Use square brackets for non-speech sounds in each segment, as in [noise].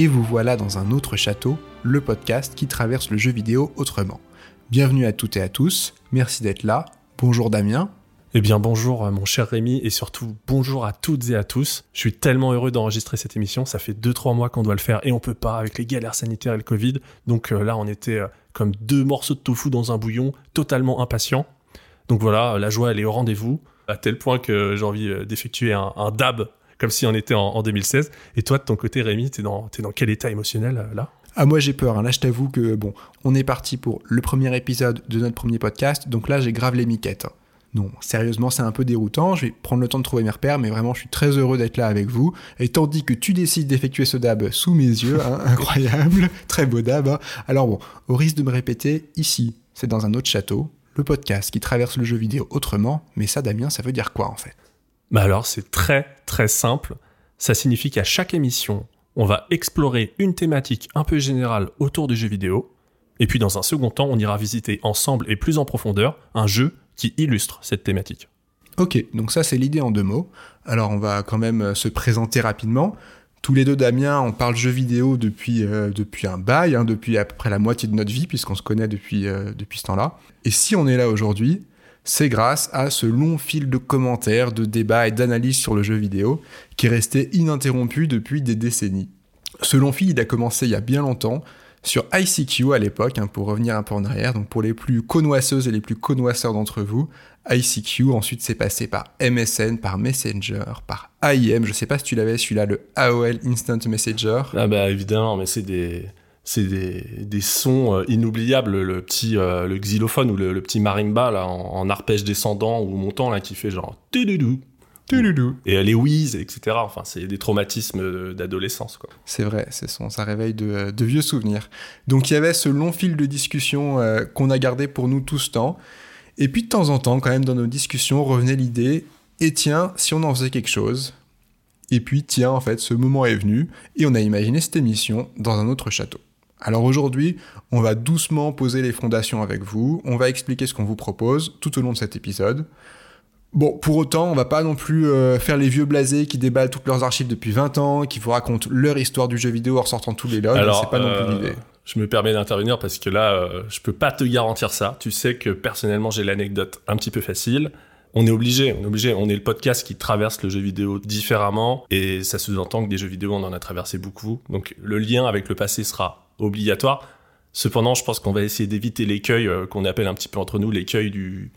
Et vous voilà dans un autre château, le podcast qui traverse le jeu vidéo autrement. Bienvenue à toutes et à tous, merci d'être là. Bonjour Damien. Eh bien bonjour euh, mon cher Rémi et surtout bonjour à toutes et à tous. Je suis tellement heureux d'enregistrer cette émission, ça fait 2-3 mois qu'on doit le faire et on peut pas avec les galères sanitaires et le Covid. Donc euh, là on était euh, comme deux morceaux de tofu dans un bouillon, totalement impatients. Donc voilà, la joie elle est au rendez-vous, à tel point que j'ai envie d'effectuer un, dab comme si on était en, 2016. Et toi de ton côté Rémi, t'es dans, quel état émotionnel là? Ah moi j'ai peur, hein. là je t'avoue que bon, on est parti pour le premier épisode de notre premier podcast, donc là j'ai grave les miquettes. Hein. Non, sérieusement, c'est un peu déroutant. Je vais prendre le temps de trouver mes repères, mais vraiment, je suis très heureux d'être là avec vous. Et tandis que tu décides d'effectuer ce dab sous mes yeux, hein, [laughs] incroyable, très beau dab. Alors bon, au risque de me répéter, ici, c'est dans un autre château, le podcast qui traverse le jeu vidéo autrement. Mais ça, Damien, ça veut dire quoi en fait? Bah alors, c'est très très simple. Ça signifie qu'à chaque émission, on va explorer une thématique un peu générale autour du jeu vidéo. Et puis dans un second temps, on ira visiter ensemble et plus en profondeur un jeu qui illustre cette thématique. Ok, donc ça c'est l'idée en deux mots. Alors on va quand même euh, se présenter rapidement. Tous les deux, Damien, on parle jeux vidéo depuis, euh, depuis un bail, hein, depuis à peu près la moitié de notre vie, puisqu'on se connaît depuis, euh, depuis ce temps-là. Et si on est là aujourd'hui, c'est grâce à ce long fil de commentaires, de débats et d'analyses sur le jeu vidéo qui est resté ininterrompu depuis des décennies. Ce long fil, il a commencé il y a bien longtemps, sur ICQ à l'époque, hein, pour revenir un peu en arrière, donc pour les plus connoisseuses et les plus connoisseurs d'entre vous, ICQ, ensuite c'est passé par MSN, par Messenger, par IM, je sais pas si tu l'avais celui-là, le AOL Instant Messenger. Ah bah évidemment, mais c'est des c'est des, sons euh, inoubliables, le petit euh, xylophone ou le, petit marimba là, en, arpège descendant ou montant là qui fait genre et les whiz, etc. Enfin, c'est des traumatismes d'adolescence, quoi. C'est vrai, ça réveille de, vieux souvenirs. Donc il y avait ce long fil de discussion euh, qu'on a gardé pour nous tout ce temps. Et puis de temps en temps, quand même, dans nos discussions, revenait l'idée, et tiens, si on en faisait quelque chose? Et puis, tiens, en fait, ce moment est venu, et on a imaginé cette émission dans un autre château. Alors aujourd'hui, on va doucement poser les fondations avec vous, on va expliquer ce qu'on vous propose tout au long de cet épisode. Bon, pour autant, on va pas non plus euh, faire les vieux blasés qui déballent toutes leurs archives depuis 20 ans, qui vous racontent leur histoire du jeu vidéo en ressortant tous les logs. Alors, c'est pas non plus euh, l'idée. Je me permets d'intervenir parce que là, euh, je peux pas te garantir ça. Tu sais que personnellement, j'ai l'anecdote un petit peu facile. On est obligé, on est obligé. On est le podcast qui traverse le jeu vidéo différemment et ça se entend que des jeux vidéo, on en a traversé beaucoup. Donc, le lien avec le passé sera obligatoire. Cependant, je pense qu'on va essayer d'éviter l'écueil qu'on appelle un petit peu entre nous l'écueil du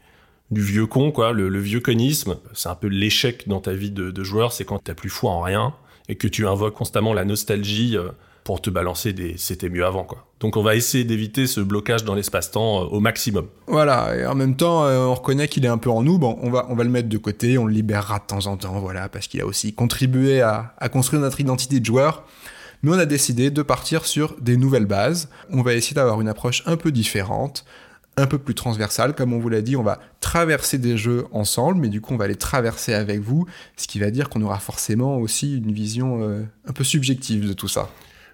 du vieux con, quoi, le, vieux conisme. C'est un peu l'échec dans ta vie de, joueur, c'est quand t'as plus foi en rien et que tu invoques constamment la nostalgie euh, pour te balancer des c'était mieux avant, quoi. Donc on va essayer d'éviter ce blocage dans l'espace-temps euh, au maximum. Voilà, et en même temps, euh, on reconnaît qu'il est un peu en nous, bon, on va, on va le mettre de côté, on le libérera de temps en temps, voilà, parce qu'il a aussi contribué à, à construire notre identité de joueur mais on a décidé de partir sur des nouvelles bases. On va essayer d'avoir une approche un peu différente, un peu plus transversal. Comme on vous l'a dit, on va traverser des jeux ensemble, mais du coup, on va les traverser avec vous, ce qui va dire qu'on aura forcément aussi une vision euh, un peu subjective de tout ça.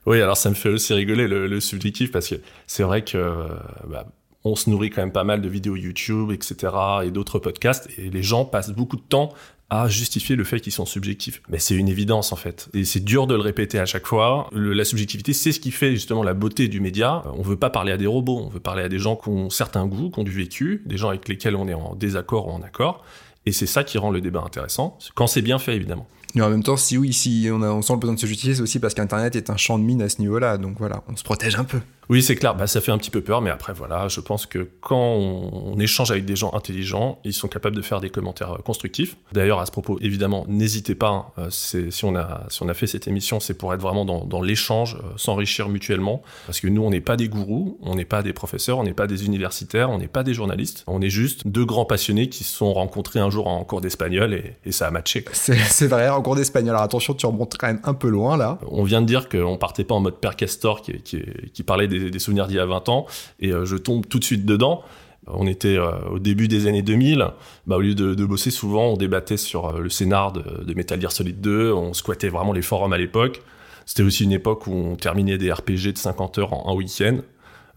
Oui, alors ça me fait aussi rigoler le, subjectif parce que c'est vrai que euh, bah, on se nourrit quand même pas mal de vidéos YouTube, etc. et d'autres podcasts, et les gens passent beaucoup de temps à justifier le fait qu'ils sont subjectifs. Mais c'est une évidence en fait. Et c'est dur de le répéter à chaque fois. la subjectivité, c'est ce qui fait justement la beauté du média. On veut pas parler à des robots, on veut parler à des gens qui ont certains goûts, qui ont du vécu, des gens avec lesquels on est en désaccord ou en accord. Et c'est ça qui rend le débat intéressant, quand c'est bien fait évidemment. Et en même temps, si oui, si on, a, on sent le besoin de se justifier, c'est aussi parce qu'Internet est un champ de mine à ce niveau-là. Donc voilà, on se protège un peu. Oui, c'est clair, bah, ça fait un petit peu peur, mais après, voilà, je pense que quand on, échange avec des gens intelligents, ils sont capables de faire des commentaires euh, constructifs. D'ailleurs, à ce propos, évidemment, n'hésitez pas, hein, euh, si, on a, si on a fait cette émission, c'est pour être vraiment dans, dans l'échange, euh, s'enrichir mutuellement, parce que nous, on n'est pas des gourous, on n'est pas des professeurs, on n'est pas des universitaires, on n'est pas des journalistes, on est juste deux grands passionnés qui se sont rencontrés un jour en cours d'espagnol et, et, ça a matché. C'est vrai, en cours d'espagnol. Alors attention, tu remontes quand même un peu loin là. On vient de dire qu'on partait pas en mode Père Castor qui, qui, qui parlait des des, souvenirs d'il y a 20 ans, et euh, je tombe tout de suite dedans. On était euh, au début des années 2000. Bah, au lieu de, bosser souvent, on débattait sur euh, le scénar de, Metal Gear Solid 2. On squattait vraiment les forums à l'époque. C'était aussi une époque où on terminait des RPG de 50 heures en un week-end.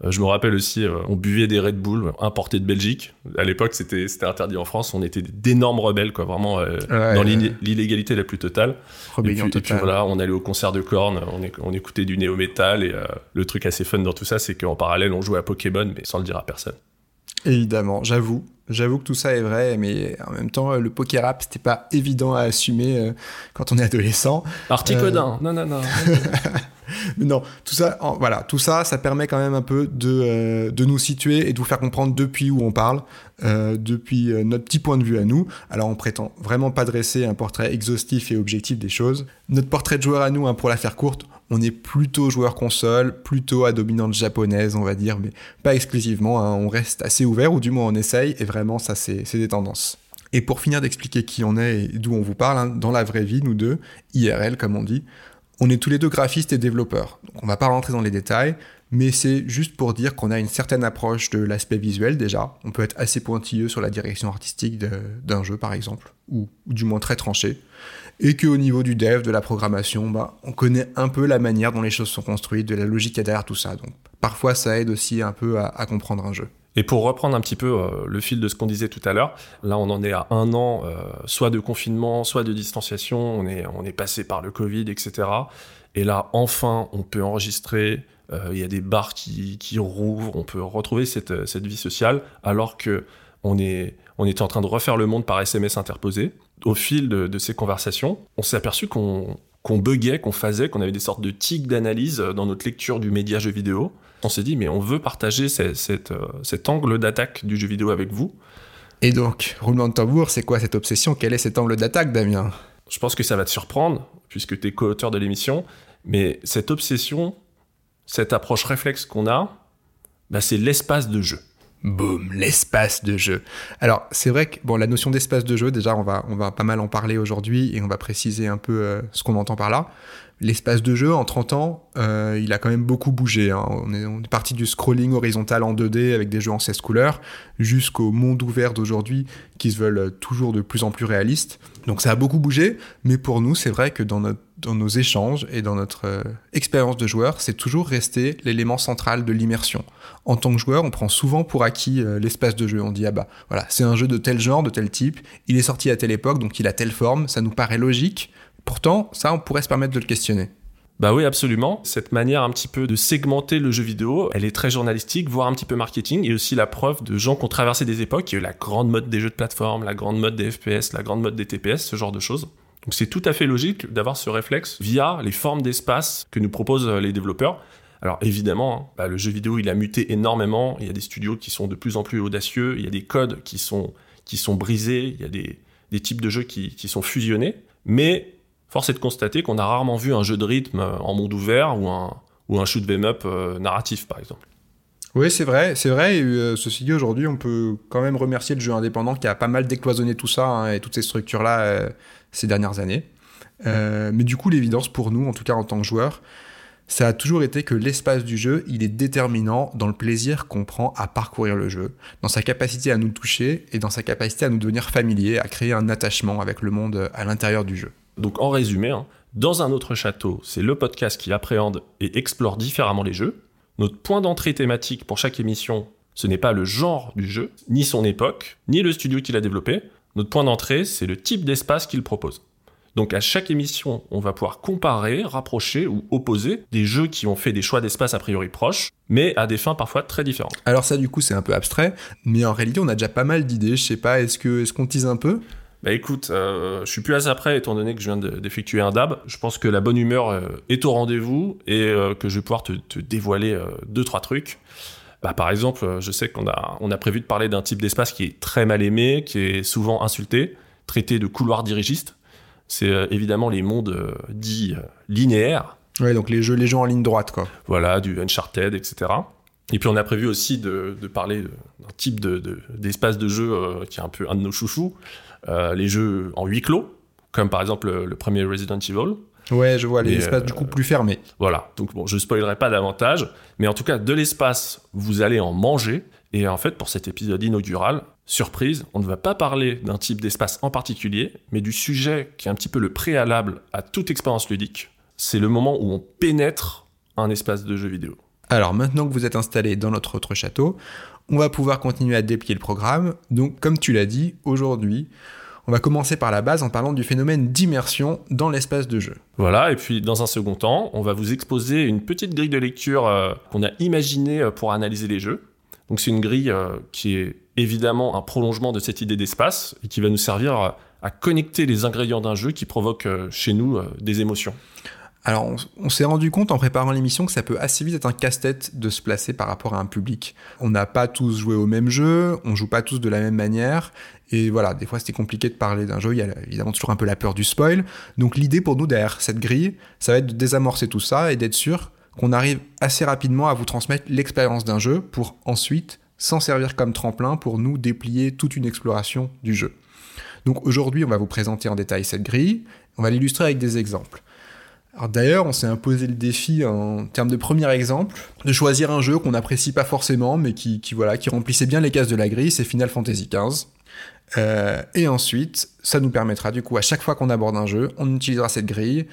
Euh, je me rappelle aussi, euh, on buvait des Red Bull importés de Belgique. À l'époque, c'était interdit en France. On était d'énormes rebelles, quoi, vraiment euh, Ouais, dans ouais. l'illégalité la plus totale. Et puis, Rébellion et puis voilà, on allait au concert de Korn, on, éc- on écoutait du néo-metal et euh, le truc assez fun dans tout ça, c'est qu'en parallèle, on jouait à Pokémon, mais sans le dire à personne. Évidemment, j'avoue. J'avoue que tout ça est vrai, mais en même temps, euh, le poker rap, c'était pas évident à assumer euh, quand on est adolescent. Articodin, [laughs] non, non, non. Mais non, tout ça, en- voilà, tout ça, ça permet quand même un peu de, euh, de nous situer et de vous faire comprendre depuis où on parle, euh, depuis euh, notre petit point de vue à nous. Alors, on prétend vraiment pas dresser un portrait exhaustif et objectif des choses. Notre portrait de joueur à nous, hein, pour la faire courte, on est plutôt joueur console, plutôt à dominante japonaise, on va dire, mais pas exclusivement. hein. on reste assez ouvert, ou du moins on essaye, et vraiment, ça, c'est des tendances. Et pour finir d'expliquer qui on est et d'où on vous parle, hein, dans la vraie vie, nous deux, IRL comme on dit, on est tous les deux graphistes et développeurs. Donc on va pas rentrer dans les détails, mais c'est juste pour dire qu'on a une certaine approche de l'aspect visuel déjà. On peut être assez pointilleux sur la direction artistique d'un jeu par exemple, ou du moins très tranché. Et qu'au niveau du dev, de la programmation, bah, on connaît un peu la manière dont les choses sont construites, de la logique qu'il y a derrière tout ça. Donc parfois ça aide aussi un peu à- comprendre un jeu. Et pour reprendre un petit peu euh, le fil de ce qu'on disait tout à l'heure, là on en est à un an, euh, soit de confinement, soit de distanciation, on est, passé par le Covid, etc. Et là enfin on peut enregistrer, euh, il y a des bars qui, rouvrent, on peut retrouver cette, vie sociale, alors que on, est, était en train de refaire le monde par SMS interposé. Au fil de, de ces conversations, on s'est aperçu qu'on qu'on buguait, qu'on faisait, qu'on avait des sortes de tics d'analyse dans notre lecture du média jeu vidéo. On s'est dit, mais on veut partager cette- cette, euh, cet angle d'attaque du jeu vidéo avec vous. Et donc, roulement de tambour, c'est quoi cette obsession? Quel est cet angle d'attaque, Damien? Je pense que ça va te surprendre, puisque tu es co-auteur de l'émission, mais cette obsession, cette approche réflexe qu'on a, bah, c'est l'espace de jeu. Boum, l'espace de jeu. Alors, c'est vrai que bon, la notion d'espace de jeu, déjà, on va, on va pas mal en parler aujourd'hui et on va préciser un peu euh, ce qu'on entend par là. L'espace de jeu, en 30 ans, euh, il a quand même beaucoup bougé. hein. On, est, on est parti du scrolling horizontal en 2D avec des jeux en 16 couleurs jusqu'au monde ouvert d'aujourd'hui qui se veulent toujours de plus en plus réalistes. Donc ça a beaucoup bougé, mais pour nous, c'est vrai que dans, notre, dans nos échanges et dans notre euh, expérience de joueur, c'est toujours resté l'élément central de l'immersion en tant que joueur, on prend souvent pour acquis euh, l'espace de jeu. On dit, ah bah voilà, c'est un jeu de tel genre, de tel type, il est sorti à telle époque, donc il a telle forme, ça nous paraît logique. Pourtant, ça, on pourrait se permettre de le questionner. Bah oui, absolument. Cette manière un petit peu de segmenter le jeu vidéo, elle est très journalistique, voire un petit peu marketing, et aussi la preuve de gens qui ont traversé des époques. Il eu la grande mode des jeux de plateforme, la grande mode des FPS, la grande mode des TPS, ce genre de choses. Donc c'est tout à fait logique d'avoir ce réflexe via les formes d'espace que nous proposent euh, les développeurs. Alors évidemment, hein, bah, le jeu vidéo il a muté énormément. Il y a des studios qui sont de plus en plus audacieux. Il y a des codes qui sont qui sont brisés. Il y a des, des types de jeux qui, qui sont fusionnés. Mais force est de constater qu'on a rarement vu un jeu de rythme euh, en monde ouvert ou un ou un shoot 'em up euh, narratif par exemple. Oui, c'est vrai, c'est vrai. Et, ceci dit, aujourd'hui, on peut quand même remercier le jeu indépendant qui a pas mal décloisonné tout ça hein, et toutes ces structures-là ces dernières années. Euh, mais du coup, l'évidence pour nous, en tout cas en tant que joueurs, ça a toujours été que l'espace du jeu, il est déterminant dans le plaisir qu'on prend à parcourir le jeu, dans sa capacité à nous toucher et dans sa capacité à nous devenir familier, à créer un attachement avec le monde à l'intérieur du jeu. Donc en résumé, hein, dans un autre château, c'est le podcast qui appréhende et explore différemment les jeux. Notre point d'entrée thématique pour chaque émission, ce n'est pas le genre du jeu, ni son époque, ni le studio qui l'a développé. Notre point d'entrée, c'est le type d'espace qu'il propose. Donc à chaque émission, on va pouvoir comparer, rapprocher ou opposer des jeux qui ont fait des choix d'espace a priori proches, mais à des fins parfois très différentes. Alors ça, du coup, c'est un peu abstrait, mais en réalité, on a déjà pas mal d'idées. Je sais pas, est-ce que est-ce qu'on tease un peu? Bah écoute, euh, je suis plus ça près étant donné que je viens de- d'effectuer un dab. Je pense que la bonne humeur euh, est au rendez-vous et euh, que je vais pouvoir te, te dévoiler deux trois trucs. Bah, par exemple, euh, je sais qu'on a on a prévu de parler d'un type d'espace qui est très mal aimé, qui est souvent insulté, traité de couloir dirigiste. C'est euh, évidemment les mondes euh, dits euh, linéaires, Ouais, donc les jeux, les jeux en ligne droite, quoi. voilà, du Uncharted, etc. Et puis on a prévu aussi de, de parler d'un type de- de- d'espace de, jeu qui est un peu un de nos chouchous, les jeux en huis clos, comme par exemple le, le premier Resident Evil. Ouais, je vois les espaces euh, du coup plus fermés. Voilà, donc bon, je spoilerai pas davantage, mais en tout cas, de l'espace, vous allez en manger. Et en fait, pour cet épisode inaugural, surprise, on ne va pas parler d'un type d'espace en particulier, mais du sujet qui est un petit peu le préalable à toute expérience ludique. C'est le moment où on pénètre un espace de jeu vidéo. Alors maintenant que vous êtes installé dans notre autre château, on va pouvoir continuer à déplier le programme. Donc comme tu l'as dit, aujourd'hui, on va commencer par la base en parlant du phénomène d'immersion dans l'espace de jeu. Voilà, et puis dans un second temps, on va vous exposer une petite grille de lecture euh, qu'on a imaginée euh, pour analyser les jeux. Donc c'est une grille euh, qui est évidemment un prolongement de cette idée d'espace et qui va nous servir à connecter les ingrédients d'un jeu qui provoque chez nous des émotions. Alors, on, s'est rendu compte en préparant l'émission que ça peut assez vite être un casse-tête de se placer par rapport à un public. On n'a pas tous joué au même jeu, on joue pas tous de la même manière, et voilà, des fois c'était compliqué de parler d'un jeu, il y a évidemment toujours un peu la peur du spoil. Donc l'idée pour nous derrière cette grille, ça va être de désamorcer tout ça et d'être sûr qu'on arrive assez rapidement à vous transmettre l'expérience d'un jeu pour ensuite s'en servir comme tremplin pour nous déplier toute une exploration du jeu. Donc aujourd'hui, on va vous présenter en détail cette grille, on va l'illustrer avec des exemples. Alors d'ailleurs, on s'est imposé le défi en termes de premier exemple de choisir un jeu qu'on n'apprécie pas forcément, mais qui, voilà, qui remplissait bien les cases de la grille, c'est Final Fantasy XV. Euh, et ensuite, ça nous permettra du coup à chaque fois qu'on aborde un jeu, on utilisera cette grille.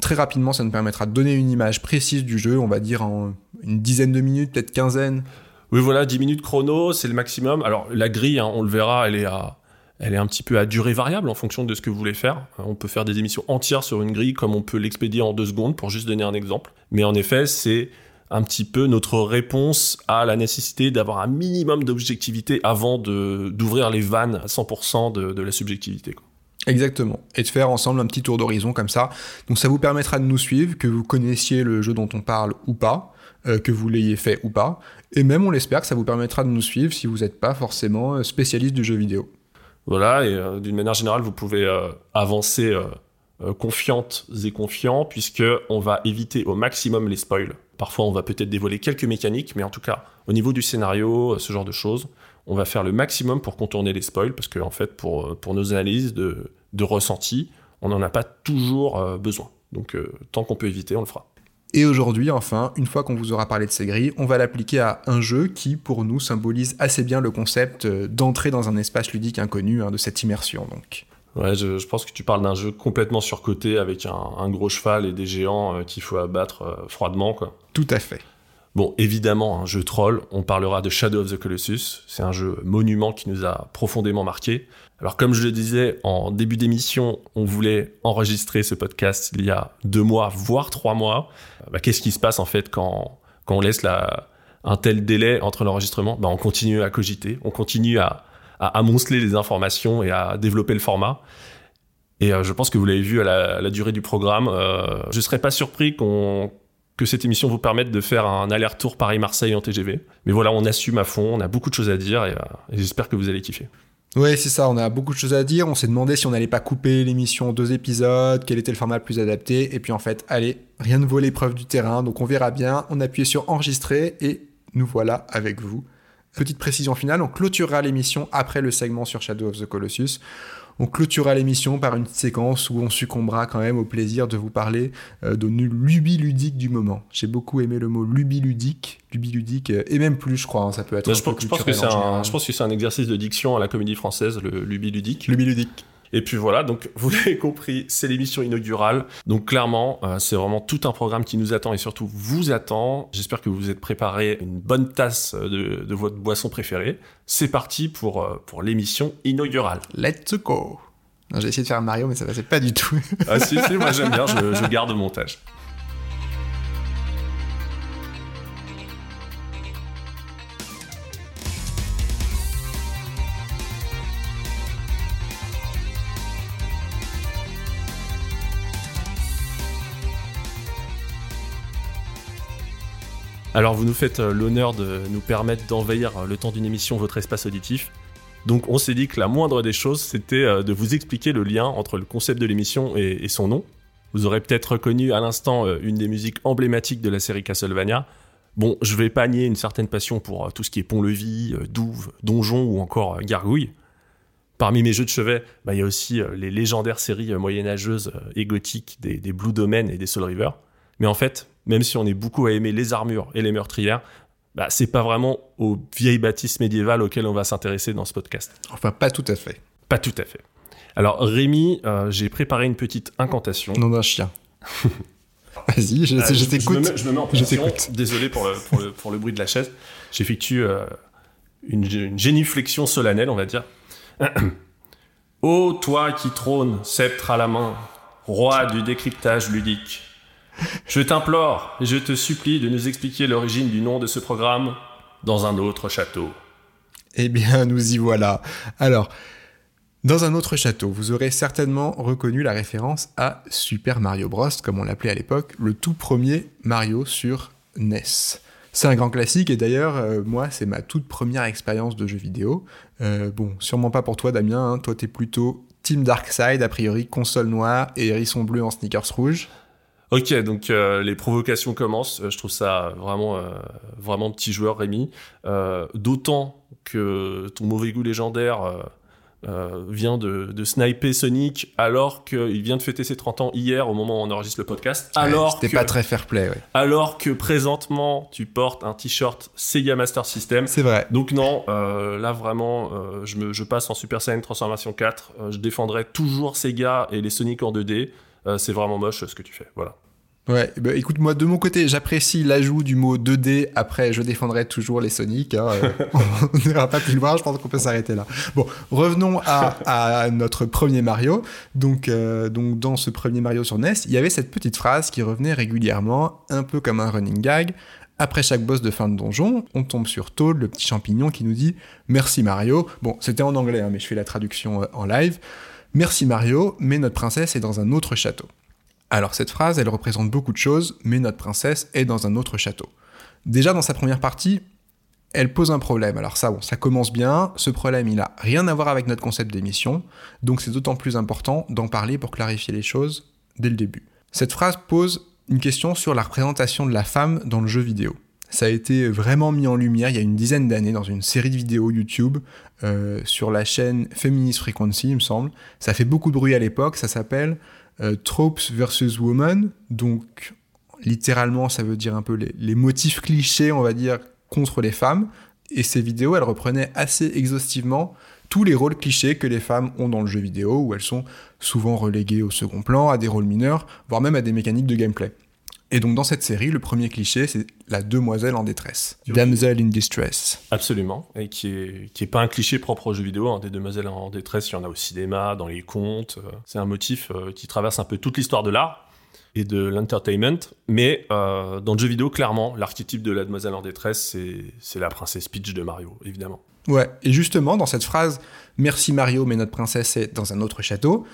Très rapidement, ça nous permettra de donner une image précise du jeu, on va dire en une dizaine de minutes, peut-être quinzaine. Oui, voilà, 10 minutes chrono, c'est le maximum. Alors la grille, hein, on le verra, elle est à elle est un petit peu à durée variable en fonction de ce que vous voulez faire. On peut faire des émissions entières sur une grille comme on peut l'expédier en deux secondes pour juste donner un exemple. Mais en effet, c'est un petit peu notre réponse à la nécessité d'avoir un minimum d'objectivité avant d'ouvrir les vannes à 100% de, la subjectivité. Exactement. Et de faire ensemble un petit tour d'horizon comme ça. Donc ça vous permettra de nous suivre, que vous connaissiez le jeu dont on parle ou pas, euh, que vous l'ayez fait ou pas. Et même on l'espère que ça vous permettra de nous suivre si vous n'êtes pas forcément euh, spécialiste du jeu vidéo. Voilà, et euh, d'une manière générale, vous pouvez euh, avancer confiantes et confiants, puisque on va éviter au maximum les spoils. Parfois, on va peut-être dévoiler quelques mécaniques, mais en tout cas, au niveau du scénario, ce genre de choses, on va faire le maximum pour contourner les spoils, parce que en fait, pour, pour nos analyses de, de ressenti, on n'en a pas toujours besoin. Donc, tant qu'on peut éviter, on le fera. Et aujourd'hui, enfin, une fois qu'on vous aura parlé de ces grilles, on va l'appliquer à un jeu qui, pour nous, symbolise assez bien le concept euh, d'entrer dans un espace ludique inconnu, hein, de cette immersion. Donc. Ouais, je, pense que tu parles d'un jeu complètement surcoté avec un, gros cheval et des géants euh, qu'il faut abattre euh, froidement, quoi. Tout à fait. Bon, évidemment, un jeu troll, on parlera de Shadow of the Colossus. C'est un jeu monument qui nous a profondément marqué. Alors comme je le disais en début d'émission, on voulait enregistrer ce podcast il y a deux mois, voire trois mois. Bah, qu'est-ce qui se passe en fait quand, quand on laisse la, un tel délai entre l'enregistrement? Bah, On continue à cogiter, on continue à, à amonceler les informations et à développer le format. Et euh, je pense que vous l'avez vu à la, durée du programme. Euh, je ne serais pas surpris qu'on que cette émission vous permette de faire un aller-retour Paris-Marseille en TGV. Mais voilà, on assume à fond, on a beaucoup de choses à dire et euh, j'espère que vous allez kiffer. Ouais, c'est ça, on a beaucoup de choses à dire. On s'est demandé si on n'allait pas couper l'émission en deux épisodes, quel était le format le plus adapté. Et puis en fait, allez, rien ne vaut l'épreuve du terrain, donc on verra bien. On appuie sur enregistrer et nous voilà avec vous. Petite précision finale, on clôturera l'émission après le segment sur Shadow of the Colossus. On clôturera l'émission par une séquence où on succombera quand même au plaisir de vous parler euh, de nos lubies ludiques du moment. J'ai beaucoup aimé le mot lubie ludique, lubie ludique, euh, et même plus, je crois. Hein, ça peut être. je, pense, que c'est un, je pense que c'est un exercice de diction à la comédie française, le lubie ludique. Lubie ludique. Et puis voilà, donc [laughs] vous l'avez compris, c'est l'émission inaugurale. Donc clairement, euh, c'est vraiment tout un programme qui nous attend et surtout vous attend. J'espère que vous vous êtes préparé une bonne tasse de, de votre boisson préférée. C'est parti pour, euh, pour l'émission inaugurale. Let's go J'ai essayé de faire un Mario, mais ça passait pas du tout. ah si, si, moi j'aime bien, je, [laughs] je garde le montage. Alors vous nous faites euh, l'honneur de nous permettre d'envahir euh, le temps d'une émission votre espace auditif. Donc on s'est dit que la moindre des choses, c'était euh, de vous expliquer le lien entre le concept de l'émission et, son nom. Vous aurez peut-être reconnu à l'instant une des musiques emblématiques de la série Castlevania. Bon, je vais pas nier une certaine passion pour tout ce qui est pont-levis, douve, donjon ou encore gargouille. Parmi mes jeux de chevet, bah, il y a aussi les légendaires séries moyenâgeuses et gothiques des, des Blue Domain et des Soul River. Mais en fait, même si on est beaucoup à aimer les armures et les meurtrières, bah, c'est pas vraiment aux vieilles bâtisses médiévales auxquelles on va s'intéresser dans ce podcast. Enfin, pas tout à fait. Pas tout à fait. Alors, Rémi, euh, j'ai préparé une petite incantation. Nom d'un chien. [laughs] Vas-y, je, Euh, je t'écoute. me mets- Je me mets en Je position. t'écoute. Désolé pour le, pour, le, pour le bruit de la chaise. J'effectue euh, une, une génuflexion solennelle, on va dire. [clears throat] Ô toi qui trônes, sceptre à la main, roi du décryptage ludique, je t'implore et je te supplie de nous expliquer l'origine du nom de ce programme dans un autre château. Eh bien, nous y voilà. Alors, dans un autre château, vous aurez certainement reconnu la référence à Super Mario Bros, comme on l'appelait à l'époque, le tout premier Mario sur NES. C'est un grand classique et d'ailleurs, euh, moi, c'est ma toute première expérience de jeu vidéo. Euh, bon, sûrement pas pour toi, Damien. hein. Toi, t'es plutôt Team Darkside, a priori console noire et hérisson bleu en sneakers rouge. Ok, donc euh, les provocations commencent. Euh, je trouve ça vraiment, euh, vraiment petit joueur, Rémi. Euh, D'autant que ton mauvais goût légendaire vient de, de sniper Sonic alors qu'il vient de fêter ses 30 ans hier au moment où on enregistre le podcast. Alors C'était que, pas très fair play, ouais. alors que présentement tu portes un t-shirt Sega Master System. C'est vrai. Donc non, là vraiment, je, me, je passe en Super Saiyan Transformation 4. Euh, je défendrai toujours Sega et les Sonic en 2D. Euh, c'est vraiment moche ce que tu fais. Voilà. Ouais, bah, écoute, moi de mon côté, j'apprécie l'ajout du mot 2D. Après, je défendrai toujours les Sonic. hein, euh, [laughs] on n'ira pas plus loin, je pense qu'on peut s'arrêter là. Bon, revenons à, à notre premier Mario. Donc, euh, donc, dans ce premier Mario sur NES, il y avait cette petite phrase qui revenait régulièrement, un peu comme un running gag. Après chaque boss de fin de donjon, on tombe sur Toad, le petit champignon, qui nous dit Merci Mario. Bon, c'était en anglais, hein, mais je fais la traduction euh, en live. Merci Mario, mais notre princesse est dans un autre château. Alors cette phrase, elle représente beaucoup de choses, mais notre princesse est dans un autre château. Déjà dans sa première partie, elle pose un problème. Alors ça, bon, ça commence bien. Ce problème, il a rien à voir avec notre concept d'émission, donc c'est d'autant plus important d'en parler pour clarifier les choses dès le début. Cette phrase pose une question sur la représentation de la femme dans le jeu vidéo. Ça a été vraiment mis en lumière il y a une dizaine d'années dans une série de vidéos YouTube euh, sur la chaîne Feminist Frequency, il me semble. Ça fait beaucoup de bruit à l'époque. Ça s'appelle euh, Tropes versus Woman. Donc, littéralement, ça veut dire un peu les, les motifs clichés, on va dire, contre les femmes. Et ces vidéos, elles reprenaient assez exhaustivement tous les rôles clichés que les femmes ont dans le jeu vidéo, où elles sont souvent reléguées au second plan, à des rôles mineurs, voire même à des mécaniques de gameplay. Et donc dans cette série, le premier cliché, c'est la demoiselle en détresse. Damsel in distress. Absolument, et qui est, qui est pas un cliché propre aux jeux vidéo. hein. Des demoiselles en détresse, il y en a au cinéma, dans les contes. euh, C'est un motif euh, qui traverse un peu toute l'histoire de l'art et de l'entertainment. Mais euh, dans le jeu vidéo, clairement, l'archétype de la demoiselle en détresse, c'est c'est la princesse Peach de Mario, évidemment. Ouais, et justement, dans cette phrase « Merci Mario, mais notre princesse est dans un autre château »,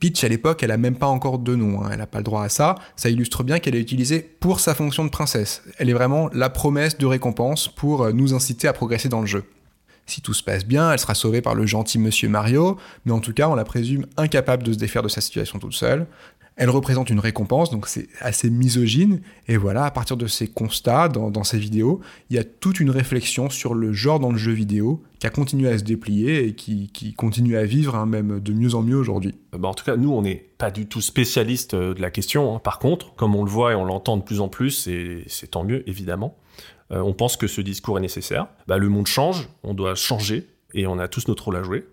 Peach, à l'époque, elle a même pas encore de nom, hein, elle n'a pas le droit à ça. Ça illustre bien qu'elle est utilisée pour sa fonction de princesse. Elle est vraiment la promesse de récompense pour euh, nous inciter à progresser dans le jeu. Si tout se passe bien, elle sera sauvée par le gentil monsieur Mario, mais en tout cas, on la présume incapable de se défaire de sa situation toute seule. Elle représente une récompense, donc c'est assez misogyne. Et voilà, à partir de ces constats dans, ces vidéos, il y a toute une réflexion sur le genre dans le jeu vidéo qui a continué à se déplier et qui, qui continue à vivre, hein, même de mieux en mieux aujourd'hui. Euh, bah, en tout cas, nous, on n'est pas du tout spécialiste euh, de la question. hein. Par contre, comme on le voit et on l'entend de plus en plus, et c'est tant mieux, évidemment, euh, on pense que ce discours est nécessaire. Bah, le monde change, on doit changer, et on a tous notre rôle à jouer.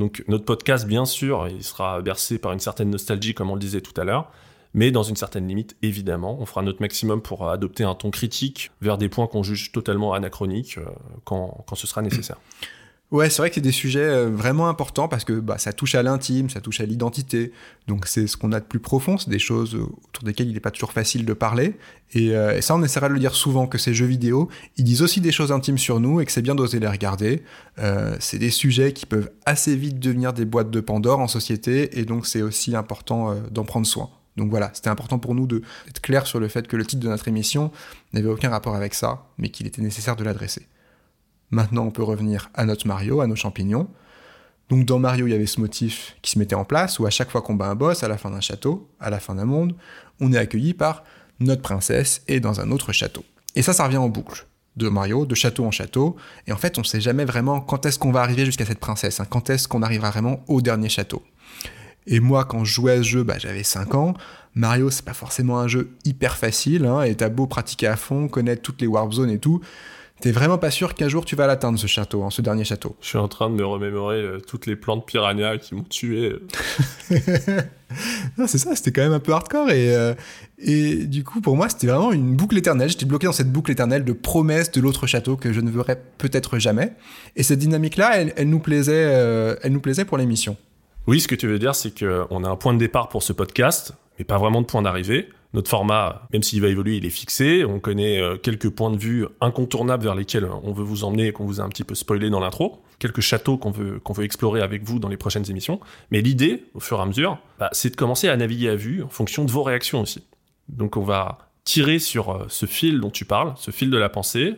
Donc notre podcast, bien sûr, il sera bercé par une certaine nostalgie, comme on le disait tout à l'heure, mais dans une certaine limite, évidemment. On fera notre maximum pour adopter un ton critique vers des points qu'on juge totalement anachroniques euh, quand, quand ce sera nécessaire. [clears throat] Ouais, c'est vrai que c'est des sujets euh, vraiment importants parce que bah, ça touche à l'intime, ça touche à l'identité. Donc c'est ce qu'on a de plus profond, c'est des choses euh, autour desquelles il n'est pas toujours facile de parler. Et, euh, et ça, on essaiera de le dire souvent, que ces jeux vidéo, ils disent aussi des choses intimes sur nous et que c'est bien d'oser les regarder. Euh, c'est des sujets qui peuvent assez vite devenir des boîtes de Pandore en société et donc c'est aussi important d'en prendre soin. Donc voilà, c'était important pour nous d'être clair sur le fait que le titre de notre émission n'avait aucun rapport avec ça, mais qu'il était nécessaire de l'adresser. Maintenant, on peut revenir à notre Mario, à nos champignons. Donc dans Mario, il y avait ce motif qui se mettait en place, où à chaque fois qu'on bat un boss, à la fin d'un château, à la fin d'un monde, on est accueilli par notre princesse et dans un autre château. Et ça, ça revient en boucle de Mario, de château en château. Et en fait, on ne sait jamais vraiment quand est-ce qu'on va arriver jusqu'à cette princesse, hein, quand est-ce qu'on arrivera vraiment au dernier château. Et moi, quand je jouais à ce jeu, bah, j'avais 5 ans. Mario, c'est pas forcément un jeu hyper facile, hein, et t'as beau pratiquer à fond, connaître toutes les warp zones et tout, T'es vraiment pas sûr qu'un jour tu vas l'atteindre ce château, hein, ce dernier château. Je suis en train de me remémorer euh, toutes les plantes piranha qui m'ont tué. [laughs] c'est ça, c'était quand même un peu hardcore et, euh, et du coup pour moi c'était vraiment une boucle éternelle. J'étais bloqué dans cette boucle éternelle de promesses de l'autre château que je ne verrais peut-être jamais. Et cette dynamique-là, elle, nous plaisait, euh, elle nous plaisait pour l'émission. Oui, ce que tu veux dire, c'est qu'on a un point de départ pour ce podcast, mais pas vraiment de point d'arrivée. Notre format, même s'il va évoluer, il est fixé. On connaît euh, quelques points de vue incontournables vers lesquels on veut vous emmener et qu'on vous a un petit peu spoilé dans l'intro. Quelques châteaux qu'on veut, veut explorer avec vous dans les prochaines émissions. Mais l'idée, au fur et à mesure, bah, c'est de commencer à naviguer à vue en fonction de vos réactions aussi. Donc on va tirer sur euh, ce fil dont tu parles, ce fil de la pensée.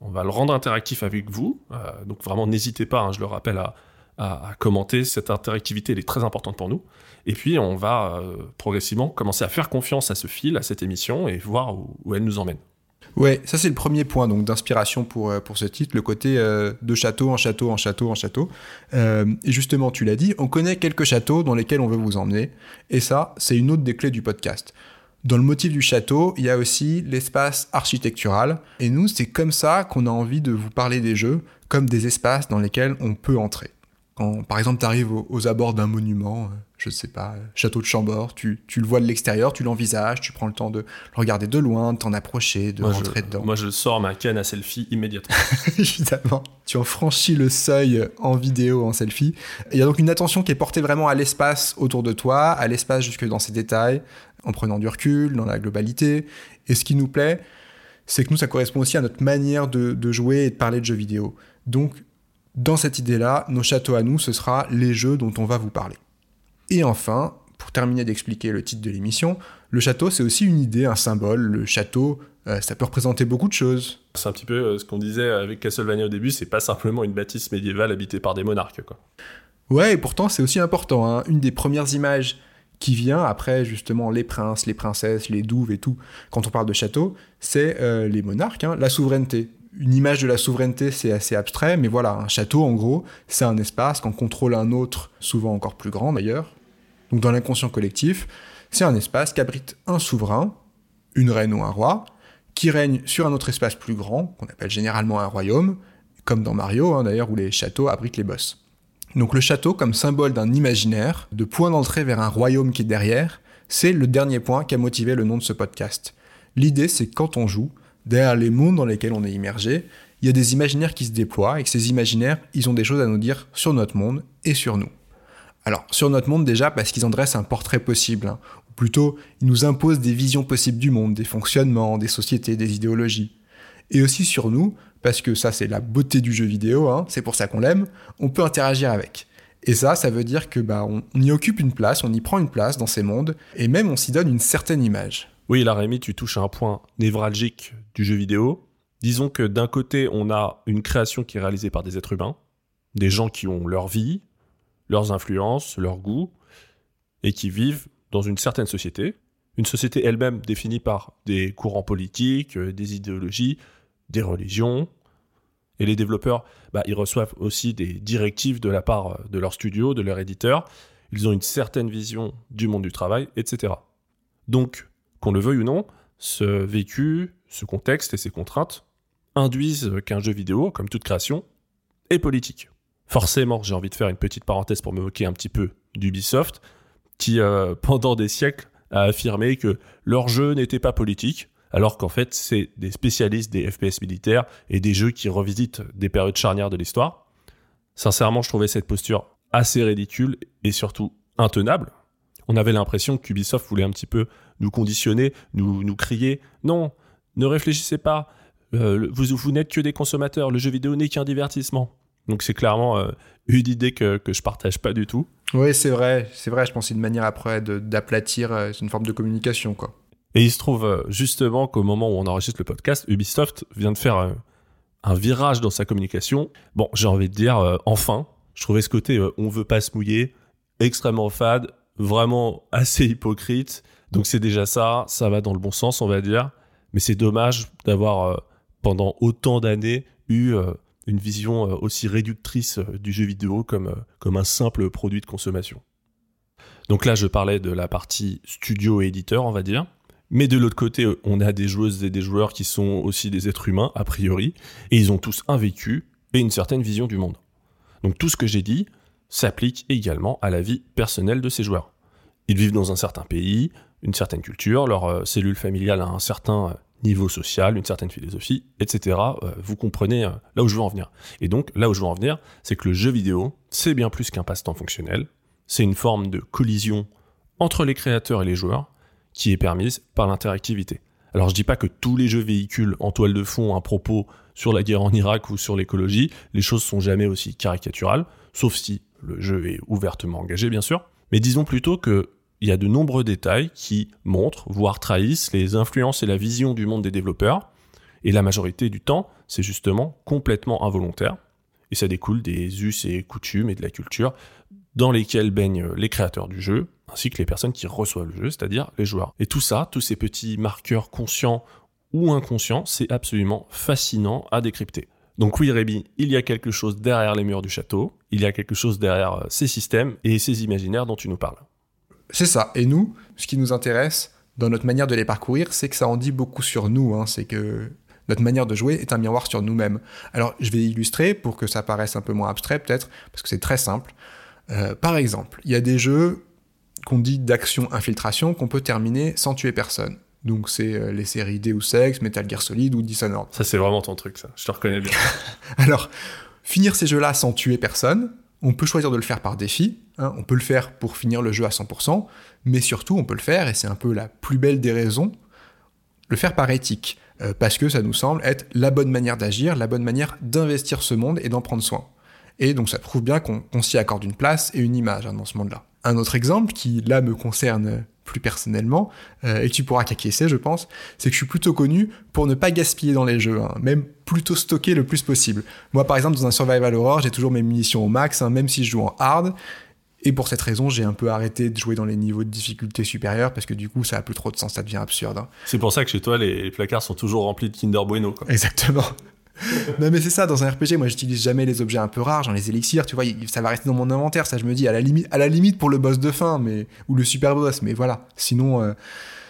On va le rendre interactif avec vous. Euh, donc vraiment, n'hésitez pas, hein, je le rappelle, à, à, commenter. Cette interactivité, elle est très importante pour nous. Et puis, on va euh, progressivement commencer à faire confiance à ce fil, à cette émission, et voir où, elle nous emmène. Ouais, ça c'est le premier point donc d'inspiration pour, euh, pour ce titre, le côté euh, de château en château en château en château. et justement, tu l'as dit, on connaît quelques châteaux dans lesquels on veut vous emmener, et ça, c'est une autre des clés du podcast. Dans le motif du château, il y a aussi l'espace architectural, et nous, c'est comme ça qu'on a envie de vous parler des jeux, comme des espaces dans lesquels on peut entrer. Quand, par exemple, tu arrives aux, abords d'un monument, euh, je sais pas, euh, château de Chambord, tu, tu le vois de l'extérieur, tu l'envisages, tu prends le temps de le regarder de loin, de t'en approcher, de rentrer dedans. Moi, je sors ma canne à selfie immédiatement. [laughs] Évidemment. Tu en franchis le seuil en vidéo, en selfie. Il y a donc une attention qui est portée vraiment à l'espace autour de toi, à l'espace jusque dans ses détails, en prenant du recul, dans la globalité. Et ce qui nous plaît, c'est que nous, ça correspond aussi à notre manière de, de jouer et de parler de jeux vidéo. Donc, dans cette idée-là, nos châteaux à nous, ce sera les jeux dont on va vous parler. Et enfin, pour terminer d'expliquer le titre de l'émission, le château, c'est aussi une idée, un symbole. Le château, euh, ça peut représenter beaucoup de choses. C'est un petit peu euh, ce qu'on disait avec Castlevania au début, c'est pas simplement une bâtisse médiévale habitée par des monarques. Quoi. Ouais, et pourtant c'est aussi important. Hein. Une des premières images qui vient après justement les princes, les princesses, les douves et tout, quand on parle de château, c'est euh, les monarques, hein, la souveraineté une image de la souveraineté, c'est assez abstrait, mais voilà, un château, en gros, c'est un espace qu'on contrôle un autre, souvent encore plus grand d'ailleurs. Donc dans l'inconscient collectif, c'est un espace qui abrite un souverain, une reine ou un roi, qui règne sur un autre espace plus grand, qu'on appelle généralement un royaume, comme dans Mario hein, d'ailleurs, où les châteaux abritent les boss. Donc le château, comme symbole d'un imaginaire, de point d'entrée vers un royaume qui est derrière, c'est le dernier point qui a motivé le nom de ce podcast. L'idée, c'est quand on joue, derrière les mondes dans lesquels on est immergé, il y a des imaginaires qui se déploient et que ces imaginaires, ils ont des choses à nous dire sur notre monde et sur nous. Alors, sur notre monde déjà parce qu'ils en dressent un portrait possible, hein. ou plutôt, ils nous imposent des visions possibles du monde, des fonctionnements, des sociétés, des idéologies. Et aussi sur nous, parce que ça c'est la beauté du jeu vidéo, hein, c'est pour ça qu'on l'aime, on peut interagir avec. Et ça, ça veut dire que bah, on y occupe une place, on y prend une place dans ces mondes, et même on s'y donne une certaine image. Oui, là, tu touches à un point névralgique du jeu vidéo. Disons que d'un côté, on a une création qui est réalisée par des êtres humains, des gens qui ont leur vie, leurs influences, leurs goûts, et qui vivent dans une certaine société. Une société elle-même définie par des courants politiques, euh, des idéologies, des religions. Et les développeurs, bah, ils reçoivent aussi des directives de la part euh, de leur studio, de leur éditeur. Ils ont une certaine vision du monde du travail, etc. Donc, qu'on le veuille ou non, ce vécu, ce contexte et ces contraintes induisent qu'un jeu vidéo, comme toute création, est politique. Forcément, j'ai envie de faire une petite parenthèse pour me moquer un petit peu d'Ubisoft, qui, euh, [laughs] pendant des siècles, a affirmé que leur jeu n'était pas politique, alors qu'en fait, c'est des spécialistes des FPS militaires et des jeux qui revisitent des périodes charnières de l'histoire. Sincèrement, je trouvais cette posture assez ridicule et surtout intenable. On avait l'impression qu'Ubisoft voulait un petit peu nous conditionner, nous, nous crier non, ne réfléchissez pas, euh, vous, vous n'êtes que des consommateurs, le jeu vidéo n'est qu'un divertissement. Donc c'est clairement euh, une idée que, que je partage pas du tout. Oui, c'est vrai, c'est vrai, je pense que c'est une manière après d'aplatir, euh, c'est une forme de communication, quoi. Et il se trouve justement qu'au moment où on enregistre le podcast, Ubisoft vient de faire un virage dans sa communication. Bon, j'ai envie de dire, enfin, je trouvais ce côté on veut pas se mouiller, extrêmement fade, vraiment assez hypocrite. Donc c'est déjà ça, ça va dans le bon sens, on va dire. Mais c'est dommage d'avoir, euh, pendant autant d'années, eu euh, une vision euh, aussi réductrice du jeu vidéo comme, comme un simple produit de consommation. Donc là, je parlais de la partie studio et éditeur, on va dire. Mais de l'autre côté, on a des joueuses et des joueurs qui sont aussi des êtres humains, a priori, et ils ont tous un vécu et une certaine vision du monde. Donc tout ce que j'ai dit s'applique également à la vie personnelle de ces joueurs. Ils vivent dans un certain pays, une certaine culture, leur euh, cellule familiale a un certain euh, niveau social, une certaine philosophie, etc. Euh, vous comprenez là où je veux en venir. Et donc là où je veux en venir, c'est que le jeu vidéo, c'est bien plus qu'un passe-temps fonctionnel, c'est une forme de collision entre les créateurs et les joueurs qui est permise par l'interactivité. Alors je dis pas que tous les jeux véhiculent en toile de fond un propos sur la guerre en Irak ou sur l'écologie, les choses sont jamais aussi caricaturales, sauf si le jeu est ouvertement engagé bien sûr, mais disons plutôt que il y a de nombreux détails qui montrent, voire trahissent les influences et la vision du monde des développeurs, et la majorité du temps, c'est justement complètement involontaire, et ça découle des us et coutumes et de la culture dans lesquels baignent les créateurs du jeu, ainsi que les personnes qui reçoivent le jeu, c'est-à-dire les joueurs. Et tout ça, tous ces petits marqueurs conscients ou inconscients, c'est absolument fascinant à décrypter. Donc oui, Rébi, il y a quelque chose derrière les murs du château, il y a quelque chose derrière euh, ces systèmes et ces imaginaires dont tu nous parles. C'est ça. Et nous, ce qui nous intéresse dans notre manière de les parcourir, c'est que ça en dit beaucoup sur nous. Hein. C'est que notre manière de jouer est un miroir sur nous-mêmes. Alors, je vais illustrer pour que ça paraisse un peu moins abstrait, peut-être, parce que c'est très simple. Euh, par exemple, il y a des jeux qu'on dit d'action-infiltration qu'on peut terminer sans tuer personne. Donc c'est euh, les séries Deus Ex, Metal Gear Solid ou Dishonored. Ça c'est vraiment ton truc, ça. Je te reconnais bien. [laughs] Alors, finir ces jeux-là sans tuer personne, on peut choisir de le faire par défi, hein. on peut le faire pour finir le jeu à 100%, mais surtout on peut le faire, et c'est un peu la plus belle des raisons, le faire par éthique, euh, parce que ça nous semble être la bonne manière d'agir, la bonne manière d'investir ce monde et d'en prendre soin. Et donc ça prouve bien qu'on s'y accorde une place et une image hein, dans ce monde-là. Un autre exemple qui là me concerne plus personnellement, euh, et que tu pourras qu'acquiescer je pense, c'est que je suis plutôt connu pour ne pas gaspiller dans les jeux, hein, même plutôt stocker le plus possible. Moi par exemple dans un Survival Horror, j'ai toujours mes munitions au max, hein, même si je joue en hard, et pour cette raison, j'ai un peu arrêté de jouer dans les niveaux de difficulté supérieurs parce que du coup, ça a plus trop de sens, ça devient absurde. Hein. C'est pour ça que chez toi, les placards sont toujours remplis de Kinder Bueno. Quoi. Exactement. [laughs] non mais c'est ça, dans un RPG, moi j'utilise jamais les objets un peu rares, genre les élixirs, tu vois, ça va rester dans mon inventaire, ça je me dis, à la limite, à la limite pour le boss de fin, mais, ou le super boss, mais voilà, sinon, euh,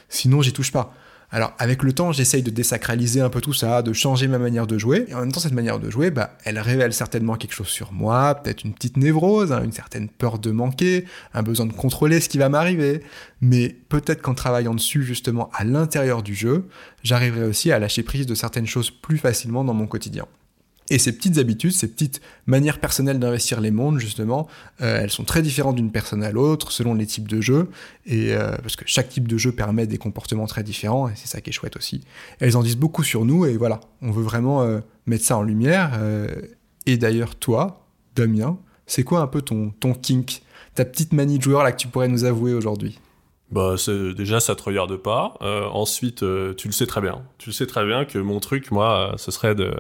sinon j'y touche pas. Alors, avec le temps, j'essaye de désacraliser un peu tout ça, de changer ma manière de jouer. Et en même temps, cette manière de jouer, bah, elle révèle certainement quelque chose sur moi, peut-être une petite névrose, hein, une certaine peur de manquer, un besoin de contrôler ce qui va m'arriver. Mais peut-être qu'en travaillant dessus, justement, à l'intérieur du jeu, j'arriverai aussi à lâcher prise de certaines choses plus facilement dans mon quotidien. Et ces petites habitudes, ces petites manières personnelles d'investir les mondes, justement, euh, elles sont très différentes d'une personne à l'autre, selon les types de jeux, et euh, parce que chaque type de jeu permet des comportements très différents, et c'est ça qui est chouette aussi. Elles en disent beaucoup sur nous, et voilà, on veut vraiment euh, mettre ça en lumière. et d'ailleurs, toi, Damien, c'est quoi un peu ton, ton kink, ta petite manie de joueur là que tu pourrais nous avouer aujourd'hui? Bah, déjà, ça te regarde pas. ensuite, tu le sais très bien. Tu le sais très bien que mon truc, moi, ce serait de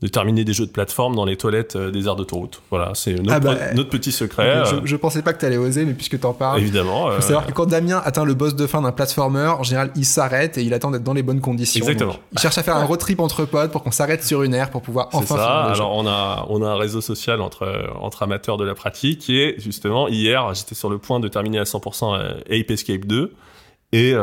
de terminer des jeux de plateforme dans les toilettes euh, des aires d'autoroute. Voilà, c'est notre, ah bah, notre, petit secret. Je, euh. je, pensais pas que tu allais oser, mais puisque tu en parles. Évidemment. Il faut savoir que quand Damien atteint le boss de fin d'un platformer, en général, il s'arrête et il attend d'être dans les bonnes conditions. Exactement. il cherche à faire un road trip entre potes pour qu'on s'arrête sur une aire pour pouvoir enfin ça. Alors, on a, on a un réseau social entre, entre amateurs de la pratique et justement, hier, j'étais sur le point de terminer à 100% euh, Ape Escape 2. Et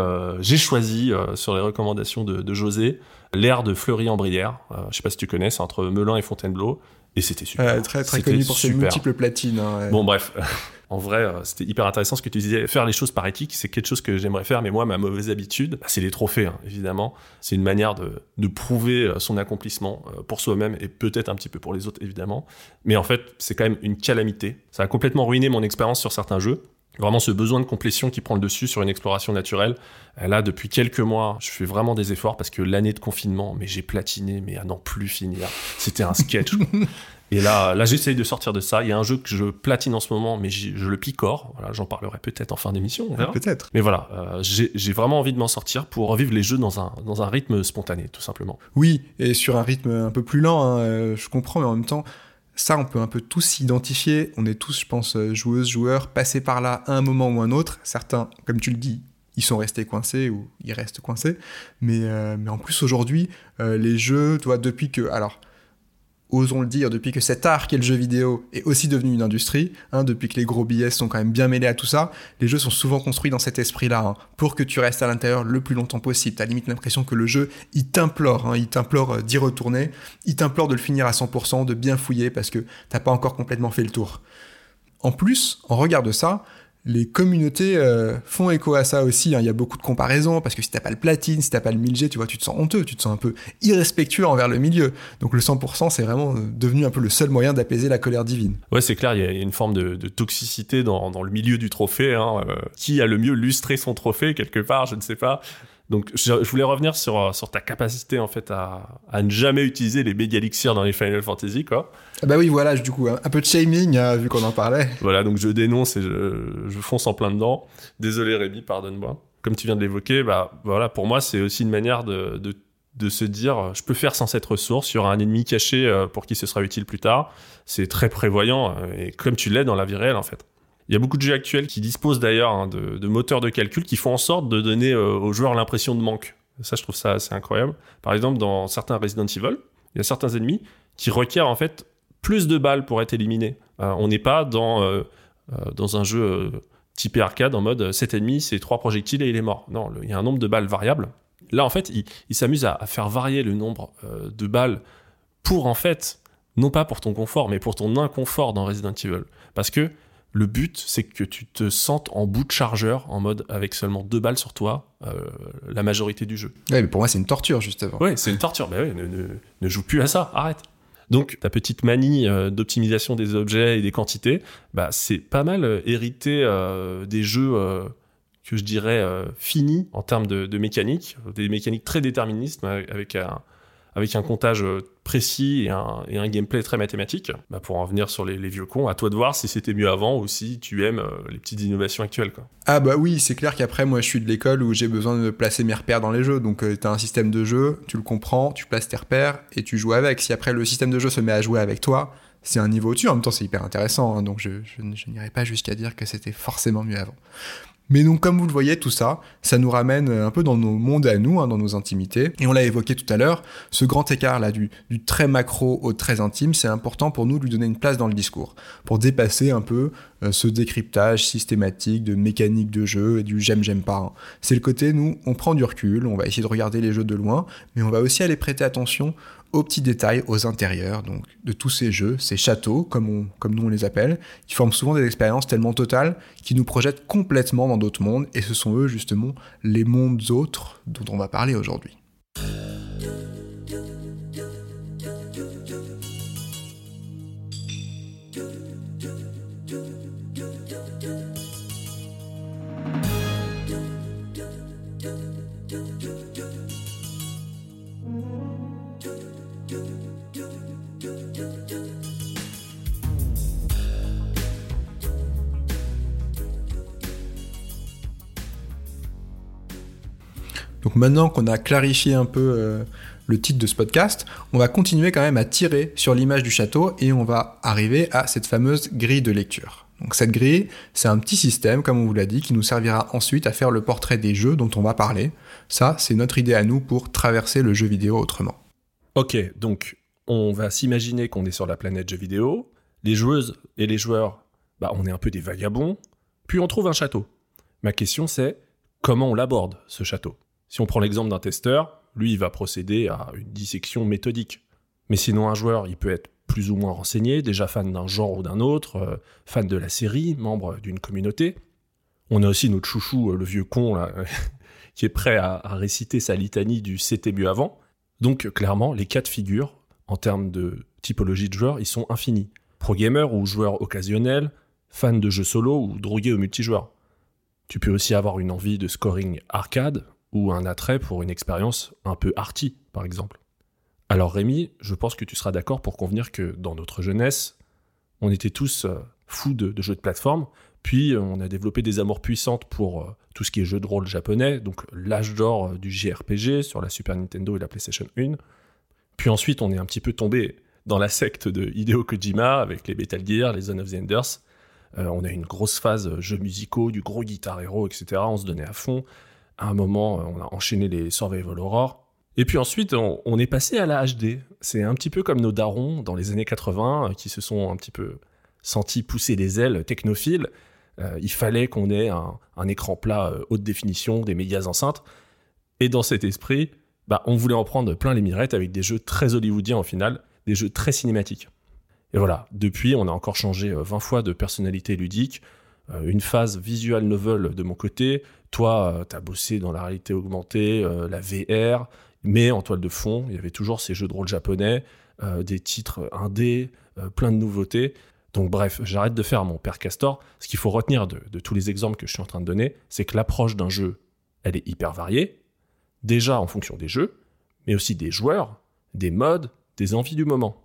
j'ai choisi, sur les recommandations de, de José, l'air de Fleury-en-Brière. Euh, je sais pas si tu connais, c'est entre Melun et Fontainebleau. Et c'était super. très très connu pour ses multiples platines. Hein, bon, bref. [laughs] en vrai, euh, c'était hyper intéressant ce que tu disais. Faire les choses par éthique, c'est quelque chose que j'aimerais faire, mais moi, ma mauvaise habitude, bah, c'est les trophées, hein, évidemment. C'est une manière de, de, prouver euh, son accomplissement pour soi-même et peut-être un petit peu pour les autres, évidemment. Mais en fait, c'est quand même une calamité. Ça a complètement ruiné mon expérience sur certains jeux. Vraiment ce besoin de complétion qui prend le dessus sur une exploration naturelle. Là, depuis quelques mois, je fais vraiment des efforts parce que l'année de confinement, mais j'ai platiné, mais à n'en plus finir. C'était un sketch. [laughs] Et là, là j'essaye de sortir de ça. Il y a un jeu que je platine en ce moment, mais je le picore. Voilà, J'en parlerai peut-être en fin d'émission. Peut-être. Mais voilà, euh, j'ai vraiment envie de m'en sortir pour revivre les jeux dans un, dans un rythme spontané, tout simplement. Oui, et sur un rythme un peu plus lent, hein, euh, je comprends, mais en même temps, ça, on peut un peu tous s'identifier. On est tous, je pense, euh, joueuses, joueurs, passés par là à un moment ou un autre. Certains, comme tu le dis, ils sont restés coincés ou ils restent coincés. Mais, euh, en plus, aujourd'hui, euh, les jeux, toi, depuis que. Alors, osons le dire, depuis que cet art qu'est le jeu vidéo est aussi devenu une industrie, hein, depuis que les gros billets sont quand même bien mêlés à tout ça, les jeux sont souvent construits dans cet esprit-là, hein, pour que tu restes à l'intérieur le plus longtemps possible. T'as limite l'impression que le jeu, il t'implore, hein, il t'implore euh, d'y retourner, il t'implore de le finir à 100%, de bien fouiller parce que t'as pas encore complètement fait le tour. En plus, en regard de ça, les communautés euh, font écho à ça aussi. Hein. Il y a beaucoup de comparaisons parce que si t'as pas le platine, si t'as pas le 1000G, tu vois, tu te sens honteux, tu te sens un peu irrespectueux envers le milieu. Donc le 100%, c'est vraiment euh, devenu un peu le seul moyen d'apaiser la colère divine. Ouais, c'est clair, il y, a une forme de, toxicité dans, le milieu du trophée. Hein. Euh, qui a le mieux lustré son trophée quelque part, je ne sais pas. Donc, je, voulais revenir sur, sur ta capacité, en fait, à, à ne jamais utiliser les méga dans les Final Fantasy, quoi. Ah bah oui, voilà, du coup, un peu de shaming, hein, vu qu'on en parlait. Voilà, donc je dénonce et je, je fonce en plein dedans. Désolé, Rémi, pardonne-moi. Comme tu viens de l'évoquer, bah, voilà, pour moi, c'est aussi une manière de, de, de, se dire, je peux faire sans cette ressource, il y aura un ennemi caché euh, pour qui ce sera utile plus tard. C'est très prévoyant, euh, et comme tu l'es dans la vie réelle, en fait. Il y a beaucoup de jeux actuels qui disposent d'ailleurs hein, de, moteurs de calcul qui font en sorte de donner euh, aux joueurs l'impression de manque. Ça, je trouve ça assez incroyable. Par exemple, dans certains Resident Evil, il y a certains ennemis qui requièrent en fait plus de balles pour être éliminés. Euh, on n'est pas dans, euh, dans un jeu typé arcade en mode cet ennemi, c'est trois projectiles et il est mort. Non, il y a un nombre de balles variable. Là, en fait, il, s'amuse à, à, faire varier le nombre de balles pour en fait, non pas pour ton confort, mais pour ton inconfort dans Resident Evil. Parce que le but, c'est que tu te sentes en bout de chargeur, en mode avec seulement deux balles sur toi, euh, la majorité du jeu. Ouais, mais pour moi, c'est une torture, justement. Ouais, c'est une torture. Mais ouais, ne, joue plus à ça, arrête. Donc, ta petite manie euh, d'optimisation des objets et des quantités, bah, c'est pas mal euh, hérité des jeux que je dirais finis en termes de, de, mécanique, des mécaniques très déterministes, avec un, avec un comptage euh, précis et un, gameplay très mathématique. Bah pour en venir sur les, vieux cons, à toi de voir si c'était mieux avant ou si tu aimes euh, les petites innovations actuelles. Ah bah oui, c'est clair qu'après moi je suis de l'école où j'ai besoin de placer mes repères dans les jeux. Donc euh, tu as un système de jeu, tu le comprends, tu places tes repères et tu joues avec. Si après le système de jeu se met à jouer avec toi, c'est un niveau au-dessus. En même temps, c'est hyper intéressant, hein, donc je n'irai pas jusqu'à dire que c'était forcément mieux avant. Mais donc, comme vous le voyez, tout ça, ça nous ramène un peu dans nos mondes à nous, hein, dans nos intimités. Et on l'a évoqué tout à l'heure, ce grand écart là du, du très macro au très intime, c'est important pour nous de lui donner une place dans le discours, pour dépasser un peu euh, ce décryptage systématique de mécanique de jeu et du j'aime j'aime pas. Hein. C'est le côté nous, on prend du recul, on va essayer de regarder les jeux de loin, mais on va aussi aller prêter attention petits détails, aux intérieurs donc, de tous ces jeux, ces châteaux, comme, comme nous on les appelle, qui forment souvent des expériences tellement totales qui nous projettent complètement dans d'autres mondes, et ce sont eux justement les mondes autres dont on va parler aujourd'hui. Maintenant qu'on a clarifié un peu euh, le titre de ce podcast, on va continuer quand même à tirer sur l'image du château et on va arriver à cette fameuse grille de lecture. Donc cette grille, c'est un petit système, comme on vous l'a dit, qui nous servira ensuite à faire le portrait des jeux dont on va parler. Ça, c'est notre idée à nous pour traverser le jeu vidéo autrement. Ok, donc on va s'imaginer qu'on est sur la planète jeu vidéo, les joueuses et les joueurs, bah on est un peu des vagabonds, puis on trouve un château. Ma question c'est, comment on l'aborde, ce château? Si on prend l'exemple d'un testeur, lui, il va procéder à une dissection méthodique. Mais sinon, un joueur, il peut être plus ou moins renseigné, déjà fan d'un genre ou d'un autre, euh, fan de la série, membre d'une communauté. On a aussi notre chouchou, euh, le vieux con, [laughs] qui est prêt à, réciter sa litanie du c'était mieux avant. Donc, clairement, les cas de figure, en termes de typologie de joueurs, ils sont infinis. Pro gamer ou joueur occasionnel, fan de jeux solo ou drogué au multijoueur. Tu peux aussi avoir une envie de scoring arcade, ou un attrait pour une expérience un peu arty, par exemple. Alors Rémi, je pense que tu seras d'accord pour convenir que dans notre jeunesse, on était tous euh, fous de, jeux de plateforme, puis euh, on a développé des amours puissantes pour euh, tout ce qui est jeux de rôle japonais, donc l'âge d'or du JRPG sur la Super Nintendo et la PlayStation 1. Puis ensuite, on est un petit peu tombé dans la secte de Hideo Kojima avec les Metal Gear, les Zone of the Enders. on a une grosse phase jeux musicaux, du gros Guitar Hero, etc. On se donnait à fond. À un moment, euh, on a enchaîné les Survival Horror. Et puis ensuite, on, est passé à la HD. C'est un petit peu comme nos darons dans les années 80 qui se sont un petit peu sentis pousser des ailes technophiles. il fallait qu'on ait un, écran plat haute définition, des médias enceintes. Et dans cet esprit, bah, on voulait en prendre plein les mirettes avec des jeux très hollywoodiens au final, des jeux très cinématiques. Et voilà, depuis, on a encore changé 20 euh, fois de personnalité ludique, euh, une phase visual novel de mon côté, toi, euh, tu as bossé dans la réalité augmentée, la VR, mais en toile de fond, il y avait toujours ces jeux de rôle japonais, des titres indés, plein de nouveautés. Donc bref, j'arrête de faire mon père Castor. Ce qu'il faut retenir de tous les exemples que je suis en train de donner, c'est que l'approche d'un jeu, elle est hyper variée, déjà en fonction des jeux, mais aussi des joueurs, des modes, des envies du moment.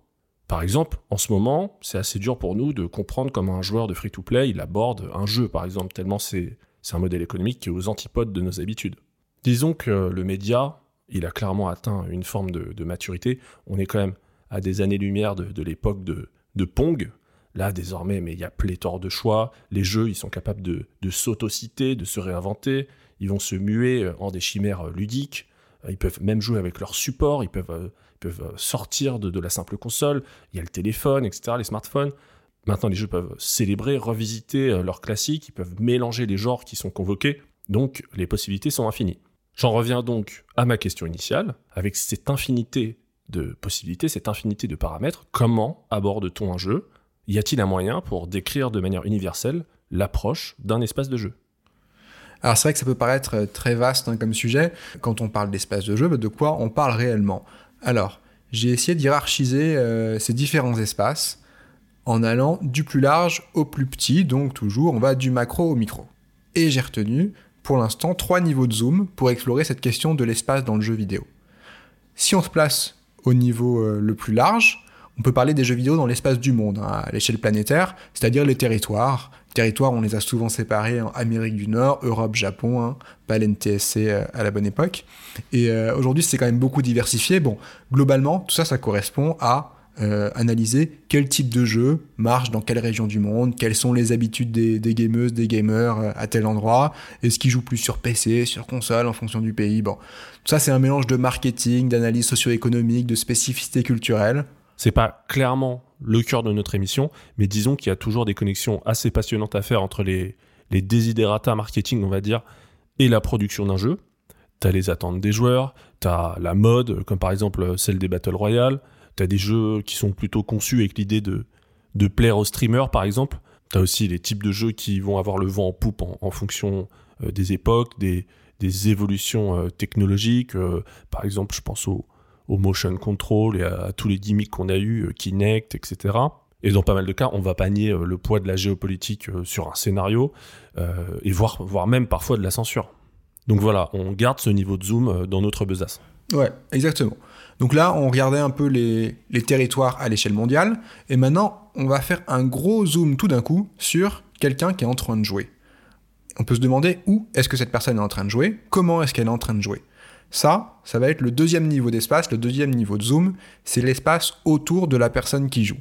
Par exemple, en ce moment, c'est assez dur pour nous de comprendre comment un joueur de free-to-play il aborde un jeu, par exemple, tellement c'est un modèle économique qui est aux antipodes de nos habitudes. Disons que le média, il a clairement atteint une forme de, maturité. On est quand même à des années-lumière de, l'époque de, Pong. Là, désormais, mais il y a pléthore de choix. Les jeux, ils sont capables de, de s'autociter, de se réinventer ils vont se muer euh, en des chimères euh, ludiques, euh, ils peuvent même jouer avec leur support, ils peuvent, peuvent sortir de, la simple console, il y a le téléphone, etc., les smartphones. Maintenant, les jeux peuvent célébrer, revisiter leurs classiques, ils peuvent mélanger les genres qui sont convoqués, donc les possibilités sont infinies. J'en reviens donc à ma question initiale, avec cette infinité de possibilités, cette infinité de paramètres, comment aborde-t-on un jeu? Y a-t-il un moyen pour décrire de manière universelle l'approche d'un espace de jeu? Alors c'est vrai que ça peut paraître euh, très vaste hein, comme sujet. Quand on parle d'espace de jeu, bah, de quoi on parle réellement? Alors, j'ai essayé d'hierarchiser euh, ces différents espaces en allant du plus large au plus petit, donc toujours on va du macro au micro. Et j'ai retenu pour l'instant trois niveaux de zoom pour explorer cette question de l'espace dans le jeu vidéo. Si on se place au niveau euh, le plus large, on peut parler des jeux vidéo dans l'espace du monde, hein, à l'échelle planétaire, c'est-à-dire les territoires, territoires, on les a souvent séparés en Amérique du Nord, Europe, Japon, hein, pas l'NTSC euh, à la bonne époque. Et euh, aujourd'hui, c'est quand même beaucoup diversifié. Bon, globalement, tout ça, ça correspond à euh, analyser quel type de jeu marche dans quelle région du monde, quelles sont les habitudes des, des gameuses, des gamers à tel endroit, est-ce qu'ils jouent plus sur PC, sur console, en fonction du pays. Bon, tout ça, c'est un mélange de marketing, d'analyse socio-économique, de spécificité culturelle. C'est pas clairement le cœur de notre émission, mais disons qu'il y a toujours des connexions assez passionnantes à faire entre les, les desiderata marketing, on va dire, et la production d'un jeu. T'as les attentes des joueurs, t'as la mode, comme par exemple celle des Battle Royale, t'as des jeux qui sont plutôt conçus avec l'idée de, plaire aux streamers, par exemple. T'as aussi les types de jeux qui vont avoir le vent en poupe en, fonction euh, des époques, des, des évolutions euh, technologiques. Euh, par exemple, je pense aux, au motion control et à, tous les gimmicks qu'on a eu, euh, Kinect, etc. Et dans pas mal de cas, on va pas nier euh, le poids de la géopolitique euh, sur un scénario, et voire, même parfois de la censure. Donc voilà, on garde ce niveau de zoom dans notre besace. Ouais, exactement. Donc là, on regardait un peu les territoires à l'échelle mondiale, et maintenant, on va faire un gros zoom tout d'un coup sur quelqu'un qui est en train de jouer. On peut se demander où est-ce que cette personne est en train de jouer, comment est-ce qu'elle est en train de jouer. Ça, ça va être le deuxième niveau d'espace, le deuxième niveau de zoom, c'est l'espace autour de la personne qui joue.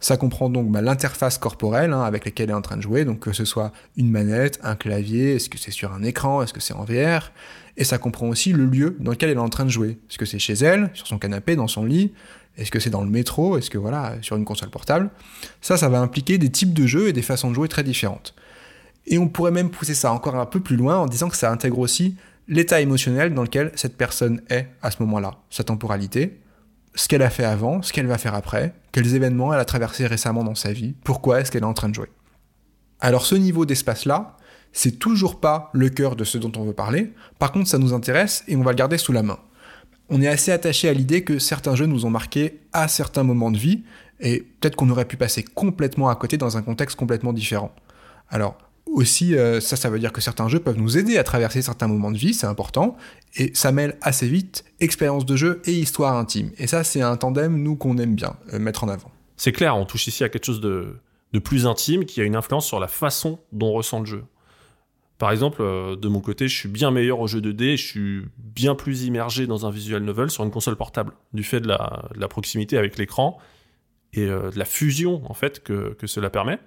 Ça comprend donc bah, l'interface corporelle hein, avec laquelle elle est en train de jouer, donc que ce soit une manette, un clavier, est-ce que c'est sur un écran, est-ce que c'est en VR, et ça comprend aussi le lieu dans lequel elle est en train de jouer. Est-ce que c'est chez elle, sur son canapé, dans son lit, est-ce que c'est dans le métro, est-ce que voilà, sur une console portable. Ça, ça va impliquer des types de jeux et des façons de jouer très différentes. Et on pourrait même pousser ça encore un peu plus loin en disant que ça intègre aussi l'état émotionnel dans lequel cette personne est à ce moment-là, sa temporalité, ce qu'elle a fait avant, ce qu'elle va faire après, quels événements elle a traversé récemment dans sa vie, pourquoi est-ce qu'elle est en train de jouer. Alors ce niveau d'espace-là, c'est toujours pas le cœur de ce dont on veut parler, par contre ça nous intéresse et on va le garder sous la main. On est assez attaché à l'idée que certains jeux nous ont marqués à certains moments de vie, et peut-être qu'on aurait pu passer complètement à côté dans un contexte complètement différent. Alors, aussi, euh, ça, ça veut dire que certains jeux peuvent nous aider à traverser certains moments de vie, c'est important, et ça mêle assez vite expérience de jeu et histoire intime. Et ça, c'est un tandem, nous, qu'on aime bien euh, mettre en avant. C'est clair, on touche ici à quelque chose de, plus intime qui a une influence sur la façon dont on ressent le jeu. Par exemple, euh, de mon côté, je suis bien meilleur au jeu de dés, je suis bien plus immergé dans un visual novel sur une console portable, du fait de la, proximité avec l'écran et de la fusion, en fait, que cela permet.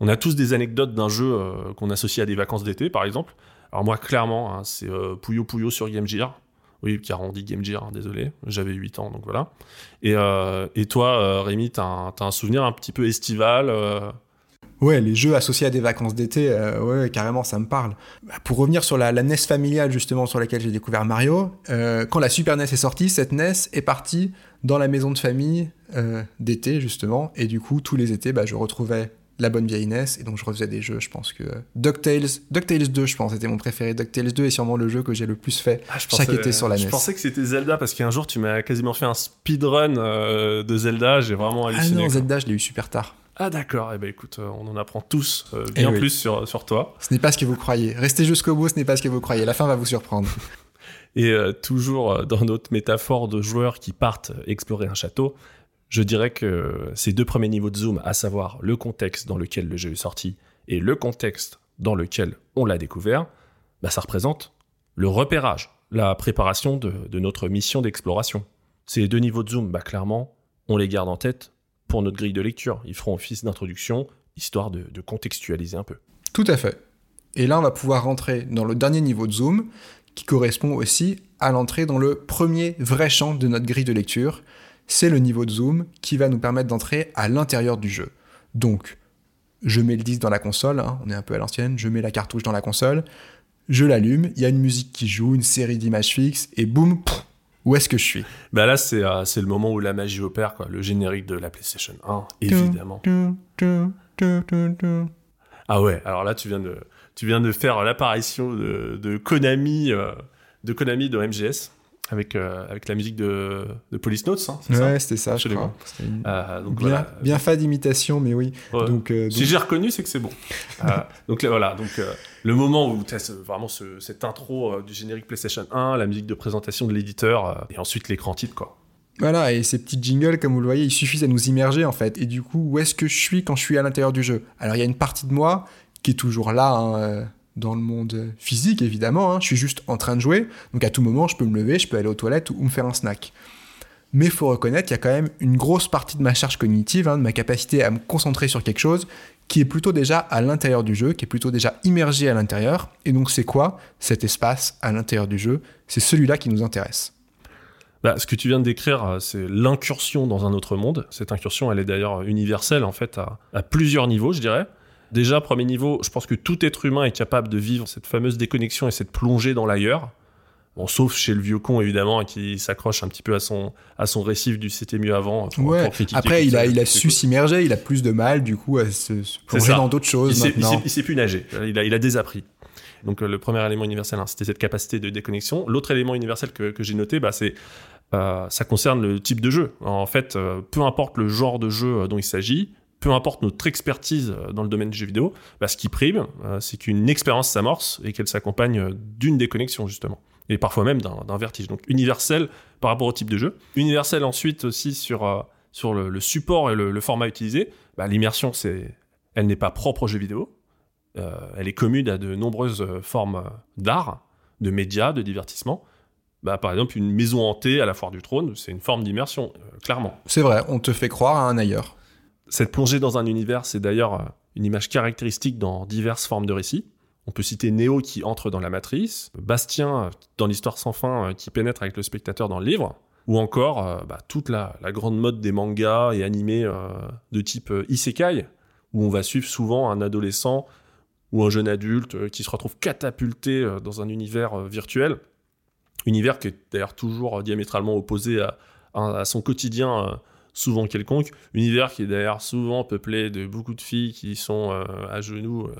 On a tous des anecdotes d'un jeu euh, qu'on associe à des vacances d'été, par exemple. Alors moi, clairement, hein, c'est euh, Puyo Puyo sur Game Gear. Oui, qui a rendu Game Gear, hein, désolé. J'avais 8 ans, donc voilà. Et, euh, toi, euh, Rémi, t'as un, un souvenir un petit peu estival Ouais, les jeux associés à des vacances d'été, euh, ouais, carrément, ça me parle. Bah, Pour revenir sur la, NES familiale, justement, sur laquelle j'ai découvert Mario, quand la Super NES est sortie, cette NES est partie dans la maison de famille d'été, justement, et du coup, tous les étés, bah, je retrouvais la bonne vieille NES, et donc je refaisais des jeux, je pense que... DuckTales, DuckTales 2, je pense, était mon préféré. DuckTales 2 est sûrement le jeu que j'ai le plus fait Ah, je chaque pensais- été sur la E Je NES. pensais que c'était Zelda parce qu'un jour tu m'as quasiment fait un speedrun euh, de Zelda, j'ai vraiment Ah halluciné. non, quoi. Zelda, je l'ai eu super tard. Ah d'accord, eh ben écoute, euh, on en apprend tous euh, Eh bien oui. plus sur, sur toi. Ce n'est pas ce que vous croyez. Restez jusqu'au bout, ce n'est pas ce que vous croyez. La fin va vous surprendre. Et euh, toujours dans notre métaphore de joueurs qui partent explorer un château, je dirais que ces deux premiers niveaux de zoom, à savoir le contexte dans lequel le jeu est sorti et le contexte dans lequel on l'a découvert, bah, ça représente le repérage, la préparation de, notre mission d'exploration. Ces deux niveaux de zoom, bah, clairement, on les garde en tête pour notre grille de lecture. Ils feront office d'introduction, histoire de, de contextualiser un peu. Tout à fait. Et là, on va pouvoir rentrer dans le dernier niveau de zoom, qui correspond aussi à l'entrée dans le premier vrai champ de notre grille de lecture. C'est le niveau de zoom qui va nous permettre d'entrer à l'intérieur du jeu. Donc, je mets le disque dans la console, hein, on est un peu à l'ancienne, je mets la cartouche dans la console, je l'allume, il y a une musique qui joue, une série d'images fixes, et boum, pff, où est-ce que je suis? Bah là, c'est euh, c'est le moment où la magie opère, quoi. Le générique de la PlayStation 1, évidemment. Ah ouais, alors là, tu viens de, tu viens de faire l'apparition de, de Konami, euh, de Konami de MGS, avec, euh, avec la musique de, de Police Notes, hein, Ouais, c'était ça, je crois. Une- Euh, donc Bien, voilà. bien fait d'imitation, mais oui. Ouais. Donc, euh, Si j'ai reconnu, c'est que c'est bon. [laughs] Euh, donc là, voilà, donc le moment où tu as vraiment ce- cette intro du générique PlayStation 1, la musique de présentation de l'éditeur, et ensuite l'écran titre, quoi. Voilà, et ces petits jingles, comme vous le voyez, ils suffisent à nous immerger en fait. Et du coup, où est-ce que je suis quand je suis à l'intérieur du jeu? Alors, il y a une partie de moi qui est toujours là, hein, dans le monde physique évidemment. hein. Je suis juste en train de jouer, donc à tout moment, je peux me lever, je peux aller aux toilettes ou me faire un snack. Mais il faut reconnaître qu'il y a quand même une grosse partie de ma charge cognitive, hein, de ma capacité à me concentrer sur quelque chose, qui est plutôt déjà à l'intérieur du jeu, qui est plutôt déjà immergé à l'intérieur. Et donc, c'est quoi cet espace à l'intérieur du jeu? C'est celui-là qui nous intéresse. Bah, ce que tu viens de décrire, euh, c'est l'incursion dans un autre monde. Cette incursion, elle est d'ailleurs universelle, en fait, à, à plusieurs niveaux, je dirais. Déjà, premier niveau, je pense que tout être humain est capable de vivre cette fameuse déconnexion et cette plongée dans l'ailleurs. Bon, sauf chez le vieux con, évidemment, qui s'accroche un petit peu à son, à son récif du c'était mieux avant. pour- Ouais. pour Après, il a, il a su s'immerger, il a plus de mal, du coup, à se, se plonger dans d'autres Il choses sait, il, maintenant. sait, il sait plus nager. Il a, il a désappris. Donc euh, le premier élément universel, hein, c'était cette capacité de déconnexion. L'autre élément universel que, que j'ai noté, bah, c'est euh, ça concerne le type de jeu. En fait, euh, peu importe le genre de jeu euh, dont il s'agit, peu importe notre expertise euh, dans le domaine du jeu vidéo, bah, ce qui prime, euh, c'est qu'une expérience s'amorce et qu'elle s'accompagne euh, d'une déconnexion justement. Et parfois même d'un vertige. Donc universel par rapport au type de jeu. Universel ensuite aussi sur, sur le, support et le, format utilisé. Bah, L'immersion, elle n'est pas propre au jeu vidéo. Elle est commune à de nombreuses formes d'art, de médias, de divertissement. Bah, par exemple, une maison hantée à la foire du trône, c'est une forme d'immersion, clairement. C'est vrai, on te fait croire à un ailleurs. Cette plongée dans un univers, c'est d'ailleurs euh, une image caractéristique dans diverses formes de récits. On peut citer Néo qui entre dans la matrice, Bastien euh, dans l'histoire sans fin euh, qui pénètre avec le spectateur dans le livre, ou encore bah, toute la, grande mode des mangas et animés de type isekai, où on va suivre souvent un adolescent ou un jeune adulte qui se retrouve catapulté dans un univers virtuel, univers qui est d'ailleurs toujours diamétralement opposé à, son quotidien souvent quelconque, univers qui est d'ailleurs souvent peuplé de beaucoup de filles qui sont euh, à genoux euh,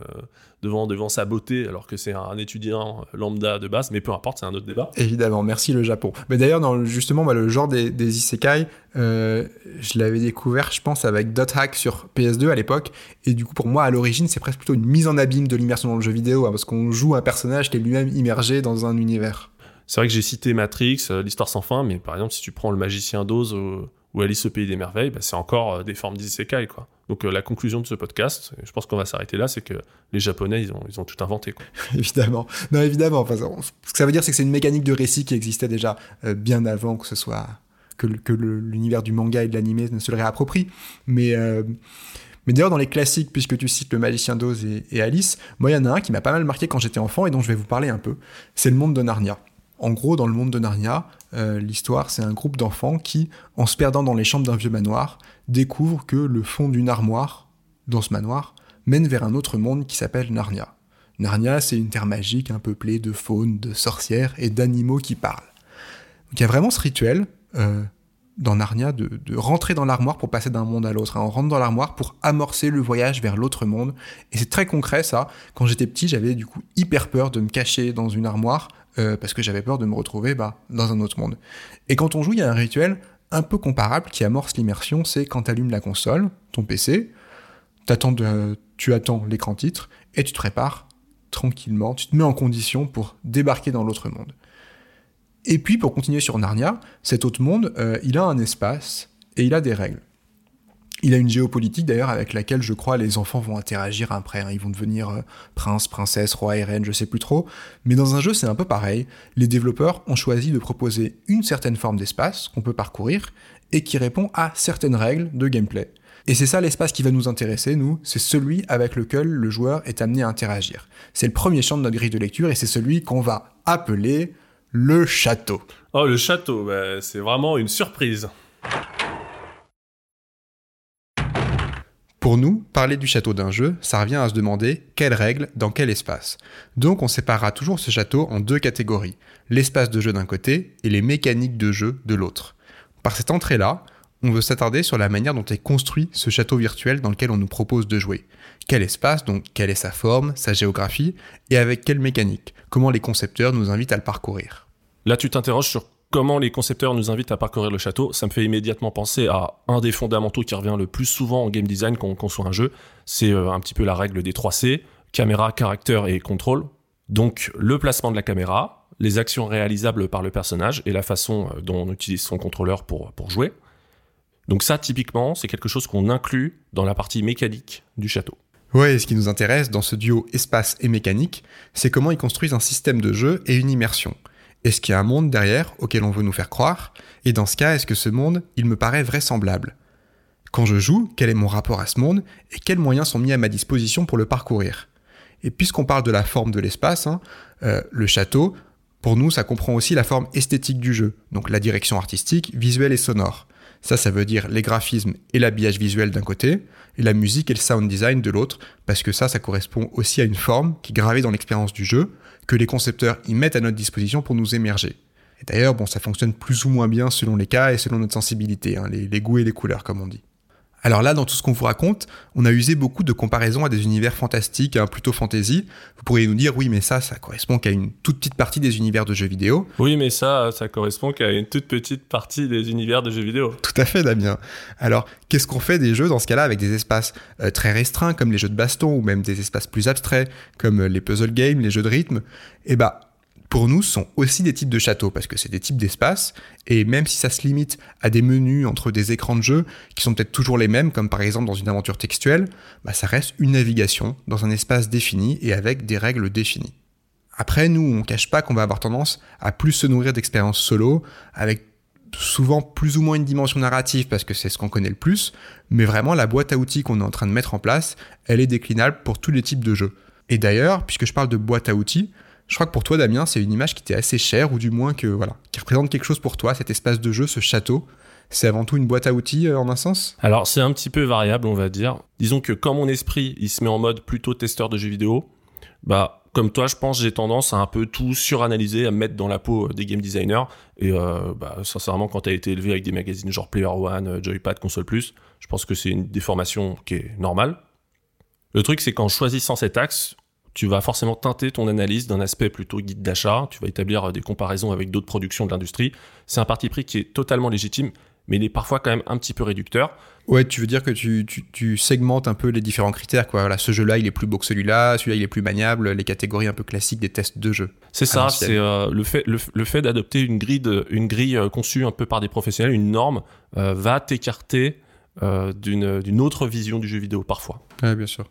devant, devant sa beauté alors que c'est un étudiant lambda de base, mais peu importe, c'est un autre débat. Évidemment, merci le Japon. Mais d'ailleurs, justement, le genre des, des isekai, euh, je l'avais découvert, je pense, avec Dot Hack sur PS2 à l'époque. Et du coup, pour moi, à l'origine, c'est presque plutôt une mise en abîme de l'immersion dans le jeu vidéo, hein, parce qu'on joue un personnage qui est lui-même immergé dans un univers. C'est vrai que j'ai cité Matrix, euh, l'histoire sans fin, mais par exemple, si tu prends le magicien d'Oz ou, ou Alice au pays des merveilles, bah, c'est encore euh, des formes d'isekai, quoi. Donc euh, la conclusion de ce podcast, je pense qu'on va s'arrêter là, c'est que les Japonais, ils ont, ils ont tout inventé, quoi. [laughs] évidemment. Non, évidemment. Enfin, ce que ça veut dire, c'est que c'est une mécanique de récit qui existait déjà euh, bien avant que ce soit que, l'univers du manga et de l'animé ne se le réapproprie. Mais mais d'ailleurs, dans les classiques, puisque tu cites le Magicien d'Oz et Alice, moi, il y en a un qui m'a pas mal marqué quand j'étais enfant et dont je vais vous parler un peu. C'est le monde de Narnia. En gros, dans le monde de Narnia, euh, l'histoire, c'est un groupe d'enfants qui, en se perdant dans les chambres d'un vieux manoir, découvrent que le fond d'une armoire, dans ce manoir, mène vers un autre monde qui s'appelle Narnia. Narnia, c'est une terre magique, un peuplée de faune, de sorcières et d'animaux qui parlent. Donc il y a vraiment ce rituel euh, dans Narnia de, rentrer dans l'armoire pour passer d'un monde à l'autre. Hein. On rentre dans l'armoire pour amorcer le voyage vers l'autre monde. Et c'est très concret ça. Quand j'étais petit, j'avais du coup hyper peur de me cacher dans une armoire euh, parce que j'avais peur de me retrouver bah, dans un autre monde. Et quand on joue, il y a un rituel un peu comparable qui amorce l'immersion, c'est quand tu allumes la console, ton PC, de, tu attends l'écran titre et tu te prépares tranquillement, tu te mets en condition pour débarquer dans l'autre monde. Et puis, pour continuer sur Narnia, cet autre monde, euh, il a un espace et il a des règles. Il a une géopolitique d'ailleurs avec laquelle je crois les enfants vont interagir après. Hein. Ils vont devenir euh, prince, princesse, roi et reine, je sais plus trop. Mais dans un jeu, c'est un peu pareil. Les développeurs ont choisi de proposer une certaine forme d'espace qu'on peut parcourir et qui répond à certaines règles de gameplay. Et c'est ça l'espace qui va nous intéresser, nous, c'est celui avec lequel le joueur est amené à interagir. C'est le premier champ de notre grille de lecture et c'est celui qu'on va appeler le château. Oh, le château, bah, c'est vraiment une surprise. Pour nous, parler du château d'un jeu, ça revient à se demander quelles règles dans quel espace. Donc on séparera toujours ce château en deux catégories, l'espace de jeu d'un côté et les mécaniques de jeu de l'autre. Par cette entrée-là, on veut s'attarder sur la manière dont est construit ce château virtuel dans lequel on nous propose de jouer. Quel espace, donc quelle est sa forme, sa géographie, et avec quelle mécanique? Comment les concepteurs nous invitent à le parcourir? Là, tu t'interroges sur comment les concepteurs nous invitent à parcourir le château. Ça me fait immédiatement penser à un des fondamentaux qui revient le plus souvent en game design quand on conçoit un jeu. C'est euh, un petit peu la règle des 3 C caméra, caractère et contrôle. Donc, le placement de la caméra, les actions réalisables par le personnage et la façon euh, dont on utilise son contrôleur pour, pour jouer. Donc ça, typiquement, c'est quelque chose qu'on inclut dans la partie mécanique du château. Ouais, ce qui nous intéresse dans ce duo espace et mécanique, c'est comment ils construisent un système de jeu et une immersion. Est-ce qu'il y a un monde derrière auquel on veut nous faire croire? Et dans ce cas, est-ce que ce monde, il me paraît vraisemblable? Quand je joue, quel est mon rapport à ce monde et quels moyens sont mis à ma disposition pour le parcourir? Et puisqu'on parle de la forme de l'espace, hein, euh, le château, pour nous, ça comprend aussi la forme esthétique du jeu, donc la direction artistique, visuelle et sonore. Ça, ça veut dire les graphismes et l'habillage visuel d'un côté, et la musique et le sound design de l'autre, parce que ça, ça correspond aussi à une forme qui est gravée dans l'expérience du jeu, que les concepteurs y mettent à notre disposition pour nous émerger. Et d'ailleurs, bon, ça fonctionne plus ou moins bien selon les cas et selon notre sensibilité, hein, les, goûts et les couleurs, comme on dit. Alors là, dans tout ce qu'on vous raconte, on a usé beaucoup de comparaisons à des univers fantastiques, hein, plutôt fantasy. Vous pourriez nous dire, oui, mais ça, ça correspond qu'à une toute petite partie des univers de jeux vidéo. Oui, mais ça, ça correspond qu'à une toute petite partie des univers de jeux vidéo. Tout à fait, Damien. Alors, qu'est-ce qu'on fait des jeux dans ce cas-là avec des espaces euh, très restreints, comme les jeux de baston, ou même des espaces plus abstraits, comme euh, les puzzle games, les jeux de rythme? Eh bah, pour nous, sont aussi des types de châteaux, parce que c'est des types d'espaces, et même si ça se limite à des menus entre des écrans de jeu qui sont peut-être toujours les mêmes, comme par exemple dans une aventure textuelle, bah ça reste une navigation dans un espace défini et avec des règles définies. Après, nous, on cache pas qu'on va avoir tendance à plus se nourrir d'expériences solo, avec souvent plus ou moins une dimension narrative parce que c'est ce qu'on connaît le plus, mais vraiment la boîte à outils qu'on est en train de mettre en place, elle est déclinable pour tous les types de jeux. Et d'ailleurs, puisque je parle de boîte à outils, je crois que pour toi, Damien, c'est une image qui t'est assez chère, ou du moins que voilà, qui représente quelque chose pour toi, cet espace de jeu, ce château. C'est avant tout une boîte à outils euh, en un sens? Alors c'est un petit peu variable, on va dire. Disons que quand mon esprit, il se met en mode plutôt testeur de jeux vidéo, bah comme toi, je pense j'ai tendance à un peu tout suranalyser, à me mettre dans la peau des game designers. Et euh, bah, sincèrement, quand tu as été élevé avec des magazines genre Player One, euh, Joypad, Console Plus, je pense que c'est une déformation qui est normale. Le truc, c'est qu'en choisissant cet axe, tu vas forcément teinter ton analyse d'un aspect plutôt guide d'achat, tu vas établir des comparaisons avec d'autres productions de l'industrie. C'est un parti pris qui est totalement légitime, mais il est parfois quand même un petit peu réducteur. Ouais, tu veux dire que tu, tu, segmentes un peu les différents critères, quoi. Voilà, ce jeu-là, il est plus beau que celui-là, celui-là, il est plus maniable, les catégories un peu classiques des tests de jeu. C'est ça, c'est euh, le fait, le, fait d'adopter une grille, une grille euh, conçue un peu par des professionnels, une norme, euh, va t'écarter d'une autre vision du jeu vidéo parfois. Ouais, bien sûr.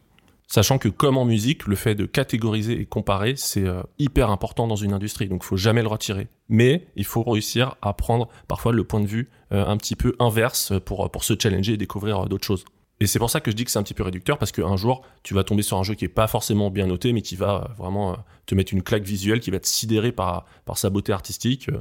Sachant que comme en musique, le fait de catégoriser et comparer, c'est euh, hyper important dans une industrie, donc il faut jamais le retirer. Mais il faut réussir à prendre parfois le point de vue euh, un petit peu inverse pour, pour se challenger et découvrir euh, d'autres choses. Et c'est pour ça que je dis que c'est un petit peu réducteur, parce qu'un jour, tu vas tomber sur un jeu qui est pas forcément bien noté, mais qui va vraiment te mettre une claque visuelle, qui va te sidérer par, par sa beauté artistique.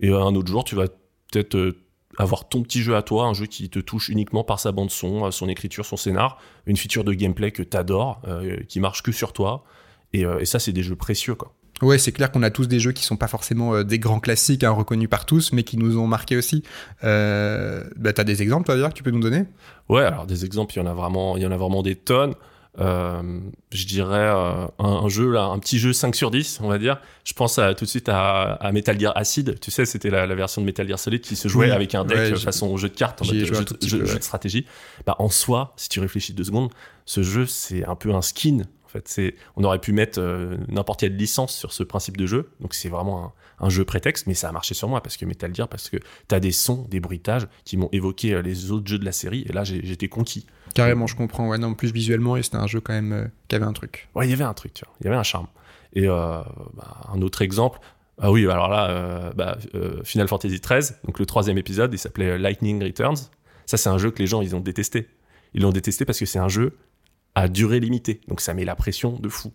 Et un autre jour, tu vas peut-être avoir ton petit jeu à toi, un jeu qui te touche uniquement par sa bande son, son écriture, son scénar, une feature de gameplay que t'adores, euh, qui marche que sur toi. Et, et ça, c'est des jeux précieux, quoi. Ouais, c'est clair qu'on a tous des jeux qui sont pas forcément euh, des grands classiques, hein, reconnus par tous, mais qui nous ont marqué aussi. Euh, bah, t'as des exemples, toi, dire, que tu peux nous donner? Ouais, alors des exemples, il y en a vraiment, il y en a vraiment des tonnes. Euh, je dirais euh, un, jeu là, un petit jeu 5 sur 10 on va dire. Je pense à, tout de suite à, à, Metal Gear Acid. Tu sais c'était la, la, version de Metal Gear Solid qui se jouait avec un deck ouais, façon jeu de cartes en mode jeu, jeu, jeu, jeu, de stratégie. Bah en soi si tu réfléchis deux secondes ce jeu c'est un peu un skin en fait. C'est on aurait pu mettre euh, n'importe quelle licence sur ce principe de jeu. Donc c'est vraiment un, un, jeu prétexte mais ça a marché sur moi parce que Metal Gear parce que t'as des sons des bruitages qui m'ont évoqué les autres jeux de la série et là j'étais conquis Carrément, je comprends. Ouais, non, en plus visuellement, c'était un jeu quand même euh, qui avait un truc. Ouais, il y avait un truc, tu vois. Il y avait un charme. Et euh, bah, un autre exemple. Ah oui, alors là, euh, bah, Final Fantasy XIII, donc le troisième épisode, il s'appelait Lightning Returns. Ça, c'est un jeu que les gens, ils ont détesté. Ils l'ont détesté parce que c'est un jeu à durée limitée. Donc ça met la pression de fou.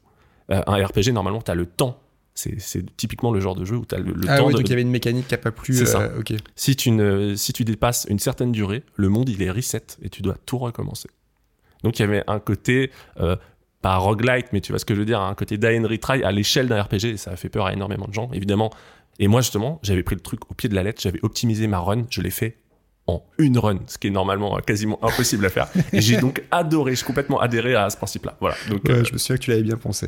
Un RPG, normalement, tu as le temps c'est typiquement le genre de jeu où tu as le, le ah temps oui, de... donc il y avait une mécanique qui n'a pas plu. C'est ça. Euh, ok. Si tu, ne, si tu dépasses une certaine durée, le monde, il est reset et tu dois tout recommencer. Donc il y avait un côté, euh, pas roguelite, mais tu vois ce que je veux dire, un côté die and retry à l'échelle d'un RPG, et ça a fait peur à énormément de gens, évidemment. Et moi, justement, j'avais pris le truc au pied de la lettre, j'avais optimisé ma run, je l'ai fait en une run, ce qui est normalement quasiment impossible à faire. Et j'ai donc adoré, j'ai complètement adhéré à ce principe-là. Voilà. Donc, ouais, euh, je me souviens que tu l'avais bien pensé.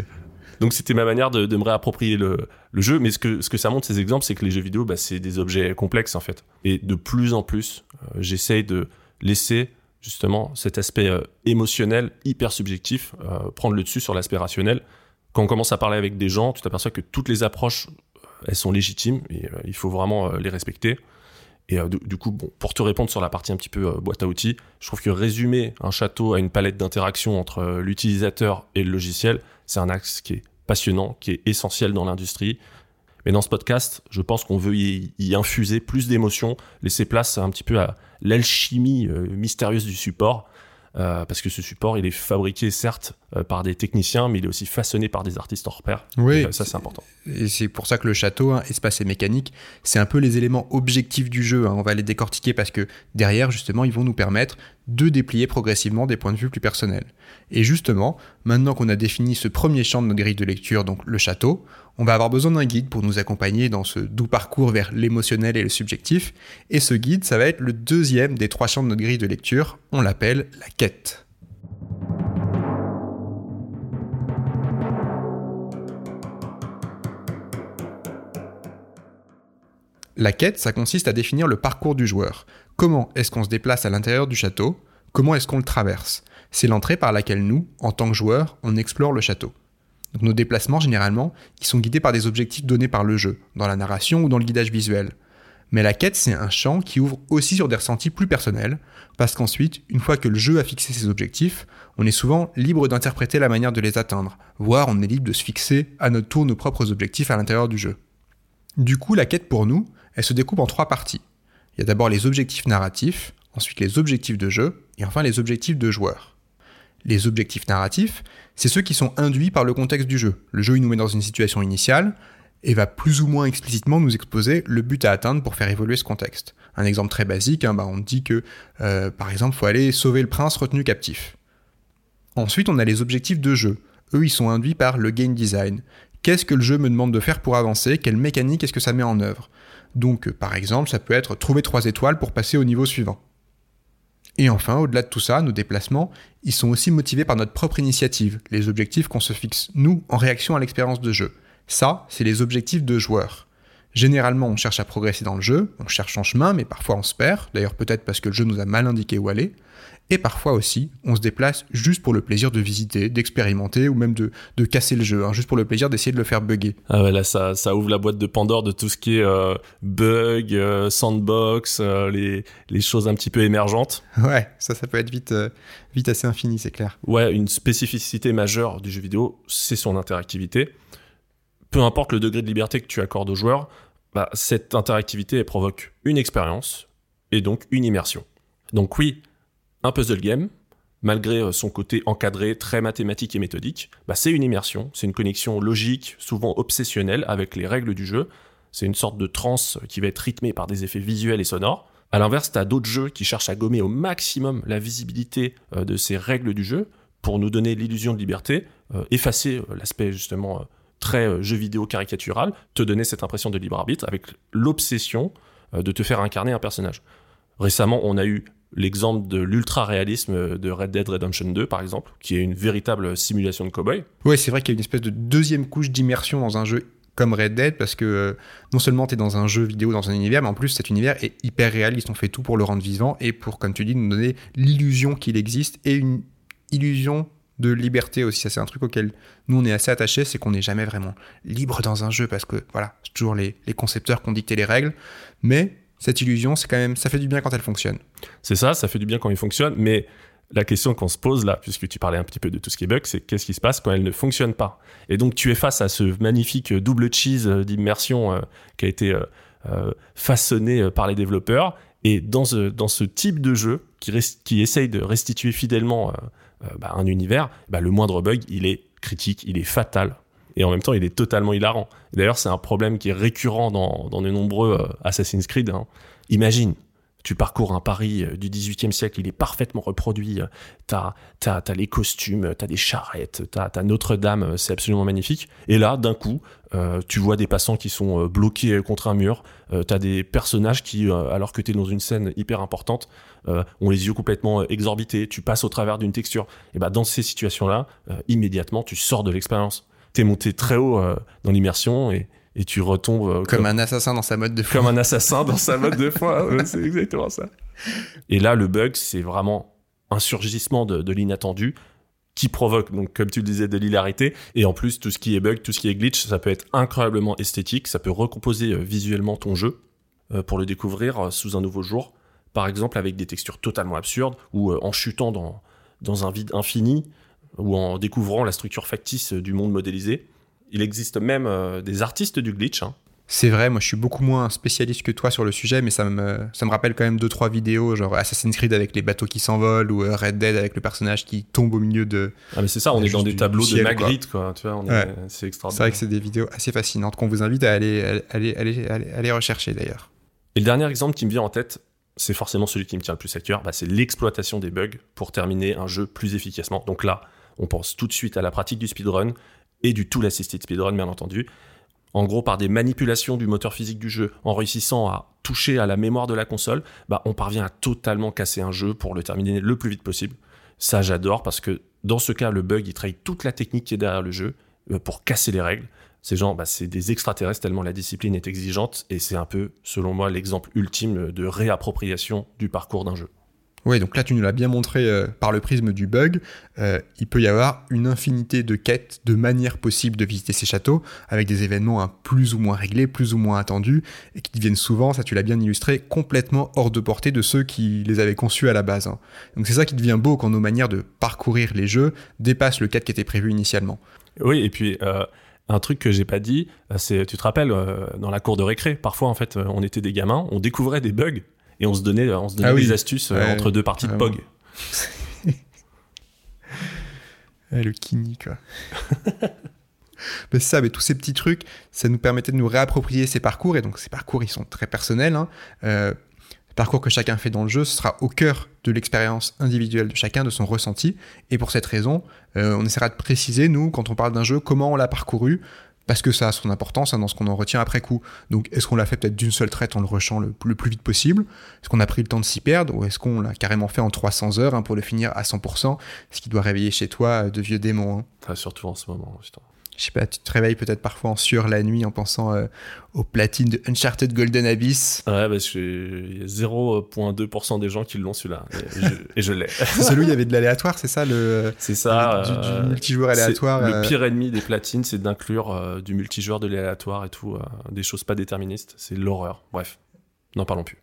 Donc c'était ma manière de, de me réapproprier le, jeu. Mais ce que, ce que ça montre, ces exemples, c'est que les jeux vidéo, bah, c'est des objets complexes en fait. Et de plus en plus, euh, j'essaye de laisser justement cet aspect euh, émotionnel, hyper subjectif, euh, prendre le dessus sur l'aspect rationnel. Quand on commence à parler avec des gens, tu t'aperçois que toutes les approches, elles sont légitimes et il faut vraiment les respecter. Et du, coup, bon, pour te répondre sur la partie un petit peu boîte à outils, je trouve que résumer un château à une palette d'interaction entre l'utilisateur et le logiciel, c'est un axe qui est passionnant, qui est essentiel dans l'industrie. Mais dans ce podcast, je pense qu'on veut y, infuser plus d'émotions, laisser place un petit peu à l'alchimie euh, mystérieuse du support. Euh, parce que ce support, il est fabriqué certes euh, par des techniciens, mais il est aussi façonné par des artistes hors pair. Oui, Et ça c'est important. Et c'est pour ça que le château, hein, espace et mécanique, c'est un peu les éléments objectifs du jeu. Hein. On va les décortiquer parce que derrière, justement, ils vont nous permettre de déplier progressivement des points de vue plus personnels. Et justement, maintenant qu'on a défini ce premier champ de notre grille de lecture, donc le château, on va avoir besoin d'un guide pour nous accompagner dans ce doux parcours vers l'émotionnel et le subjectif. Et ce guide, ça va être le deuxième des trois champs de notre grille de lecture. On l'appelle la quête. La quête, ça consiste à définir le parcours du joueur. Comment est-ce qu'on se déplace à l'intérieur du château? Comment est-ce qu'on le traverse? C'est l'entrée par laquelle nous, en tant que joueurs, on explore le château. Donc nos déplacements, généralement, ils sont guidés par des objectifs donnés par le jeu, dans la narration ou dans le guidage visuel. Mais la quête, c'est un champ qui ouvre aussi sur des ressentis plus personnels, parce qu'ensuite, une fois que le jeu a fixé ses objectifs, on est souvent libre d'interpréter la manière de les atteindre, voire on est libre de se fixer à notre tour nos propres objectifs à l'intérieur du jeu. Du coup, la quête pour nous, elle se découpe en trois parties. Il y a d'abord les objectifs narratifs, ensuite les objectifs de jeu, et enfin les objectifs de joueur. Les objectifs narratifs, c'est ceux qui sont induits par le contexte du jeu. Le jeu il nous met dans une situation initiale et va plus ou moins explicitement nous exposer le but à atteindre pour faire évoluer ce contexte. Un exemple très basique, hein, bah on dit que euh, par exemple il faut aller sauver le prince retenu captif. Ensuite on a les objectifs de jeu. Eux ils sont induits par le game design. Qu'est-ce que le jeu me demande de faire pour avancer? Quelle mécanique est-ce que ça met en œuvre? Donc par exemple ça peut être trouver trois étoiles pour passer au niveau suivant. Et enfin, au-delà de tout ça, nos déplacements, ils sont aussi motivés par notre propre initiative, les objectifs qu'on se fixe, nous, en réaction à l'expérience de jeu. Ça, c'est les objectifs de joueur. Généralement, on cherche à progresser dans le jeu, on cherche en chemin, mais parfois on se perd, d'ailleurs peut-être parce que le jeu nous a mal indiqué où aller, et parfois aussi, on se déplace juste pour le plaisir de visiter, d'expérimenter, ou même de, de casser le jeu, hein, juste pour le plaisir d'essayer de le faire bugger. Ah ouais, là, ça, ça ouvre la boîte de Pandore de tout ce qui est euh, bug, euh, sandbox, euh, les, les choses un petit peu émergentes. [laughs] Ouais, ça, ça peut être vite, euh, vite assez infini, c'est clair. Ouais, une spécificité majeure du jeu vidéo, c'est son interactivité. Peu importe le degré de liberté que tu accordes aux joueurs, bah, cette interactivité elle provoque une expérience et donc une immersion. Donc oui, un puzzle game, malgré son côté encadré, très mathématique et méthodique, bah, c'est une immersion, c'est une connexion logique, souvent obsessionnelle avec les règles du jeu. C'est une sorte de transe qui va être rythmée par des effets visuels et sonores. À l'inverse, tu as d'autres jeux qui cherchent à gommer au maximum la visibilité de ces règles du jeu pour nous donner l'illusion de liberté, effacer l'aspect justement très jeu vidéo caricatural, te donner cette impression de libre arbitre avec l'obsession de te faire incarner un personnage. Récemment, on a eu l'exemple de l'ultra-réalisme de Red Dead Redemption 2, par exemple, qui est une véritable simulation de cowboy. Ouais, c'est vrai qu'il y a une espèce de deuxième couche d'immersion dans un jeu comme Red Dead, parce que euh, non seulement tu es dans un jeu vidéo, dans un univers, mais en plus cet univers est hyper réaliste. On fait tout pour le rendre vivant et pour, comme tu dis, nous donner l'illusion qu'il existe et une illusion de liberté aussi. Ça, c'est un truc auquel nous, on est assez attachés, c'est qu'on n'est jamais vraiment libre dans un jeu, parce que voilà, c'est toujours les, les concepteurs qui ont dicté les règles. Mais cette illusion, c'est quand même, ça fait du bien quand elle fonctionne. C'est ça, ça fait du bien quand il fonctionne, mais la question qu'on se pose là, puisque tu parlais un petit peu de tout ce qui est bug, c'est qu'est-ce qui se passe quand elle ne fonctionne pas? Et donc tu es face à ce magnifique double cheese d'immersion euh, qui a été euh, euh, façonné par les développeurs, et dans ce, dans ce type de jeu qui, qui essaye de restituer fidèlement bah, un univers, bah, le moindre bug, il est critique, il est fatal et en même temps il est totalement hilarant. D'ailleurs c'est un problème qui est récurrent dans, dans de nombreux Assassin's Creed. Hein. Imagine, tu parcours un Paris euh, du 18e siècle, il est parfaitement reproduit, t'as as, les costumes, t'as des charrettes, t'as as, Notre-Dame, c'est absolument magnifique. Et là, d'un coup, euh, tu vois des passants qui sont bloqués contre un mur, t'as des personnages qui, alors que t'es dans une scène hyper importante, ont les yeux complètement exorbités, tu passes au travers d'une texture. Et bah dans ces situations-là, immédiatement, tu sors de l'expérience t'es monté très haut euh, dans l'immersion et, et, tu retombes. Euh, comme, un assassin dans sa mode de foi. Comme un assassin dans sa mode de foi, [laughs] c'est exactement ça. Et là, le bug, c'est vraiment un surgissement de, de l'inattendu qui provoque, donc comme tu le disais, de l'hilarité. Et en plus, tout ce qui est bug, tout ce qui est glitch, ça peut être incroyablement esthétique, ça peut recomposer euh, visuellement ton jeu pour le découvrir sous un nouveau jour. Par exemple, avec des textures totalement absurdes ou en chutant dans, dans un vide infini ou en découvrant la structure factice du monde modélisé. Il existe même euh, des artistes du glitch. Hein. C'est vrai, moi je suis beaucoup moins spécialiste que toi sur le sujet, mais ça me, ça me rappelle quand même deux trois vidéos, genre Assassin's Creed avec les bateaux qui s'envolent ou euh, Red Dead avec le personnage qui tombe au milieu de. Ah mais c'est ça, on est dans des tableaux de Magritte quoi. Tu vois, c'est extraordinaire. C'est vrai que c'est des vidéos assez fascinantes qu'on vous invite à aller, aller, aller, aller, rechercher d'ailleurs. Et le dernier exemple qui me vient en tête, c'est forcément celui qui me tient le plus à cœur, bah, c'est l'exploitation des bugs pour terminer un jeu plus efficacement. Donc là, on pense tout de suite à la pratique du speedrun et du tool assisted speedrun, bien entendu. En gros, par des manipulations du moteur physique du jeu, en réussissant à toucher à la mémoire de la console, bah, on parvient à totalement casser un jeu pour le terminer le plus vite possible. Ça, j'adore parce que dans ce cas, le bug, il trahit toute la technique qui est derrière le jeu euh, pour casser les règles. Ces gens, bah, c'est des extraterrestres tellement la discipline est exigeante et c'est un peu, selon moi, l'exemple ultime de réappropriation du parcours d'un jeu. Oui, donc là tu nous l'as bien montré euh, par le prisme du bug. Euh, il peut y avoir une infinité de quêtes, de manières possibles de visiter ces châteaux, avec des événements hein, plus ou moins réglés, plus ou moins attendus, et qui deviennent souvent, ça tu l'as bien illustré, complètement hors de portée de ceux qui les avaient conçus à la base. Hein. Donc c'est ça qui devient beau quand nos manières de parcourir les jeux dépassent le cadre qui était prévu initialement. Oui, et puis euh, un truc que j'ai pas dit, c'est, tu te rappelles, dans la cour de récré, parfois en fait, on était des gamins, on découvrait des bugs et on se donnait, on se donnait ah des astuces euh, entre deux parties de POG. [laughs] le kini, quoi. [laughs] mais ça, mais tous ces petits trucs, ça nous permettait de nous réapproprier ces parcours, et donc ces parcours, ils sont très personnels. Hein. Euh, parcours que chacun fait dans le jeu, ce sera au cœur de l'expérience individuelle de chacun, de son ressenti, et pour cette raison, euh, on essaiera de préciser, nous, quand on parle d'un jeu, comment on l'a parcouru, parce que ça a son importance hein, dans ce qu'on en retient après coup. Donc, est-ce qu'on l'a fait peut-être d'une seule traite en le rushant le, plus vite possible? Est-ce qu'on a pris le temps de s'y perdre? Ou est-ce qu'on l'a carrément fait en 300 heures hein, pour le finir à 100% Ce qui doit réveiller chez toi de vieux démons. Hein. Surtout en ce moment, je sais pas, tu te réveilles peut-être parfois en sueur la nuit en pensant euh, aux platines de Uncharted Golden Abyss. Ouais, parce qu'il y a 0,2% des gens qui l'ont celui-là. Et je, l'ai. [laughs] celui où il y avait de l'aléatoire, c'est ça le C'est ça. du, euh, multijoueur aléatoire. Le euh. pire ennemi des platines, c'est d'inclure du multijoueur, de l'aléatoire et tout, des choses pas déterministes. C'est l'horreur. Bref, n'en parlons plus.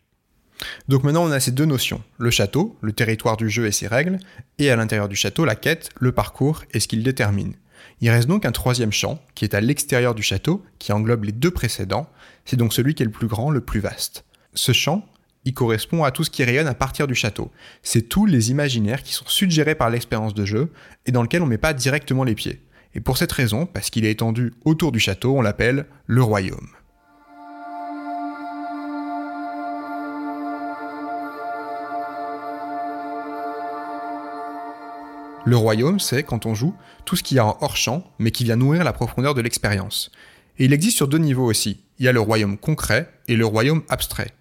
Donc maintenant on a ces deux notions, le château, le territoire du jeu et ses règles, et à l'intérieur du château la quête, le parcours et ce qu'il détermine. Il reste donc un troisième champ, qui est à l'extérieur du château, qui englobe les deux précédents, c'est donc celui qui est le plus grand, le plus vaste. Ce champ, Il correspond à tout ce qui rayonne à partir du château. C'est tous les imaginaires qui sont suggérés par l'expérience de jeu et dans lequel on ne met pas directement les pieds. Et pour cette raison, parce qu'il est étendu autour du château, on l'appelle le royaume. Le royaume, c'est, quand on joue, tout ce qu'il y a en hors-champ, mais qui vient nourrir la profondeur de l'expérience. Et il existe sur deux niveaux aussi. Il y a le royaume concret et le royaume abstrait.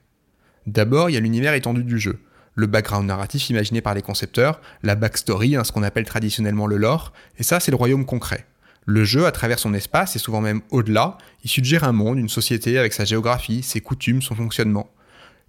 D'abord, il y a l'univers étendu du jeu, le background narratif imaginé par les concepteurs, la backstory, hein, ce qu'on appelle traditionnellement le lore, et ça c'est le royaume concret. Le jeu, à travers son espace, et souvent même au-delà, il suggère un monde, une société avec sa géographie, ses coutumes, son fonctionnement.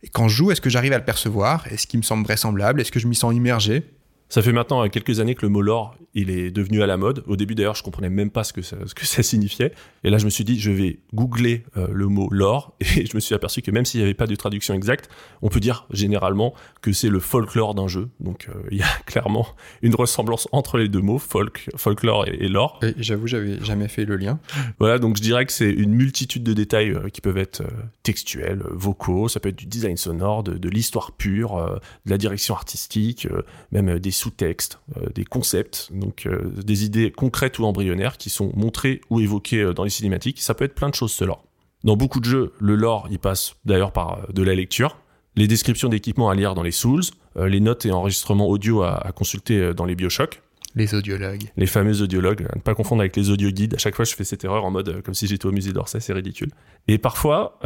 Et quand je joue, est-ce que j'arrive à le percevoir? Est-ce qu'il me semble vraisemblable? Est-ce que je m'y sens immergé? Ça fait maintenant quelques années que le mot lore, il est devenu à la mode. Au début d'ailleurs, je comprenais même pas ce que ça, ce que ça signifiait. Et là, je me suis dit, je vais googler euh, le mot lore. [laughs] Et je me suis aperçu que même s'il n'y avait pas de traduction exacte, on peut dire généralement que c'est le folklore d'un jeu. Donc euh, il y a [laughs] clairement une ressemblance entre les deux mots, folk, folklore et, lore. Et j'avoue, j'avais jamais fait le lien. Voilà, donc je dirais que c'est une multitude de détails qui peuvent être textuels, vocaux, ça peut être du design sonore, de, de l'histoire pure, de la direction artistique, même des sous-textes, euh, des concepts, donc euh, des idées concrètes ou embryonnaires qui sont montrées ou évoquées euh, dans les cinématiques. Ça peut être plein de choses, ce lore. Dans beaucoup de jeux, le lore, il passe d'ailleurs par de la lecture, les descriptions d'équipements à lire dans les Souls, les notes et enregistrements audio à, consulter dans les Bioshock. Les audiologues. Les fameux audiologues, à ne pas confondre avec les audio guides. À chaque fois, je fais cette erreur en mode comme si j'étais au musée d'Orsay, c'est ridicule. Et parfois,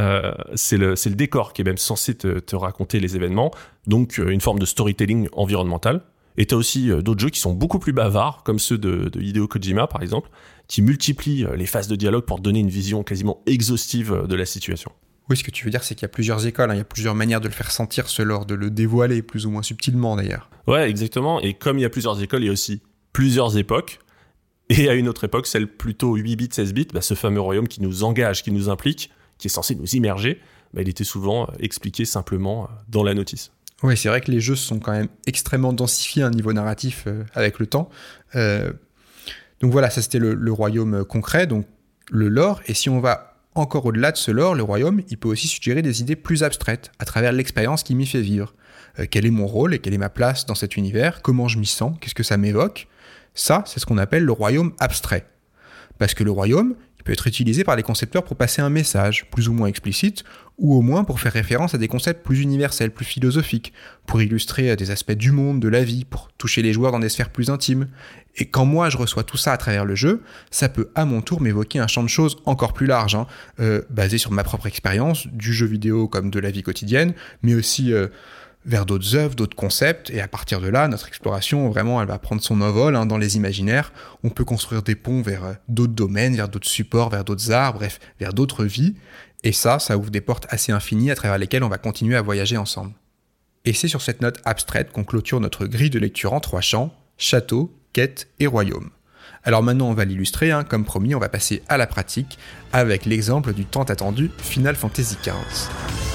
c'est le, le, décor qui est même censé te, te raconter les événements, donc une forme de storytelling environnemental. Et t'as aussi euh, d'autres jeux qui sont beaucoup plus bavards, comme ceux de, Hideo Kojima par exemple, qui multiplient euh, les phases de dialogue pour donner une vision quasiment exhaustive euh, de la situation. Oui, ce que tu veux dire, c'est qu'il y a plusieurs écoles, hein. il y a plusieurs manières de le faire sentir, ce lore, de le dévoiler plus ou moins subtilement d'ailleurs. Ouais, exactement. Et comme il y a plusieurs écoles, il y a aussi plusieurs époques. Et à une autre époque, celle plutôt 8 bits, 16 bits, bah, ce fameux royaume qui nous engage, qui nous implique, qui est censé nous immerger, bah, il était souvent expliqué simplement dans la notice. Oui, c'est vrai que les jeux sont quand même extrêmement densifiés à un niveau narratif euh, avec le temps. Euh, donc voilà, ça c'était le, royaume concret, donc le lore. Et si on va encore au-delà de ce lore, le royaume, il peut aussi suggérer des idées plus abstraites à travers l'expérience qui m'y fait vivre. Euh, quel est mon rôle et quelle est ma place dans cet univers? Comment je m'y sens? Qu'est-ce que ça m'évoque? Ça, c'est ce qu'on appelle le royaume abstrait. Parce que le royaume, peut être utilisé par les concepteurs pour passer un message, plus ou moins explicite, ou au moins pour faire référence à des concepts plus universels, plus philosophiques, pour illustrer des aspects du monde, de la vie, pour toucher les joueurs dans des sphères plus intimes. Et quand moi je reçois tout ça à travers le jeu, ça peut à mon tour m'évoquer un champ de choses encore plus large, hein, euh, basé sur ma propre expérience, du jeu vidéo comme de la vie quotidienne, mais aussi... Euh, vers d'autres œuvres, d'autres concepts, et à partir de là, notre exploration, vraiment, elle va prendre son envol hein, dans les imaginaires. On peut construire des ponts vers euh, d'autres domaines, vers d'autres supports, vers d'autres arts, bref, vers d'autres vies, et ça, ça ouvre des portes assez infinies à travers lesquelles on va continuer à voyager ensemble. Et c'est sur cette note abstraite qu'on clôture notre grille de lecture en trois champs, château, quête et royaume. Alors maintenant on va l'illustrer, hein. comme promis, on va passer à la pratique avec l'exemple du tant attendu Final Fantasy XV.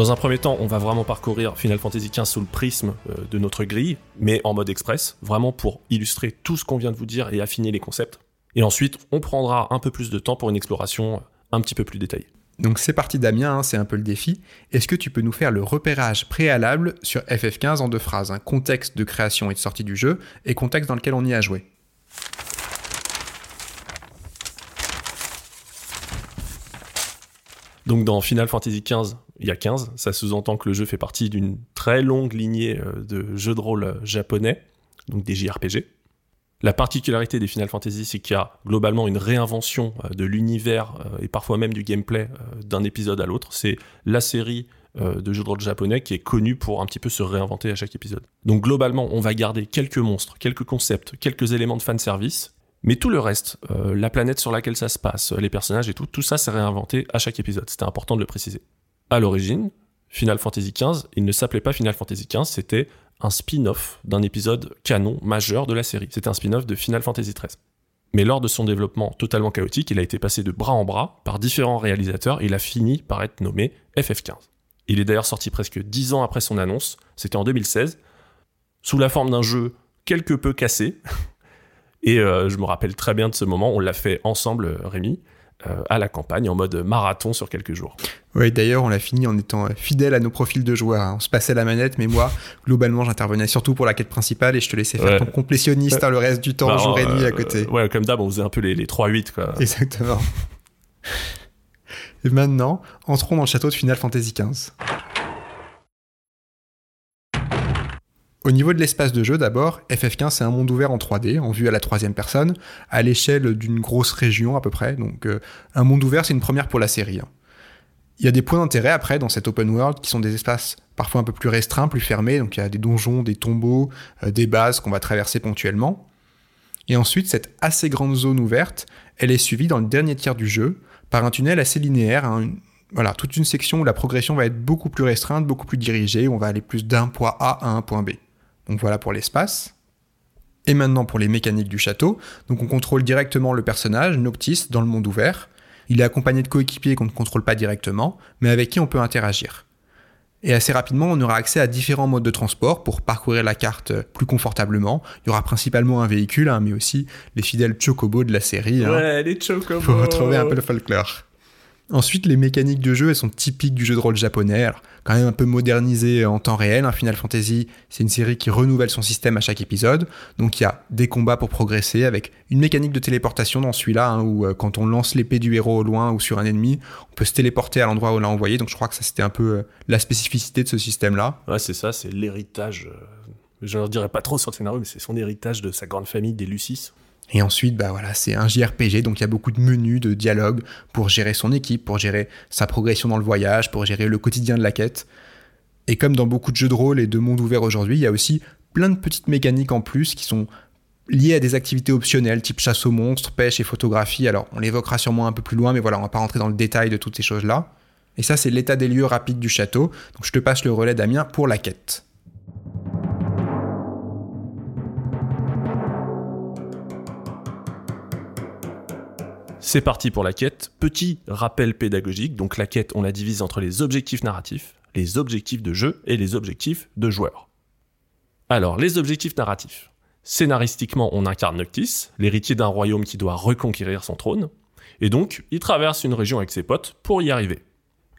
Dans un premier temps, on va vraiment parcourir Final Fantasy XV sous le prisme euh, de notre grille, mais en mode express, vraiment pour illustrer tout ce qu'on vient de vous dire et affiner les concepts. Et ensuite, on prendra un peu plus de temps pour une exploration un petit peu plus détaillée. Donc c'est parti Damien, hein, c'est un peu le défi. Est-ce que tu peux nous faire le repérage préalable sur FF15 en deux phrases, un contexte de création et de sortie du jeu et contexte dans lequel on y a joué? Donc dans Final Fantasy XV, il y a 15, ça sous-entend que le jeu fait partie d'une très longue lignée euh, de jeux de rôle japonais, donc des JRPG. La particularité des Final Fantasy, c'est qu'il y a globalement une réinvention euh, de l'univers euh, et parfois même du gameplay d'un épisode à l'autre. C'est la série de jeux de rôle japonais qui est connue pour un petit peu se réinventer à chaque épisode. Donc globalement, on va garder quelques monstres, quelques concepts, quelques éléments de fanservice, mais tout le reste, euh, la planète sur laquelle ça se passe, les personnages et tout, tout ça s'est réinventé à chaque épisode. C'était important de le préciser. À l'origine, Final Fantasy XV, il ne s'appelait pas Final Fantasy XV, c'était un spin-off d'un épisode canon majeur de la série. C'était un spin-off de Final Fantasy XIII. Mais lors de son développement totalement chaotique, il a été passé de bras en bras par différents réalisateurs et il a fini par être nommé FF15. Il est d'ailleurs sorti presque dix ans après son annonce, c'était en 2016, sous la forme d'un jeu quelque peu cassé. [laughs] Et euh, je me rappelle très bien de ce moment, on l'a fait ensemble, Rémi. Euh, à la campagne en mode marathon sur quelques jours. Oui, d'ailleurs, on l'a fini en étant fidèle à nos profils de joueurs. Hein. On se passait la manette, mais moi, [laughs] globalement, j'intervenais surtout pour la quête principale et je te laissais faire ton complétionniste hein, le reste du temps, bah, jour et nuit à côté. Euh, ouais, comme d'hab, on faisait un peu les, les 3-8, quoi. Exactement. [laughs] et maintenant, entrons dans le château de Final Fantasy XV. Au niveau de l'espace de jeu, d'abord, FF15 c'est un monde ouvert en 3D, en vue à la troisième personne, à l'échelle d'une grosse région à peu près. Donc, euh, un monde ouvert, c'est une première pour la série. Hein. Il y a des points d'intérêt après dans cet open world qui sont des espaces parfois un peu plus restreints, plus fermés. Donc, il y a des donjons, des tombeaux, euh, des bases qu'on va traverser ponctuellement. Et ensuite, cette assez grande zone ouverte, elle est suivie dans le dernier tiers du jeu par un tunnel assez linéaire, hein, voilà, toute une section où la progression va être beaucoup plus restreinte, beaucoup plus dirigée, où on va aller plus d'un point A à un point B. Donc voilà pour l'espace. Et maintenant pour les mécaniques du château. Donc on contrôle directement le personnage, Noctis, dans le monde ouvert. Il est accompagné de coéquipiers qu'on ne contrôle pas directement, mais avec qui on peut interagir. Et assez rapidement, on aura accès à différents modes de transport pour parcourir la carte plus confortablement. Il y aura principalement un véhicule, hein, mais aussi les fidèles chocobos de la série. Hein. Ouais, les chocobos Faut retrouver un peu le folklore. Ensuite, les mécaniques de jeu, elles sont typiques du jeu de rôle japonais, quand même un peu modernisé en temps réel. Un Final Fantasy, c'est une série qui renouvelle son système à chaque épisode. Donc il y a des combats pour progresser, avec une mécanique de téléportation dans celui-là, hein, où euh, quand on lance l'épée du héros au loin ou sur un ennemi, on peut se téléporter à l'endroit où on l'a envoyé. Donc je crois que ça c'était un peu euh, la spécificité de ce système-là. Ouais, c'est ça, c'est l'héritage. Euh, je ne dirais pas trop sur le scénario, mais c'est son héritage de sa grande famille des Lucis. Et ensuite, bah c'est un JRPG, donc il y a beaucoup de menus, de dialogues pour gérer son équipe, pour gérer sa progression dans le voyage, pour gérer le quotidien de la quête. Et comme dans beaucoup de jeux de rôle et de monde ouvert aujourd'hui, il y a aussi plein de petites mécaniques en plus qui sont liées à des activités optionnelles, type chasse aux monstres, pêche et photographie. Alors, on l'évoquera sûrement un peu plus loin, mais voilà, on va pas rentrer dans le détail de toutes ces choses-là. Et ça, c'est l'état des lieux rapide du château. Donc, je te passe le relais, Damien, pour la quête. C'est parti pour la quête. Petit rappel pédagogique, donc la quête, on la divise entre les objectifs narratifs, les objectifs de jeu et les objectifs de joueur. Alors, les objectifs narratifs. Scénaristiquement, on incarne Noctis, l'héritier d'un royaume qui doit reconquérir son trône, et donc il traverse une région avec ses potes pour y arriver.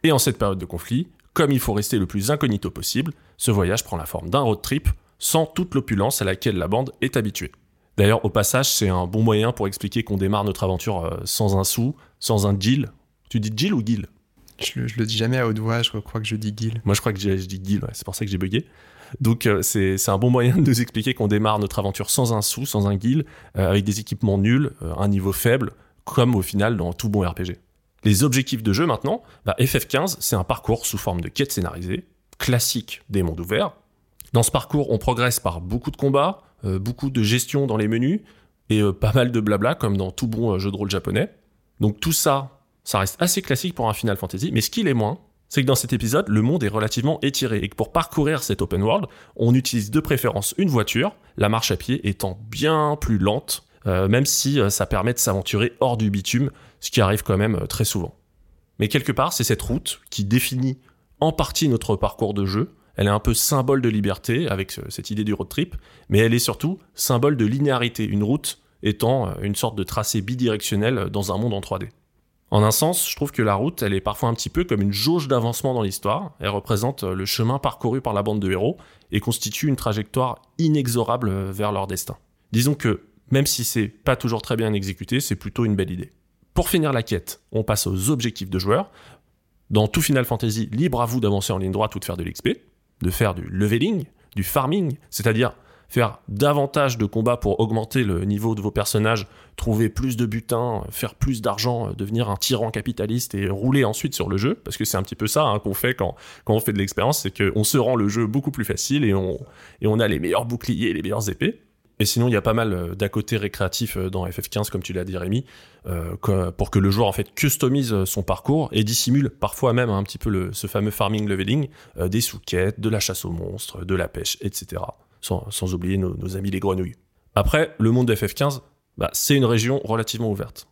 Et en cette période de conflit, comme il faut rester le plus incognito possible, ce voyage prend la forme d'un road trip sans toute l'opulence à laquelle la bande est habituée. D'ailleurs, au passage, c'est un bon moyen pour expliquer qu'on démarre notre aventure euh, sans un sou, sans un deal. Tu dis deal ou deal je le, le dis jamais à haute voix, je crois que je dis deal. Moi, je crois que je, dis deal, c'est pour ça que j'ai bugué. Donc, euh, c'est un bon moyen de nous expliquer qu'on démarre notre aventure sans un sou, sans un guild, euh, avec des équipements nuls, un niveau faible, comme au final dans tout bon RPG. Les objectifs de jeu maintenant, bah, FF15, c'est un parcours sous forme de quête scénarisée, classique des mondes ouverts. Dans ce parcours, on progresse par beaucoup de combats, beaucoup de gestion dans les menus et euh, pas mal de blabla comme dans tout bon euh, jeu de rôle japonais. Donc tout ça, ça reste assez classique pour un Final Fantasy, mais ce qui l'est moins, c'est que dans cet épisode, le monde est relativement étiré et que pour parcourir cet open world, on utilise de préférence une voiture, la marche à pied étant bien plus lente, même si ça permet de s'aventurer hors du bitume, ce qui arrive quand même très souvent. Mais quelque part, c'est cette route qui définit en partie notre parcours de jeu, elle est un peu symbole de liberté avec cette idée du road trip, mais elle est surtout symbole de linéarité, une route étant euh, une sorte de tracé bidirectionnel dans un monde en 3D. En un sens, je trouve que la route, elle est parfois un petit peu comme une jauge d'avancement dans l'histoire. Elle représente euh, le chemin parcouru par la bande de héros et constitue une trajectoire inexorable euh, vers leur destin. Disons que, même si c'est pas toujours très bien exécuté, c'est plutôt une belle idée. Pour finir la quête, on passe aux objectifs de joueur. Dans tout Final Fantasy, libre à vous d'avancer en ligne droite ou de faire de l'XP de faire du leveling, du farming, c'est-à-dire faire davantage de combats pour augmenter le niveau de vos personnages, trouver plus de butin, faire plus d'argent, euh, devenir un tyran capitaliste et rouler ensuite sur le jeu, parce que c'est un petit peu ça hein, qu'on fait quand, quand on fait de l'expérience, c'est qu'on se rend le jeu beaucoup plus facile et on, et on a les meilleurs boucliers, les meilleures épées. Et sinon, il y a pas mal d'à côté récréatifs dans FF15, comme tu l'as dit Rémi, pour que le joueur en fait customise son parcours et dissimule parfois même un petit peu ce fameux farming leveling, des sous-quêtes, de la chasse aux monstres, de la pêche, etc. Sans, oublier nos, amis les grenouilles. Après, le monde de FF15, bah, c'est une région relativement ouverte.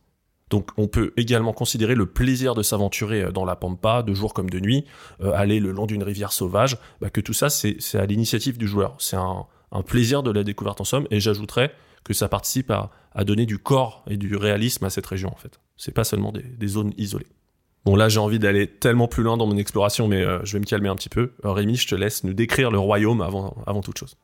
Donc on peut également considérer le plaisir de s'aventurer euh, dans la pampa, de jour comme de nuit, euh, aller le long d'une rivière sauvage, bah, que tout ça c'est à l'initiative du joueur. C'est un, plaisir de la découverte en somme, et j'ajouterais que ça participe à, donner du corps et du réalisme à cette région en fait. C'est pas seulement des, zones isolées. Bon là j'ai envie d'aller tellement plus loin dans mon exploration, mais euh, je vais me calmer un petit peu. Rémi, je te laisse nous décrire le royaume avant, avant toute chose.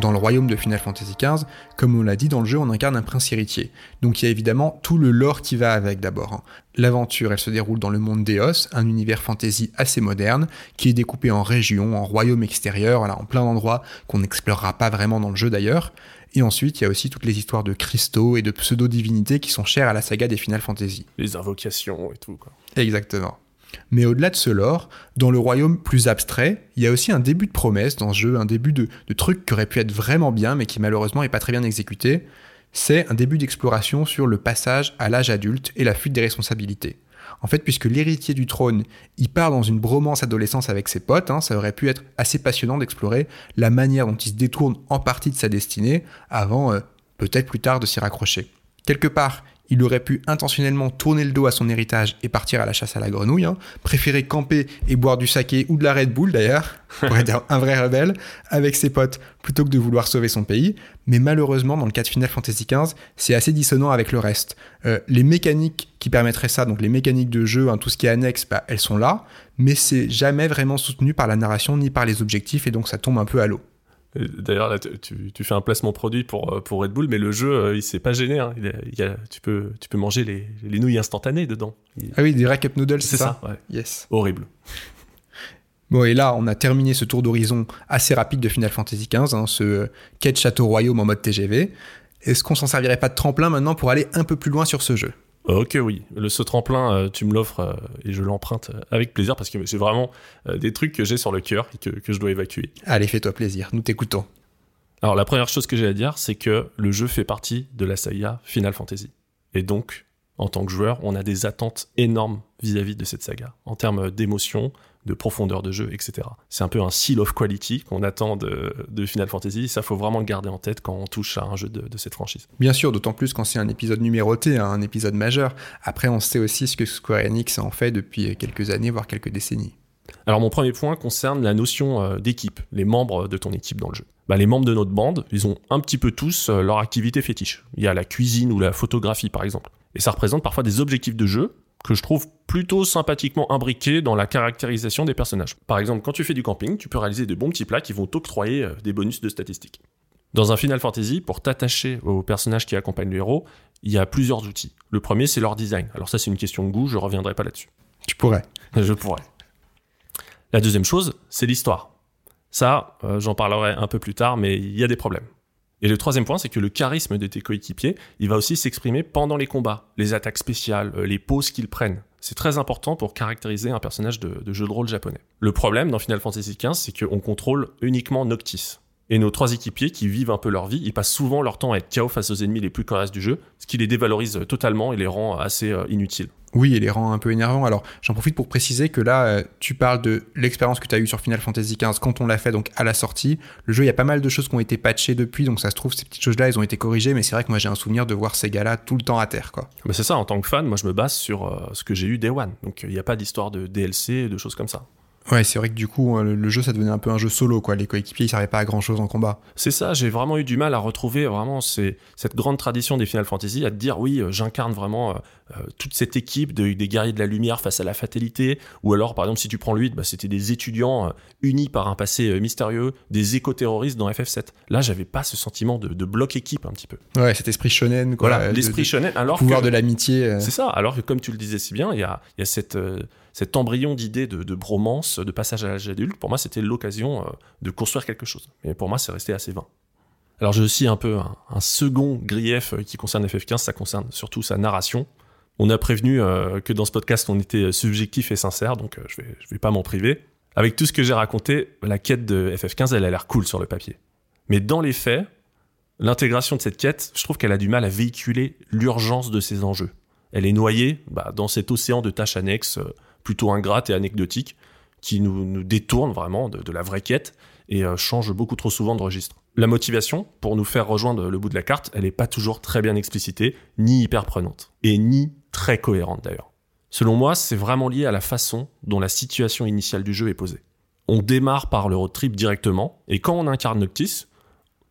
Dans le royaume de Final Fantasy XV, comme on l'a dit dans le jeu, on incarne un prince héritier. Donc il y a évidemment tout le lore qui va avec d'abord. Hein. L'aventure, elle se déroule dans le monde d'Eos, un univers fantasy assez moderne, qui est découpé en régions, en royaumes extérieurs, en plein d'endroits qu'on n'explorera pas vraiment dans le jeu d'ailleurs. Et ensuite, il y a aussi toutes les histoires de cristaux et de pseudo-divinités qui sont chères à la saga des Final Fantasy. Les invocations et tout, quoi. Exactement. Mais au-delà de ce lore, dans le royaume plus abstrait, il y a aussi un début de promesse dans ce jeu, un début de, truc qui aurait pu être vraiment bien, mais qui malheureusement n'est pas très bien exécuté. C'est un début d'exploration sur le passage à l'âge adulte et la fuite des responsabilités. En fait, puisque l'héritier du trône, il part dans une bromance adolescence avec ses potes, hein, ça aurait pu être assez passionnant d'explorer la manière dont il se détourne en partie de sa destinée avant, euh, peut-être plus tard, de s'y raccrocher. Quelque part, il aurait pu intentionnellement tourner le dos à son héritage et partir à la chasse à la grenouille, hein. préférer camper et boire du saké ou de la Red Bull d'ailleurs, [laughs] pour être un vrai rebelle, avec ses potes plutôt que de vouloir sauver son pays. Mais malheureusement, dans le cas de Final Fantasy XV, c'est assez dissonant avec le reste. Euh, les mécaniques qui permettraient ça, donc les mécaniques de jeu, hein, tout ce qui est annexe, bah, elles sont là, mais c'est jamais vraiment soutenu par la narration ni par les objectifs et donc ça tombe un peu à l'eau. D'ailleurs, là, tu, tu, fais un placement produit pour, euh, pour Red Bull, mais le jeu, euh, il s'est pas gêné. Hein. Il, y a, tu, peux, tu peux manger les, les nouilles instantanées dedans. Ah oui, des rack up noodles, c'est ça, ouais. Yes. Horrible. Bon, et là, on a terminé ce tour d'horizon assez rapide de Final Fantasy XV, hein, ce quai château royaume en mode TGV. Est-ce qu'on s'en servirait pas de tremplin maintenant pour aller un peu plus loin sur ce jeu? Ok, oui. Le saut tremplin, euh, tu me l'offres euh, et je l'emprunte euh, avec plaisir parce que c'est vraiment des trucs que j'ai sur le cœur et que, que, je dois évacuer. Allez, fais-toi plaisir, nous t'écoutons. Alors, la première chose que j'ai à dire, c'est que le jeu fait partie de la saga Final Fantasy. Et donc, en tant que joueur, on a des attentes énormes vis-à-vis -vis de cette saga, en termes d'émotion, de profondeur de jeu, etc. C'est un peu un seal of quality qu'on attend de, Final Fantasy. Ça, faut vraiment le garder en tête quand on touche à un jeu de, cette franchise. Bien sûr, d'autant plus quand c'est un épisode numéroté, hein, un épisode majeur. Après, on sait aussi ce que Square Enix en fait depuis quelques années, voire quelques décennies. Alors, mon premier point concerne la notion euh, d'équipe, les membres de ton équipe dans le jeu. Bah, les membres de notre bande, ils ont un petit peu tous euh, leur activité fétiche. Il y a la cuisine ou la photographie, par exemple. Et ça représente parfois des objectifs de jeu que je trouve plutôt sympathiquement imbriqués dans la caractérisation des personnages. Par exemple, quand tu fais du camping, tu peux réaliser de bons petits plats qui vont t'octroyer euh, des bonus de statistiques. Dans un Final Fantasy, pour t'attacher aux personnages qui accompagnent le héros, il y a plusieurs outils. Le premier, c'est leur design. Alors ça, c'est une question de goût, je reviendrai pas là-dessus. Tu pourrais. [laughs] Je pourrais. La deuxième chose, c'est l'histoire. Ça, euh, j'en parlerai un peu plus tard, mais il y a des problèmes. Et le troisième point, c'est que le charisme de tes coéquipiers, il va aussi s'exprimer pendant les combats, les attaques spéciales, euh, les poses qu'ils prennent. C'est très important pour caractériser un personnage de, jeu de rôle japonais. Le problème dans Final Fantasy XV, c'est qu'on contrôle uniquement Noctis. Et nos trois équipiers qui vivent un peu leur vie, ils passent souvent leur temps à être KO face aux ennemis les plus coriaces du jeu, ce qui les dévalorise totalement et les rend assez euh, inutiles. Oui, et les rend un peu énervants. Alors, j'en profite pour préciser que là, euh, tu parles de l'expérience que tu as eue sur Final Fantasy XV quand on l'a fait donc à la sortie. Le jeu, il y a pas mal de choses qui ont été patchées depuis, donc ça se trouve, ces petites choses-là, elles ont été corrigées, mais c'est vrai que moi, j'ai un souvenir de voir ces gars-là tout le temps à terre, quoi. Mais c'est ça, en tant que fan, moi, je me base sur euh, ce que j'ai eu Day One. Donc, il n'y a pas d'histoire de DLC, de choses comme ça. Ouais, c'est vrai que du coup, euh, le, jeu, ça devenait un peu un jeu solo, quoi. Les coéquipiers, ils servaient pas à grand chose en combat. C'est ça, j'ai vraiment eu du mal à retrouver vraiment cette grande tradition des Final Fantasy, à te dire, oui, euh, j'incarne vraiment euh, toute cette équipe de, des guerriers de la lumière face à la fatalité. Ou alors, par exemple, si tu prends le 8, bah, c'était des étudiants unis par un passé mystérieux, des éco-terroristes dans FF7. Là, j'avais pas ce sentiment de, bloc équipe un petit peu. Ouais, cet esprit shonen, quoi. Voilà, l'esprit shonen. Alors pouvoir de l'amitié. C'est ça, alors que comme tu le disais si bien, il y a, y a cette cet embryon d'idée de, bromance, de passage à l'âge adulte, pour moi, c'était l'occasion euh, de construire quelque chose. Mais pour moi, c'est resté assez vain. Alors, j'ai aussi un peu un, second grief euh, qui concerne FF15, ça concerne surtout sa narration. On a prévenu euh, que dans ce podcast, on était subjectif et sincère, donc je vais, je vais pas m'en priver. Avec tout ce que j'ai raconté, la quête de FF15, elle a l'air cool sur le papier. Mais dans les faits, l'intégration de cette quête, je trouve qu'elle a du mal à véhiculer l'urgence de ces enjeux. Elle est noyée bah, dans cet océan de tâches annexes plutôt ingrates et anecdotiques qui nous, nous détournent vraiment de, la vraie quête et euh, changent beaucoup trop souvent de registre. La motivation pour nous faire rejoindre le bout de la carte, elle n'est pas toujours très bien explicitée, ni hyper prenante, et ni très cohérente d'ailleurs. Selon moi, c'est vraiment lié à la façon dont la situation initiale du jeu est posée. On démarre par le road trip directement, et quand on incarne Noctis,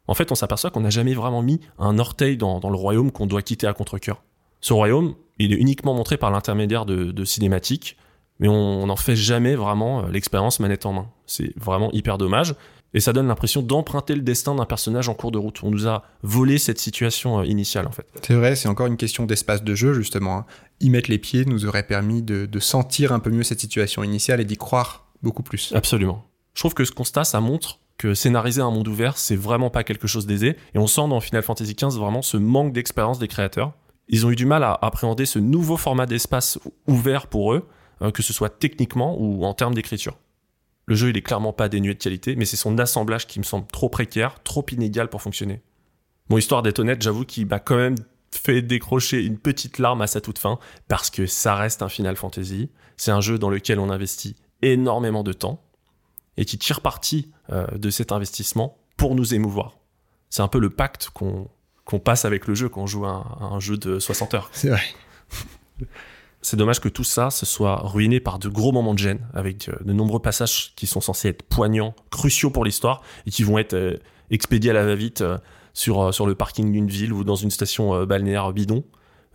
en fait, on s'aperçoit qu'on n'a jamais vraiment mis un orteil dans, dans le royaume qu'on doit quitter à contre-cœur. Ce royaume, il est uniquement montré par l'intermédiaire de, de cinématiques, mais on n'en fait jamais vraiment euh, l'expérience manette en main. C'est vraiment hyper dommage. Et ça donne l'impression d'emprunter le destin d'un personnage en cours de route. On nous a volé cette situation euh, initiale, en fait. C'est vrai, c'est encore une question d'espace de jeu, justement. hein. Y mettre les pieds nous aurait permis de, de sentir un peu mieux cette situation initiale et d'y croire beaucoup plus. Absolument. Je trouve que ce constat, ça montre que scénariser un monde ouvert, c'est vraiment pas quelque chose d'aisé. Et on sent dans Final Fantasy XV vraiment ce manque d'expérience des créateurs. Ils ont eu du mal à appréhender ce nouveau format d'espace ouvert pour eux, euh, que ce soit techniquement ou en termes d'écriture. Le jeu, il est clairement pas dénué de qualité, mais c'est son assemblage qui me semble trop précaire, trop inégal pour fonctionner. Bon, histoire d'être honnête, j'avoue qu'il m'a quand même fait décrocher une petite larme à sa toute fin, parce que ça reste un Final Fantasy. C'est un jeu dans lequel on investit énormément de temps, et qui tire parti euh, de cet investissement pour nous émouvoir. C'est un peu le pacte qu'on passe avec le jeu quand on joue à un, à un jeu de 60 heures. C'est vrai. [laughs] C'est dommage que tout ça se soit ruiné par de gros moments de gêne, avec euh, de nombreux passages qui sont censés être poignants, cruciaux pour l'histoire, et qui vont être euh, expédiés à la va-vite euh, sur, le parking d'une ville ou dans une station balnéaire bidon.